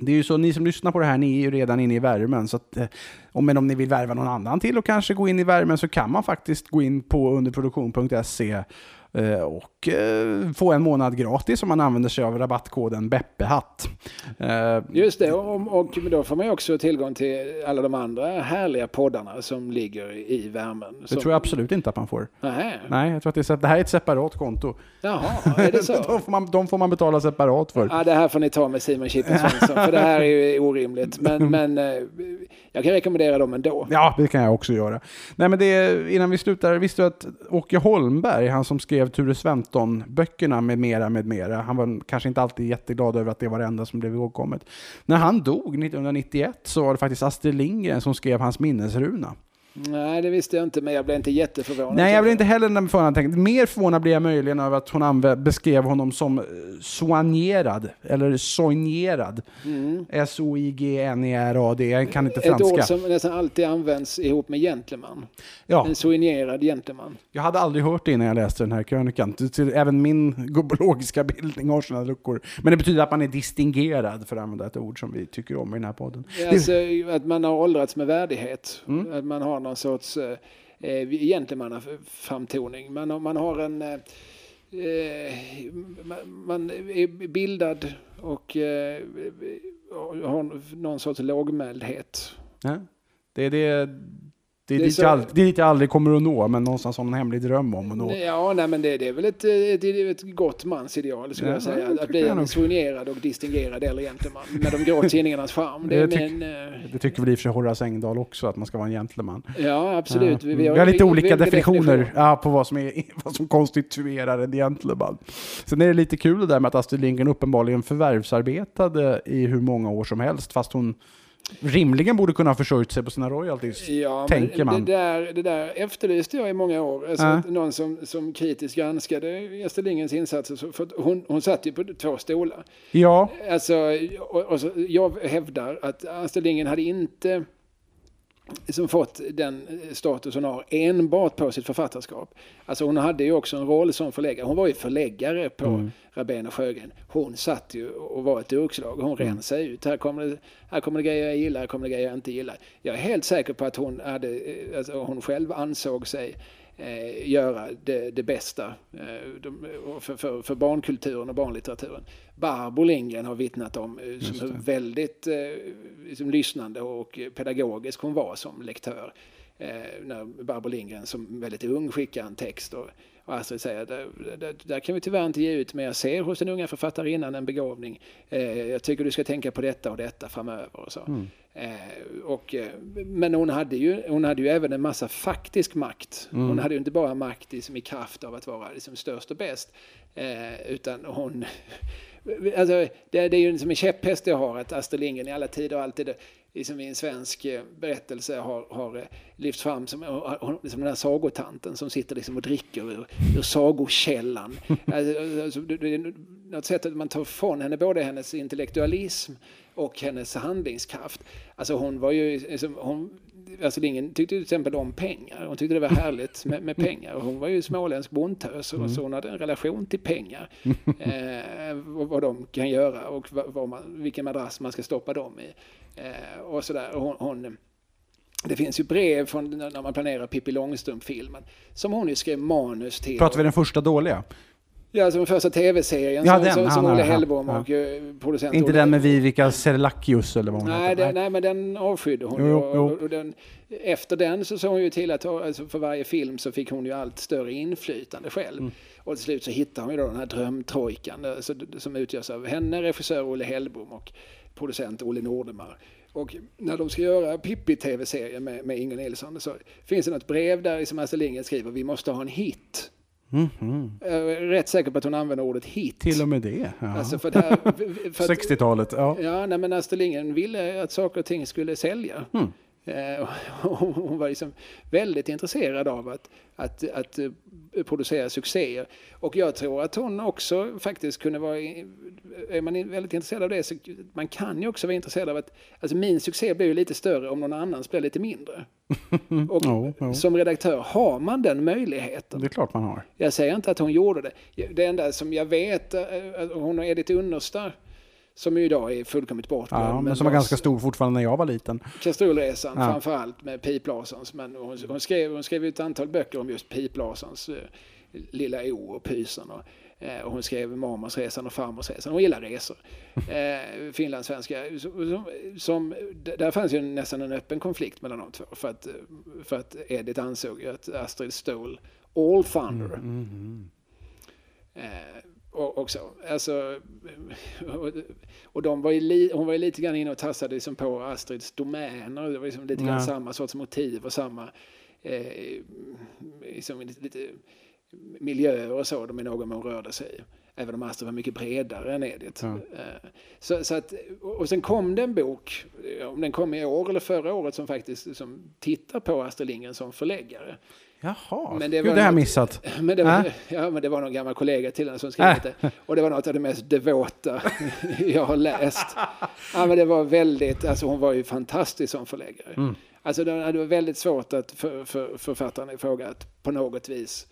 det är ju så, ni som lyssnar på det här, ni är ju redan inne i värmen. Så att, och om, men om ni vill värva någon annan till och kanske gå in i värmen så kan man faktiskt gå in på underproduktion.se och eh, få en månad gratis om man använder sig av rabattkoden Beppehatt. Eh, Just det, och, och då får man ju också tillgång till alla de andra härliga poddarna som ligger i värmen. det som, tror jag absolut inte att man får. Nähä. Nej, jag tror att det, är, det här är ett separat konto. Jaha, är det <laughs> de, så? får man, de får man betala separat för. Ja, det här får ni ta med Simon Chippen Svensson, för det här är ju orimligt. Men, <laughs> men eh, jag kan rekommendera dem ändå. Ja, det kan jag också göra. Nej, men det innan vi slutar, visste du att Åke Holmberg, han som skrev skrev Ture Sventon-böckerna med mera, med mera, han var kanske inte alltid jätteglad över att det var det enda som blev ihågkommet. När han dog 1991 så var det faktiskt Astrid Lindgren som skrev hans minnesruna. Nej, det visste jag inte, men jag blev inte jätteförvånad. Nej, jag blev inte heller förvånad. Mer förvånad blev jag möjligen över att hon beskrev honom som eh, soignerad, eller soignerad. Mm. S-O-I-G-N-E-R-A-D, jag kan inte Ett franska. ord som nästan alltid används ihop med gentleman. Ja. En soignerad gentleman. Jag hade aldrig hört det innan jag läste den här krönikan. Även min gubologiska bildning har sina luckor. Men det betyder att man är distingerad, för att använda ett ord som vi tycker om i den här podden. Alltså, att man har åldrats med värdighet. Mm. Att man har någon sorts eh, eh gentlemannaframtoning. Man, man har en... Eh, eh, man, man är bildad och eh, har någon sorts lågmäldhet. Ja. Det är det... Det är, Det är dit så- jag, ald- det är dit jag aldrig kommer att nå, men någonstans har en hemlig dröm om att nå. Ja, nej, men det, det är väl ett, ett, ett gott mansideal skulle Ja, jag säga. Att bli en soignerad och distingerad äldre gentleman med de grå <laughs> tinningarnas charm. Det tyck- min, eh, Det tycker väl i och för sig Horace Engdahl också, att man ska vara en gentleman. ja, absolut. Ja. Vi, har lite olika vi- vi- definitioner definition. på vad som, är, <laughs> vad som konstituerar en gentleman. Sen är det lite kul det där med att Astrid Lindgren uppenbarligen förvärvsarbetade i hur många år som helst, fast hon rimligen borde kunna ha försörjt sig på sina royalties. Ja, tänker man. Det, där, det där efterlyste jag i många år. Alltså att någon som, som kritiskt granskade Astrid Lindgrens insatser. För hon, hon satt ju på två stolar. Ja, Alltså, och, och så, jag hävdar att Astrid Lindgren hade inte som fått den status hon har enbart på sitt författarskap. Alltså hon hade ju också en roll som förläggare. Hon var ju förläggare på Mm. Rabén och Sjögren. Hon satt ju och var ett durkslag. Hon Mm. rensade ut. Här kommer, det, här kommer det grejer jag gillar, här kommer det grejer jag inte gillar. Jag är helt säker på att hon, hade, eh, alltså hon själv ansåg sig eh, göra det, det bästa eh, de, för, för, för barnkulturen och barnlitteraturen. Barbro Lindgren har vittnat om eh, som hur väldigt eh, liksom lyssnande och pedagogisk hon var som lektör. När Barbro Lindgren som väldigt ung skickar en text och, Astrid säger där, där, där kan vi tyvärr inte ge ut men jag ser hos den unga författarinnan en begåvning. Eh, jag tycker du ska tänka på detta och detta framöver och så. Mm. Eh, och, eh, men hon hade, ju, hon hade ju även en massa faktisk makt. Mm. Hon hade ju inte bara makt liksom, i kraft av att vara liksom, störst och bäst. Eh, utan hon, <laughs> Alltså, det, det är ju som en käpphäst jag har att Astrid Lindgren i alla tider och alltid liksom i en svensk eh, berättelse har, har eh, lyfts fram som, eh, som den här sagotanten som sitter liksom och dricker ur, ur sagokällan. <laughs> alltså, alltså, det, det är något sätt att man tar från henne både hennes intellektualism och hennes handlingskraft. Alltså hon var ju, liksom, hon, Astrid Lindgren tyckte till exempel om pengar. Hon tyckte det var härligt med, med pengar. Och Hon var ju småländsk bondtös och så hon hade en relation till pengar. <laughs> Eh, vad, vad de kan göra och vad, man, vilken madrass man ska stoppa dem i. Eh, och sådär. Och Hon, hon, det finns ju brev från när man planerar Pippi Långstrump-filmen som hon ju skrev manus till. Pratar vi den första dåliga? Ja, alltså den första tv-serien Ja, som, den, som, som Olle Hellbom ja. och eh, producent Inte den med Vivica Serlachius eller vad hon Nej, heter? det, nej, men den avskydde hon. Jo, och, jo. och, den, efter den så såg hon ju till att alltså för varje film så fick hon ju allt större inflytande själv. Mm. Och till slut så hittade hon ju då den här drömtrojkan eh, så, som utgörs av henne, regissör Olle Hellbom och producent Olle Nordemar. Och när de ska göra Pippi-tv-serien med, med Inger Nilsson så finns det något brev där som Astrid Lindgren skriver, vi måste ha en hit. Jag är rätt säker på att hon använder ordet hit. Till och med det? Ja. Alltså för det här, för att- <laughs> 60-talet, ja. Ja, nej, men Astrid Lindgren ville att saker och ting skulle sälja. Och <laughs> hon var liksom väldigt intresserad av att, att, att eh, producera succéer. Och jag tror att hon också faktiskt kunde vara... Är man väldigt intresserad av det så man kan ju också vara intresserad av att... Alltså min succé blir ju lite större om någon annans blir lite mindre. <laughs> Och Jo, jo. som redaktör har man den möjligheten. Det är klart man har. Jag säger inte att hon gjorde det. Det enda som jag vet, eh, att hon och Edith Unnerstar, som ju idag är fullkomligt bortglömd. Ja, men som var ganska stor fortfarande när jag var liten. Kastrullresan, Ja. framförallt med Pip Larssons. Men hon, hon, skrev, hon skrev ett antal böcker om just Pip Larssons eh, Lilla O och Pysen. Och, eh, och hon skrev Mormorsresan och Farmorsresan. Hon gillar resor. <laughs> Eh, finlandssvenska. Som, som, där fanns ju nästan en öppen konflikt mellan de två. För att, eh, för att Edith ansåg ju att Astrid stol all thunder. Eh, och, och så. Alltså, och, och de var ju li, hon var ju lite grann inne och tassade liksom på Astrids domäner. Det var liksom lite grann Ja. samma sorts motiv och samma eh, liksom lite, lite miljöer och så de i någon mån rörde sig i. Även om Astrid var mycket bredare än Edith. Ja. Eh, Så, så att, och sen kom det en bok, eh, om den kom i år eller förra året, som faktiskt som tittar på Astrid Lindgren som förläggare. Jaha, Men det Gud, det har jag missat. <laughs> Men det, var, Äh? ja, men det var någon gammal kollega till henne som skrev det. Och det var något av det mest devota <laughs> jag har läst. Ja, men det var väldigt, alltså hon var ju fantastisk som förläggare. Mm. Alltså det var väldigt svårt att för, för författaren i fråga att på något vis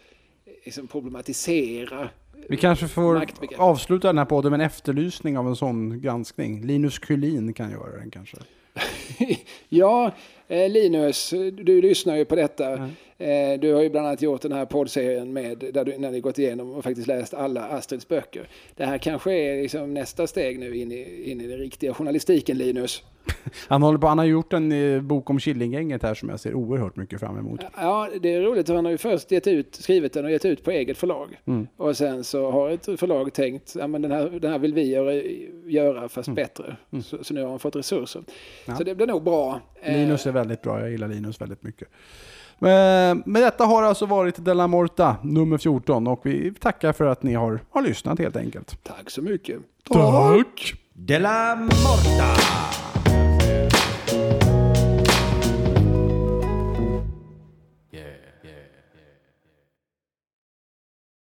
liksom problematisera. Vi kanske får avsluta den här podden med en efterlysning av en sån granskning. Linus Kulin kan göra den kanske. <laughs> ja, Linus, du lyssnar ju på detta. Eh, du har ju bland annat gjort den här poddserien med, där du, när ni gått igenom och faktiskt läst alla Astrids böcker. Det här kanske är liksom nästa steg nu in i, in i den riktiga journalistiken, Linus. <laughs> Han, håller på, han har gjort en eh, bok om Killinggänget här som jag ser oerhört mycket fram emot. Ja, det är roligt. Han har ju först gett ut, skrivit den och gett ut på eget förlag. Och sen så har ett förlag tänkt, ja men den här, den här vill vi göra, göra fast bättre. Så, så nu har han fått resurser. Så det blir nog bra. Eh, Linus är väldigt bra, jag gillar Linus väldigt mycket. Men, men detta har alltså varit Della Morta nummer 14 och vi tackar för att ni har, har lyssnat helt enkelt. Tack så mycket. Tack! De la Morta.